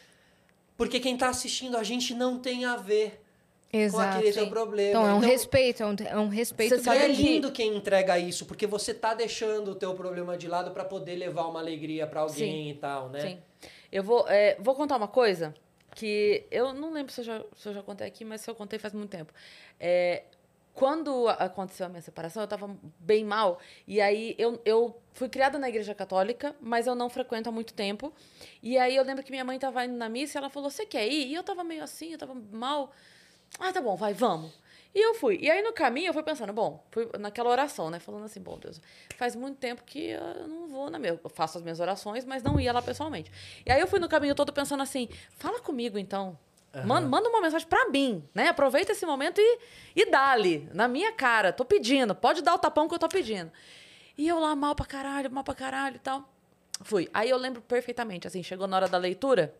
Porque quem tá assistindo a gente não tem a ver com Exato. aquele teu sim. problema. Então é um respeito, é um, é um respeito. Você E sabe é lindo quem entrega isso, porque você tá deixando o teu problema de lado pra poder levar uma alegria pra alguém Sim. e tal, né? Sim. Eu vou, é, vou contar uma coisa que eu não lembro se eu, já, se eu já contei aqui, mas se eu contei faz muito tempo. É, quando aconteceu a minha separação, eu tava bem mal. E aí eu, eu fui criada na igreja católica, mas eu não frequento há muito tempo. E aí eu lembro que minha mãe tava indo na missa e ela falou: Você quer ir? E eu tava meio assim, eu tava mal. Ah, tá bom, vai, vamos. E eu fui. E aí no caminho eu fui pensando, bom, fui naquela oração, né? Falando assim, bom, Deus, faz muito tempo que eu não vou na minha. Eu faço as minhas orações, mas não ia lá pessoalmente. E aí eu fui no caminho todo pensando assim, fala comigo então. Manda, manda uma mensagem pra mim, né? Aproveita esse momento e, e dá-lhe, na minha cara. Tô pedindo, pode dar o tapão que eu tô pedindo. E eu lá, mal pra caralho, mal pra caralho e tal. Fui. Aí eu lembro perfeitamente, assim, chegou na hora da leitura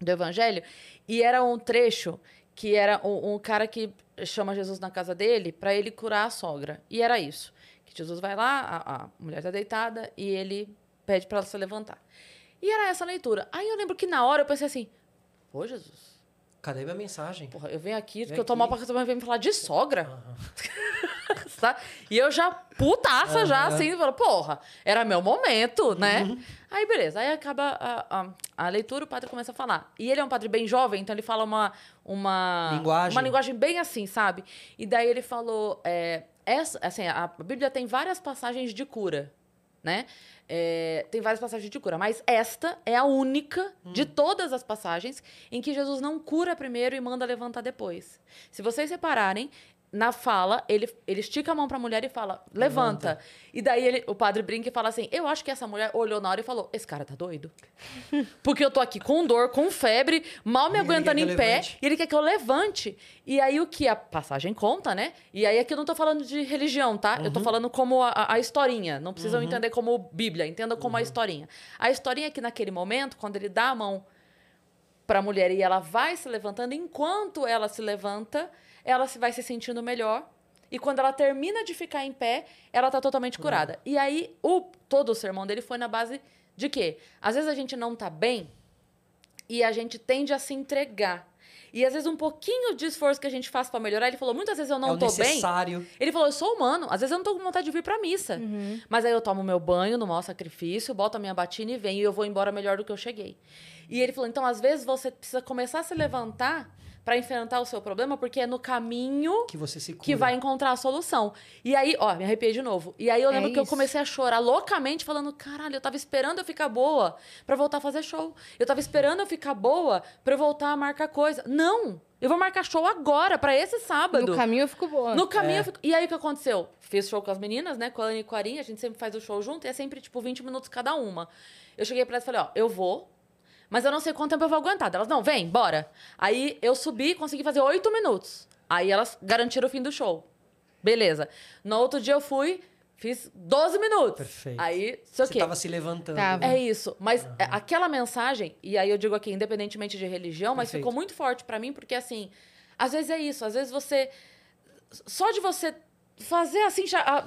do evangelho e era um trecho que era um, um cara que chama Jesus na casa dele para ele curar a sogra. E era isso. Que Jesus vai lá, a, a mulher tá deitada e ele pede para ela se levantar. E era essa leitura. Aí eu lembro que na hora eu pensei assim: Ô Jesus, Cadê minha mensagem? porra, eu venho aqui, Vem porque eu tô aqui. mal pra você vem me falar de sogra. Tá? E eu já, putaça já, assim, falo, porra, era meu momento, né? Uhum. Aí, beleza. Aí acaba a, a, a leitura, o padre começa a falar. E ele é um padre bem jovem, então ele fala uma... Uma Linguagem. Uma linguagem bem assim, sabe? E daí ele falou... É, essa, assim, a Bíblia tem várias passagens de cura, né? É, tem várias passagens de cura, mas esta é a única de todas as passagens em que Jesus não cura primeiro e manda levantar depois. Se vocês separarem, na fala, ele, ele estica a mão pra mulher e fala, levanta. Levanta. E daí ele, o padre brinca e fala assim: Eu acho que essa mulher olhou na hora e falou: Esse cara tá doido. Porque eu tô aqui com dor, com febre, mal me E aguentando em pé, levante. e ele quer que eu levante. E aí o que a passagem conta, né? E aí aqui eu não tô falando de religião, tá? Eu tô Uhum. falando como a, a historinha. Não precisam entender como Bíblia, entendam como a Uhum. historinha. A historinha é que naquele momento, quando ele dá a mão pra mulher e ela vai se levantando, enquanto ela se levanta, ela se vai se sentindo melhor. E quando ela termina de ficar em pé, ela tá totalmente curada. E aí, o, todo o sermão dele foi na base de quê? Às vezes a gente não tá bem e a gente tende a se entregar. E às vezes um pouquinho de esforço que a gente faz pra melhorar, ele falou, muitas vezes eu não é o tô bem. necessário. Ele falou, eu sou humano, às vezes eu não tô com vontade de vir pra missa. Mas aí eu tomo meu banho no maior sacrifício, boto a minha batina e venho, e eu vou embora melhor do que eu cheguei. E ele falou, então às vezes você precisa começar a se levantar pra enfrentar o seu problema, porque é no caminho Que você se cura. que vai encontrar a solução. E aí, ó, me arrepiei de novo. E aí eu É lembro que eu comecei a chorar loucamente, falando: caralho, eu tava esperando eu ficar boa pra voltar a fazer show. Eu tava esperando eu ficar boa pra eu voltar a marcar coisa. Não! Eu vou marcar show agora, pra esse sábado. No caminho eu fico boa. No caminho, É. eu fico... e aí o que aconteceu? Fiz show com as meninas, né? Com a Ana e com a Arinha, a gente sempre faz o show junto e é sempre tipo 20 minutos cada uma. Eu cheguei pra elas e falei: ó, eu vou, mas eu não sei quanto tempo eu vou aguentar. Elas, não, vem, bora. Aí eu subi e consegui fazer 8 minutos. Aí elas garantiram o fim do show. Beleza. No outro dia eu fui, fiz 12 minutos. Perfeito. Aí, sei o Você quê. tava se levantando. Tava. É isso. Mas é, aquela mensagem, e aí eu digo aqui, independentemente de religião, mas Perfeito. ficou muito forte pra mim, porque assim, às vezes é isso, às vezes você. Só de você fazer assim, já. ah,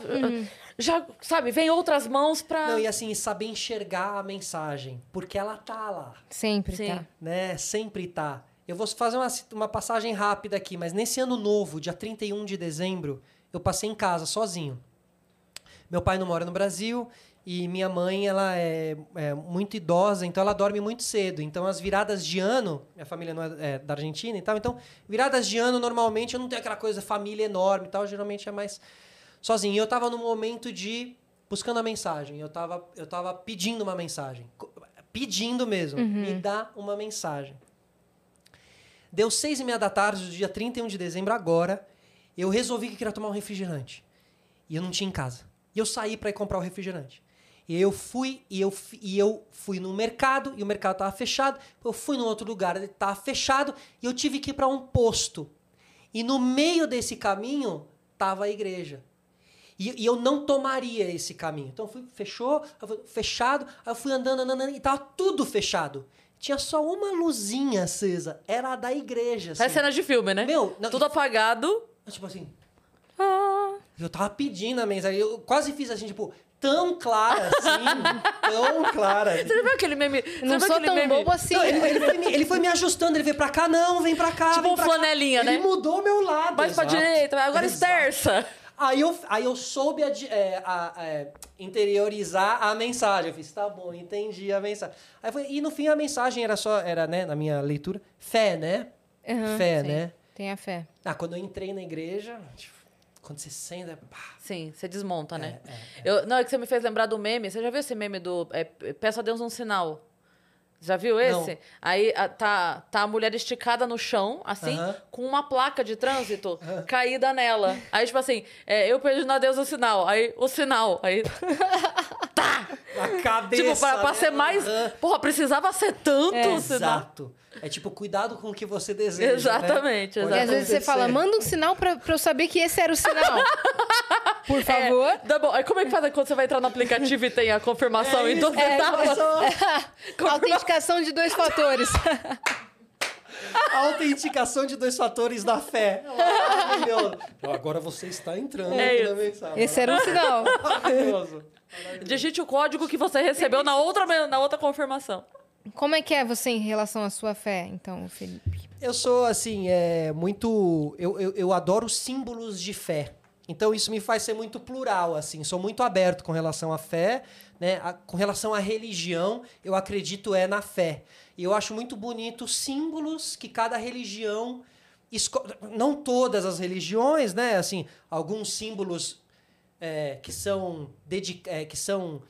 já sabe, vem outras mãos pra. Não, e assim, saber enxergar a mensagem. Porque ela tá lá, Sempre Sim. tá. né? Sempre tá. Eu vou fazer uma, uma passagem rápida aqui, mas nesse ano novo, dia 31 de dezembro, eu passei em casa sozinho. Meu pai não mora no Brasil e minha mãe, ela é, é muito idosa, então ela dorme muito cedo. Então, as viradas de ano, minha família não é, é da Argentina e tal, então, viradas de ano, normalmente, eu não tenho aquela coisa família enorme e tal, geralmente é mais sozinho. E eu tava num momento de buscando a mensagem, eu tava, eu tava pedindo uma mensagem. Pedindo mesmo, me dá uma mensagem. Deu seis e meia da tarde do dia 31 de dezembro, agora, eu resolvi que queria tomar um refrigerante. E eu não tinha em casa. E eu saí para ir comprar o refrigerante. E eu fui, e eu, e eu fui no mercado, e o mercado estava fechado. Eu fui num outro lugar, ele estava fechado, e eu tive que ir para um posto. E no meio desse caminho estava a igreja. E, e eu não tomaria esse caminho. Então eu fui, fechou, fui, fechado, aí eu fui andando, andando, andando, e tava tudo fechado. Tinha só uma luzinha acesa, era a da igreja. Parece assim. cena de filme, né? Meu, não- Tudo apagado. Tipo assim, Ah. eu tava pedindo a mensagem, eu quase fiz assim, tipo, tão clara assim, tão clara. Você viu aquele meme? Não sou tão meme? bobo assim. Não, ele, ele foi me, ele foi me ajustando, ele veio pra cá, não, vem pra cá. Tipo vem um pra cá. flanelinha, ele né? mudou meu lado. Mais pra direita, agora Exato. esterça. Aí eu, aí eu soube é, a- é, interiorizar a mensagem. Eu fiz, tá bom, entendi a mensagem. Aí foi, e no fim a mensagem era só, era, né, na minha leitura, fé, né? Aham, fé, sim. né? Tenha fé. Ah, quando eu entrei na igreja, tipo, quando você senta, pá, Sim, você desmonta, né? é, Eu, não, é que você me fez lembrar do meme. Você já viu esse meme do é, Peço a Deus um sinal? Já viu esse? Aí a- tá, tá a mulher esticada no chão, assim, Aham. com uma placa de trânsito caída nela. Aí, tipo assim, é, eu perdi na Deus o sinal. Aí, o sinal. Aí, A cabeça. tipo, pra, pra né? ser mais. Aham. Porra, precisava ser tanto o sinal. Exato. É tipo, cuidado com o que você deseja. Exatamente, né? E Pode às vezes você fala, manda um sinal pra, pra eu saber que esse era o sinal. Por favor. É, bom. Aí como é que faz quando você vai entrar no aplicativo e tem a confirmação É em duas isso, é, etapas? Autenticação de dois fatores. A autenticação de dois fatores da fé. Maravilhoso. Agora você está entrando É aqui isso. na mensagem. Esse era um sinal. Maravilhoso. Digite o código que você recebeu na outra, na outra confirmação. Como é que é você em relação à sua fé, então, Felipe? Eu sou, assim, é, muito... Eu, eu, eu adoro símbolos de fé. Então, isso me faz ser muito plural, assim. Sou muito aberto com relação à fé, né? A- com relação à religião, eu acredito é na fé. E eu acho muito bonito os símbolos que cada religião... Não todas as religiões, né? Assim, alguns símbolos é, que são, é, que são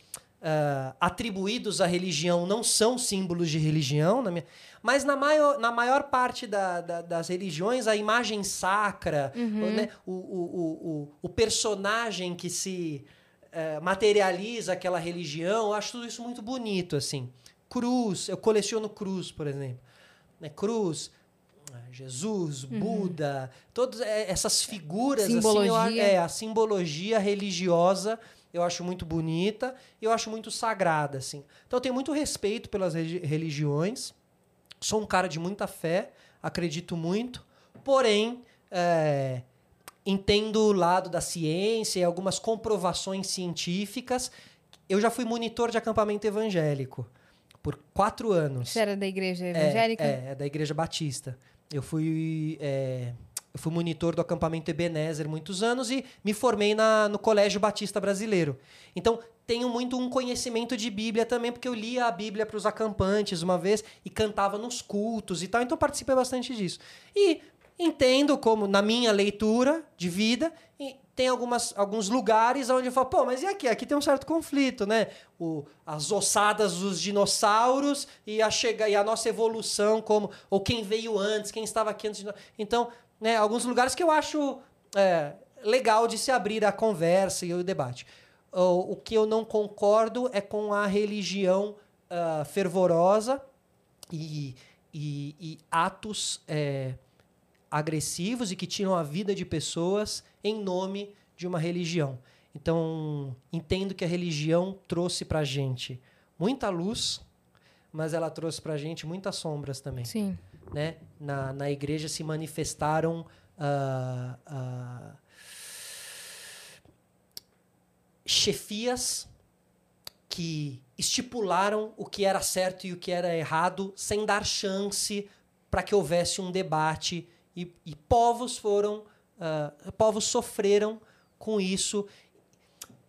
ah, atribuídos à religião não são símbolos de religião, na minha- mas na maior, na maior parte da- da- das religiões, a imagem sacra, o, né, o, o, o, o- personagem que se eh, materializa aquela religião, eu acho tudo isso muito bonito, assim. Cruz, eu coleciono cruz, por exemplo. Né, cruz, eh, Jesus, Buda, todas eh, essas figuras, assim, eu Simbologia. é, a simbologia religiosa eu acho muito bonita e eu acho muito sagrada, assim. Então eu tenho muito respeito pelas religiões, sou um cara de muita fé, acredito muito, porém é, entendo o lado da ciência e algumas comprovações científicas. Eu já fui monitor de acampamento evangélico por quatro anos. Você era da igreja É, evangélica? É, é da Igreja Batista. Eu fui, é, eu fui monitor do acampamento Ebenezer muitos anos e me formei na, no Colégio Batista Brasileiro. Então, tenho muito um conhecimento de Bíblia também, porque eu lia a Bíblia para os acampantes uma vez e cantava nos cultos e tal, então participei bastante disso. E entendo como, na minha leitura de vida, tem algumas, alguns lugares onde eu falo, pô, mas e aqui? Aqui tem um certo conflito, né? O, as ossadas dos dinossauros e a, chega, e a nossa evolução, como ou quem veio antes, quem estava aqui antes de nós. Então, né, alguns lugares que eu acho é, legal de se abrir a conversa e o debate. O, o que eu não concordo é com a religião ah, fervorosa e, e- e atos é, agressivos e que tiram a vida de pessoas em nome de uma religião. Então, entendo que a religião trouxe pra gente muita luz, mas ela trouxe pra gente muitas sombras também. Sim. Né? Na, na igreja se manifestaram ah, ah, chefias que estipularam o que era certo e o que era errado sem dar chance para que houvesse um debate. E, e povos foram ah, povos sofreram com isso.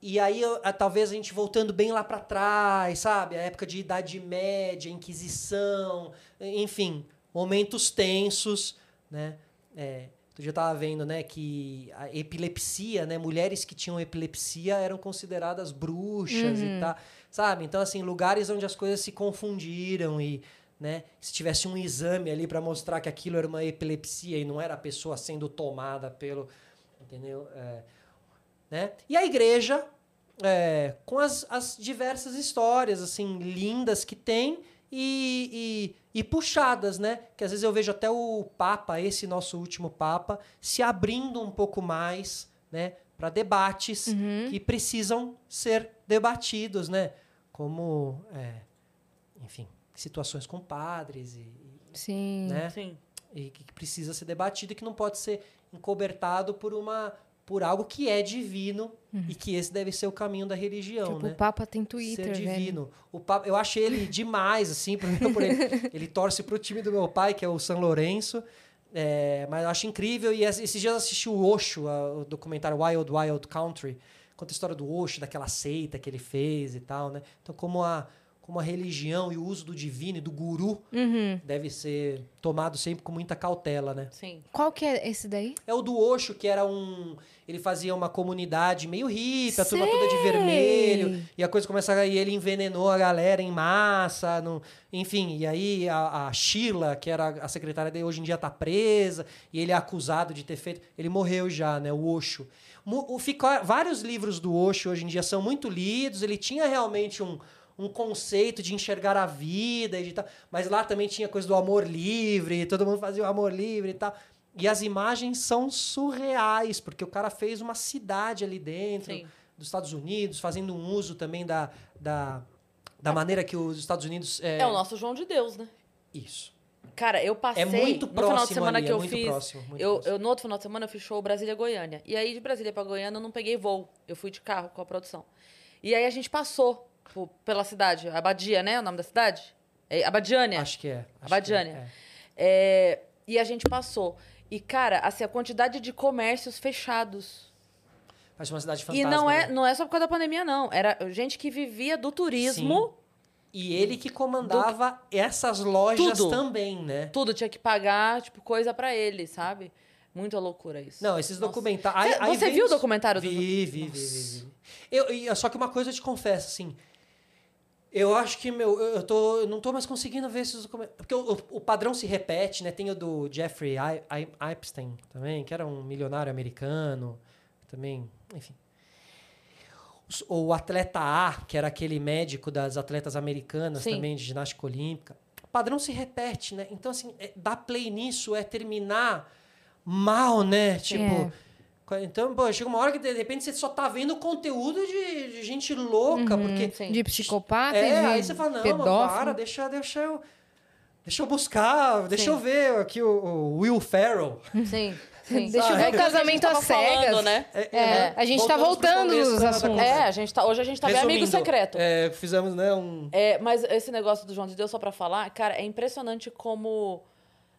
E aí talvez a gente voltando bem lá para trás sabe? A época de idade média inquisição enfim momentos tensos né é, eu tava vendo né que a epilepsia né mulheres que tinham epilepsia eram consideradas bruxas e tal sabe então assim lugares onde as coisas se confundiram e né? Se tivesse um exame ali para mostrar que aquilo era uma epilepsia e não era a pessoa sendo tomada pelo, entendeu? É, né? E a igreja, é, com as, as diversas histórias assim lindas que tem e, e, e puxadas, né? Que às vezes eu vejo até o Papa, esse nosso último Papa, se abrindo um pouco mais, né? Para debates que precisam ser debatidos, né? Como, é, enfim, situações com padres e, Sim. né? Sim. e que precisa ser debatido e que não pode ser encobertado por uma por algo que é divino e que esse deve ser o caminho da religião, Tipo, né? o Papa tem Twitter, ser velho. divino. O Papa, eu acho ele demais, assim, por, por ele. Ele torce pro time do meu pai, que é o São Lourenço. É, mas eu acho incrível. E es- esses dias eu assisti o Osho, a- o documentário Wild Wild Country. Conta a história do Osho, daquela seita que ele fez e tal, né? Então, como a, como a religião e o uso do divino e do guru Uhum. deve ser tomado sempre com muita cautela, né? Sim. Qual que é esse daí? É o do Osho, que era um. Ele fazia uma comunidade meio hippie, a turma toda de vermelho. E a coisa começa a. E ele envenenou a galera em massa. No, enfim, e aí a, a Sheila, que era a secretária dele, hoje em dia tá presa. E ele é acusado de ter feito. Ele morreu já, né? O Osho. O- ficou- vários livros do Osho hoje em dia são muito lidos. Ele tinha realmente um. Um conceito de enxergar a vida e de tal. Mas lá também tinha coisa do amor livre, todo mundo fazia o amor livre e tal. E as imagens são surreais, porque o cara fez uma cidade ali dentro Sim. dos Estados Unidos, fazendo um uso também da, da, da maneira que os Estados Unidos. É, É o nosso João de Deus, né? Isso. Cara, eu passei É muito no final de próximo semana ali, que é eu muito fiz. próximo, muito eu, próximo. eu, no outro final de semana, eu fiz show Brasília-Goiânia. E aí, de Brasília pra Goiânia, eu não peguei voo. Eu fui de carro com a produção. E aí, a gente passou po- pela cidade. Abadia, né? O nome da cidade? É Abadiânia. Acho que é. acho Abadiânia. que é, é. É, e a gente passou. E, cara, assim, a quantidade de comércios fechados. Parece uma cidade e fantasma. não é, né? não é só por causa da pandemia, não. Era gente que vivia do turismo. E ele que comandava essas lojas Tudo. também, né? Tudo tinha que pagar, tipo, coisa pra ele, sabe? Muita loucura isso. Não, esses documentários. Você- você viu o documentário do- Vi, vi, vi, vi, vi. Eu, e- só que uma coisa eu te confesso, assim. Eu acho que, meu, eu, tô, eu não tô mais conseguindo ver esses documentários. Porque o, o- o padrão se repete, né? Tem o do Jeffrey I- I- Epstein também, que era um milionário americano. Também, enfim. Os- O atleta A, que era aquele médico das atletas americanas Sim. também, de ginástica olímpica. O padrão se repete, né? Então, assim, é, dar play nisso é terminar mal, né? Tipo. Então, pô, chega uma hora que de repente você só tá vendo conteúdo de, de gente louca, porque. Sim. De psicopata? É, de aí você fala, não, mano, pedófilo? para, deixa, deixa eu. Deixa eu buscar, deixa Sim. eu ver aqui o, o Will Ferrell. Sim, sim. Deixa eu É ver o casamento às cegas. falando, né? É, a gente tá voltamos pro voltando nos assuntos. É, a gente tá, hoje a gente tá bem amigo Resumindo, secreto. É, fizemos, né, um. É, mas esse negócio do João de Deus, só pra falar, cara, é impressionante como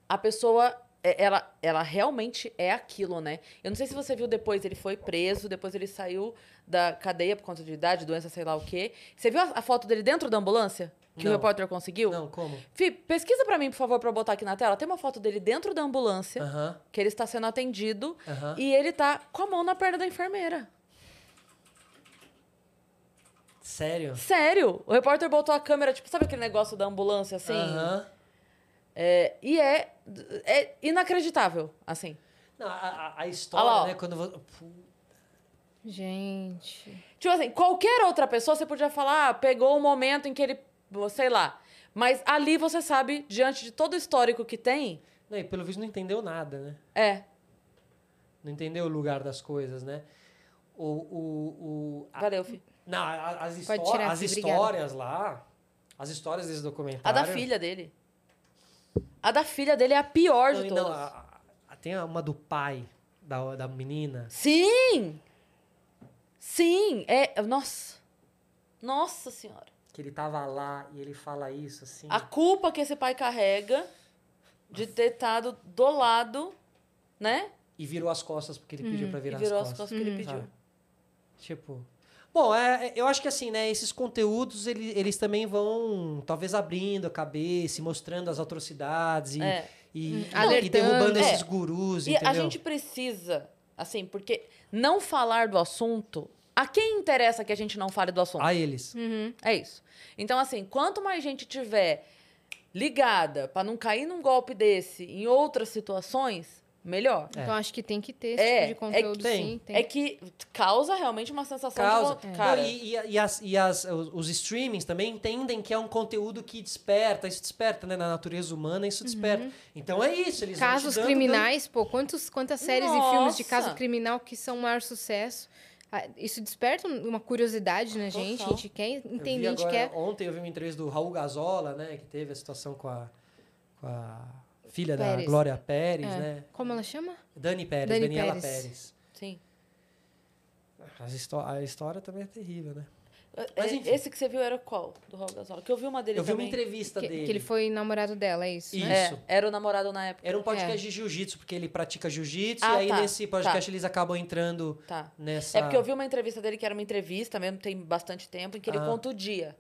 a pessoa, é, ela, ela realmente é aquilo, né? Eu não sei se você viu depois, ele foi preso, depois ele saiu da cadeia por conta de idade, doença, sei lá o quê. Você viu a, a foto dele dentro da ambulância? Que Não. o repórter conseguiu? Não, como? Fih, pesquisa pra mim, por favor, pra eu botar aqui na tela. Tem uma foto dele dentro da ambulância, Aham, que ele está sendo atendido, aham. e ele tá com a mão na perna da enfermeira. Sério? Sério? O repórter botou a câmera, tipo, sabe aquele negócio da ambulância, assim? Aham. É, e é, é inacreditável, assim. Não, a, a- a história, Olha lá, né, quando. vo- Gente. Tipo assim, qualquer outra pessoa você podia falar, ah, pegou o momento em que ele, sei lá. Mas ali você sabe, diante de todo o histórico que tem, Não, e pelo visto não entendeu nada, né? é. Não entendeu o lugar das coisas, né? O. o, o a- Valeu, fi. Não, a- as, histó- as obrigada. histórias lá. As histórias desse A documentário. da filha dele. A da filha dele é a pior Não, de e todas. não, a- a- tem uma do pai da, da menina. Sim! Sim! É. Nossa! Nossa senhora! Que ele tava lá e ele fala isso assim. A culpa que esse pai carrega de ter estado do lado, né? E virou as costas porque ele pediu pra E virar virou as as costas. costas que ele pediu. Sabe? Tipo. Bom, é, é- eu acho que assim, né? Esses conteúdos, ele- eles também vão talvez abrindo a cabeça e mostrando as atrocidades e, É. e, e Alertando. derrubando É. esses gurus, E entendeu? a gente precisa, assim, porque não falar do assunto. A quem interessa que a gente não fale do assunto? A eles. Uhum. É isso. Então, assim, quanto mais gente tiver ligada pra não cair num golpe desse em outras situações, melhor. Então acho que tem que ter esse É, tipo de conteúdo, tem. sim. Tem. É que causa realmente uma sensação Causa. de... É. Cara, e, e- e as, e as- os, os streamings também entendem que é um conteúdo que desperta, isso desperta, né? Na natureza humana, isso desperta. Então é isso, eles Casos dando- criminais, pô, quantos, quantas séries e filmes de caso Nossa! criminal que são um maior sucesso? Ah, Isso desperta uma curiosidade na gente, a gente quer entender, a gente quer... Ontem eu vi uma entrevista do Raul Gazola, né? Que teve a situação com a, com a filha Pérez. da Glória Pérez, É. né? Como ela chama? Dani Pérez, Dani Daniela Pérez. Pérez. sim. Histó- a história também é terrível, né? É, Mas, enfim. Esse que você viu era qual? Do Raul Gasol? Que eu vi uma dele eu vi uma também. entrevista Que, dele. que ele foi namorado dela, é isso, Isso. né? É, era o namorado na época. Era um podcast É. de jiu-jitsu, porque ele pratica jiu-jitsu, Ah, e aí tá, nesse podcast eles acabam entrando Tá. nessa. É porque eu vi uma entrevista dele que era uma entrevista mesmo, tem bastante tempo, em que ele Ah. conta o dia.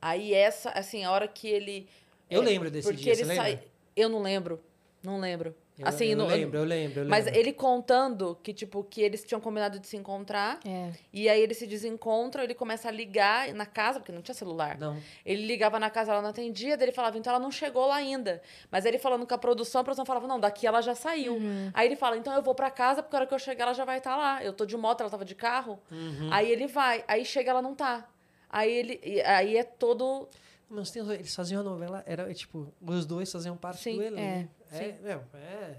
Aí essa, assim, a hora que ele. Eu é, lembro desse porque dia, ele você sai- Eu não lembro. Não lembro. Eu, assim, eu não- lembro, eu lembro, eu lembro. Mas ele contando que, tipo, que eles tinham combinado de se encontrar. É. E aí eles se desencontram, ele começa a ligar na casa, porque não tinha celular. Não. Ele ligava na casa, ela não atendia, daí ele falava, então ela não chegou lá ainda. Mas aí ele falando com a produção, a produção falava, não, daqui ela já saiu. Aí ele fala, então eu vou pra casa, porque a hora que eu chegar ela já vai estar lá. Eu tô de moto, ela tava de carro. Uhum. Aí ele vai, aí chega, ela não tá. Aí ele, aí é todo... Mas tem, eles faziam a novela, era é, tipo, os dois faziam parte Sim, do elenco. é, É, meu, é.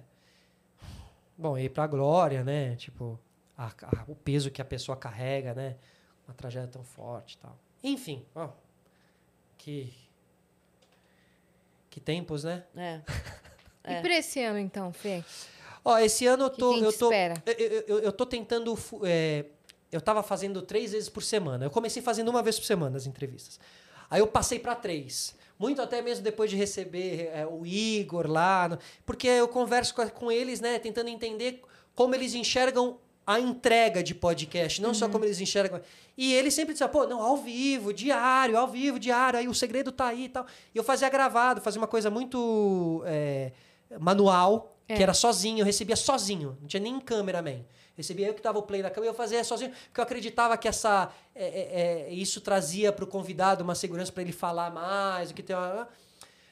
Bom, e pra Glória, né? Tipo, a- a- o peso que a pessoa carrega, né? Uma tragédia tão forte e tal. Enfim, ó. Que. Que tempos, né? É. E pra esse ano, então, Fê? Ó, esse ano eu tô. eu tô espera? Eu, eu, eu- eu tô tentando. é, eu tava fazendo três vezes por semana. Eu comecei fazendo uma vez por semana as entrevistas. Aí eu passei para três. Muito até mesmo depois de receber é, o Igor lá. no- porque eu converso com, com eles, né? Tentando entender como eles enxergam a entrega de podcast, não só como eles enxergam. E eles sempre diziam, pô, não, ao vivo, diário, ao vivo, diário, aí o segredo tá aí e tal. E eu fazia gravado, fazia uma coisa muito é, manual, É. que era sozinho, eu recebia sozinho, não tinha nem cameraman. Recebia eu que dava o play na câmera e eu fazia sozinho, porque eu acreditava que essa, é, é, é, isso trazia para o convidado uma segurança para ele falar mais, o que tem uma...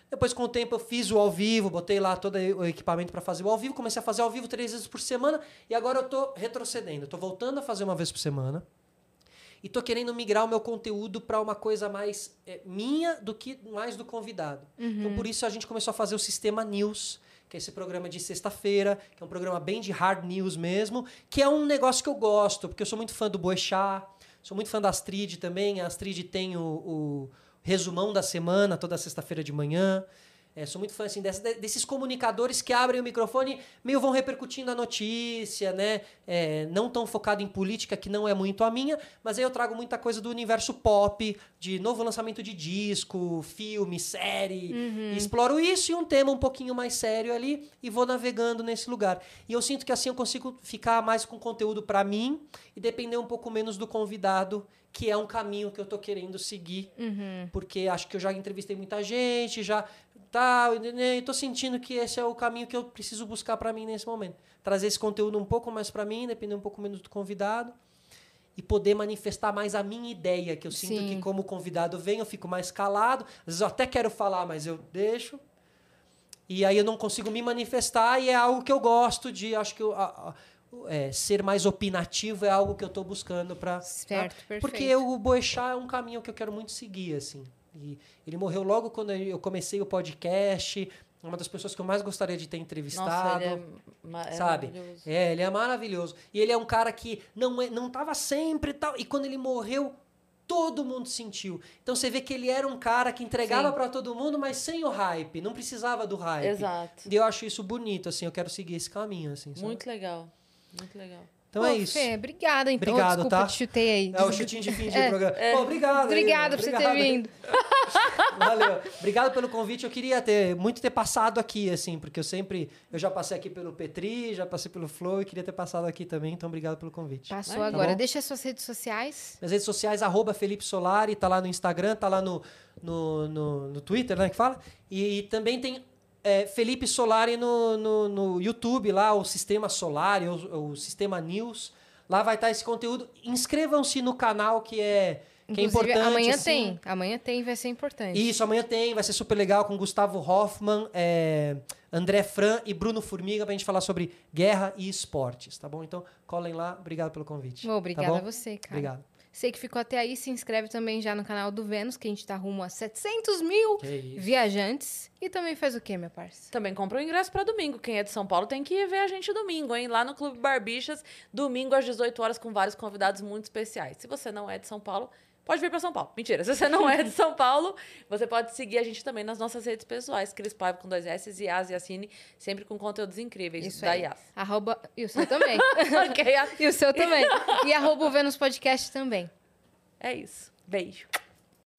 Depois, com o tempo, eu fiz o ao vivo, botei lá todo o equipamento para fazer o ao vivo, comecei a fazer ao vivo três vezes por semana e agora eu tô retrocedendo. Tô voltando a fazer uma vez por semana e tô querendo migrar o meu conteúdo para uma coisa mais é, minha do que mais do convidado. Então, por isso, a gente começou a fazer o Sistema News, que é esse programa de sexta-feira, que é um programa bem de hard news mesmo, que é um negócio que eu gosto, porque eu sou muito fã do Boechat, sou muito fã da Astrid também. A Astrid tem o, o resumão da semana toda sexta-feira de manhã. É, sou muito fã assim, dessa- de- desses comunicadores que abrem o microfone meio vão repercutindo a notícia, né? É, não tão focado em política, que não é muito a minha, mas aí eu trago muita coisa do universo pop, de novo lançamento de disco, filme, série. E exploro isso e um tema um pouquinho mais sério ali e vou navegando nesse lugar. E eu sinto que assim eu consigo ficar mais com conteúdo para mim e depender um pouco menos do convidado, que é um caminho que eu tô querendo seguir porque acho que eu já entrevistei muita gente, já tal, né, e tô sentindo que esse é o caminho que eu preciso buscar para mim nesse momento. Trazer esse conteúdo um pouco mais para mim, depender um pouco menos do convidado e poder manifestar mais a minha ideia, que eu sinto Sim. que como convidado vem, eu fico mais calado, às vezes eu até quero falar, mas eu deixo. E aí eu não consigo me manifestar e é algo que eu gosto de, acho que eu, a- a- é, ser mais opinativo é algo que eu estou buscando para Certo, perfeito. porque o Boechat é um caminho que eu quero muito seguir, assim. E ele morreu logo quando eu comecei o podcast. É uma das pessoas que eu mais gostaria de ter entrevistado. Nossa, ele é, é sabe? maravilhoso. É, ele é maravilhoso. E ele é um cara que não, é, não tava sempre e tal. E quando ele morreu, todo mundo sentiu. Então você vê que ele era um cara que entregava para todo mundo, mas sem o hype. Não precisava do hype. Exato. E eu acho isso bonito, assim. Eu quero seguir esse caminho, assim. sabe? Muito legal. Muito legal. Então Pô, é isso. Fê, obrigada, então. Obrigado, Desculpa, tá? te chutei aí. É o chutinho de fim de programa. é. Pô, obrigado. Obrigada por você ter Obrigado. vindo. Valeu. Obrigado pelo convite. Eu queria ter muito ter passado aqui, assim, porque eu sempre. Eu já passei aqui pelo Petri, já passei pelo Flow e queria ter passado aqui também. Então, obrigado pelo convite. Passou Tá agora. bom? Deixa as suas redes sociais. Minhas redes sociais, arroba Felipe Solari, tá lá no Instagram, tá lá no, no, no, no Twitter, né? Que fala. E, e também tem é, Felipe Solari no, no, no YouTube, lá, o Sistema Solari, o, o Sistema News. Lá vai estar esse conteúdo. Inscrevam-se no canal que é, que é importante. amanhã assim. tem. Amanhã tem, vai ser importante. Isso, amanhã tem, vai ser super legal com Gustavo Hoffman, é, André Fran e Bruno Formiga pra gente falar sobre guerra e esportes, tá bom? Então, colhem lá, obrigado pelo convite. Obrigada tá a você, cara. Obrigado. Você que ficou até aí, se inscreve também já no canal do Vênus, que a gente tá rumo a 700 mil isso. viajantes. E também faz o quê, minha parça? Também comprou o ingresso pra domingo. Quem é de São Paulo tem que ir ver a gente domingo, hein? Lá no Clube Barbixas, domingo às 18 horas, com vários convidados muito especiais. Se você não é de São Paulo, pode vir pra São Paulo. Mentira, se você não é de São Paulo, você pode seguir a gente também nas nossas redes pessoais. Cris Paiva com dois S e Yas Yassine, sempre com conteúdos incríveis Isso da aí. Yas. Arroba... E o seu também. Ok, Yas. e o seu também. E arroba o Vênus Podcast também. É isso. Beijo.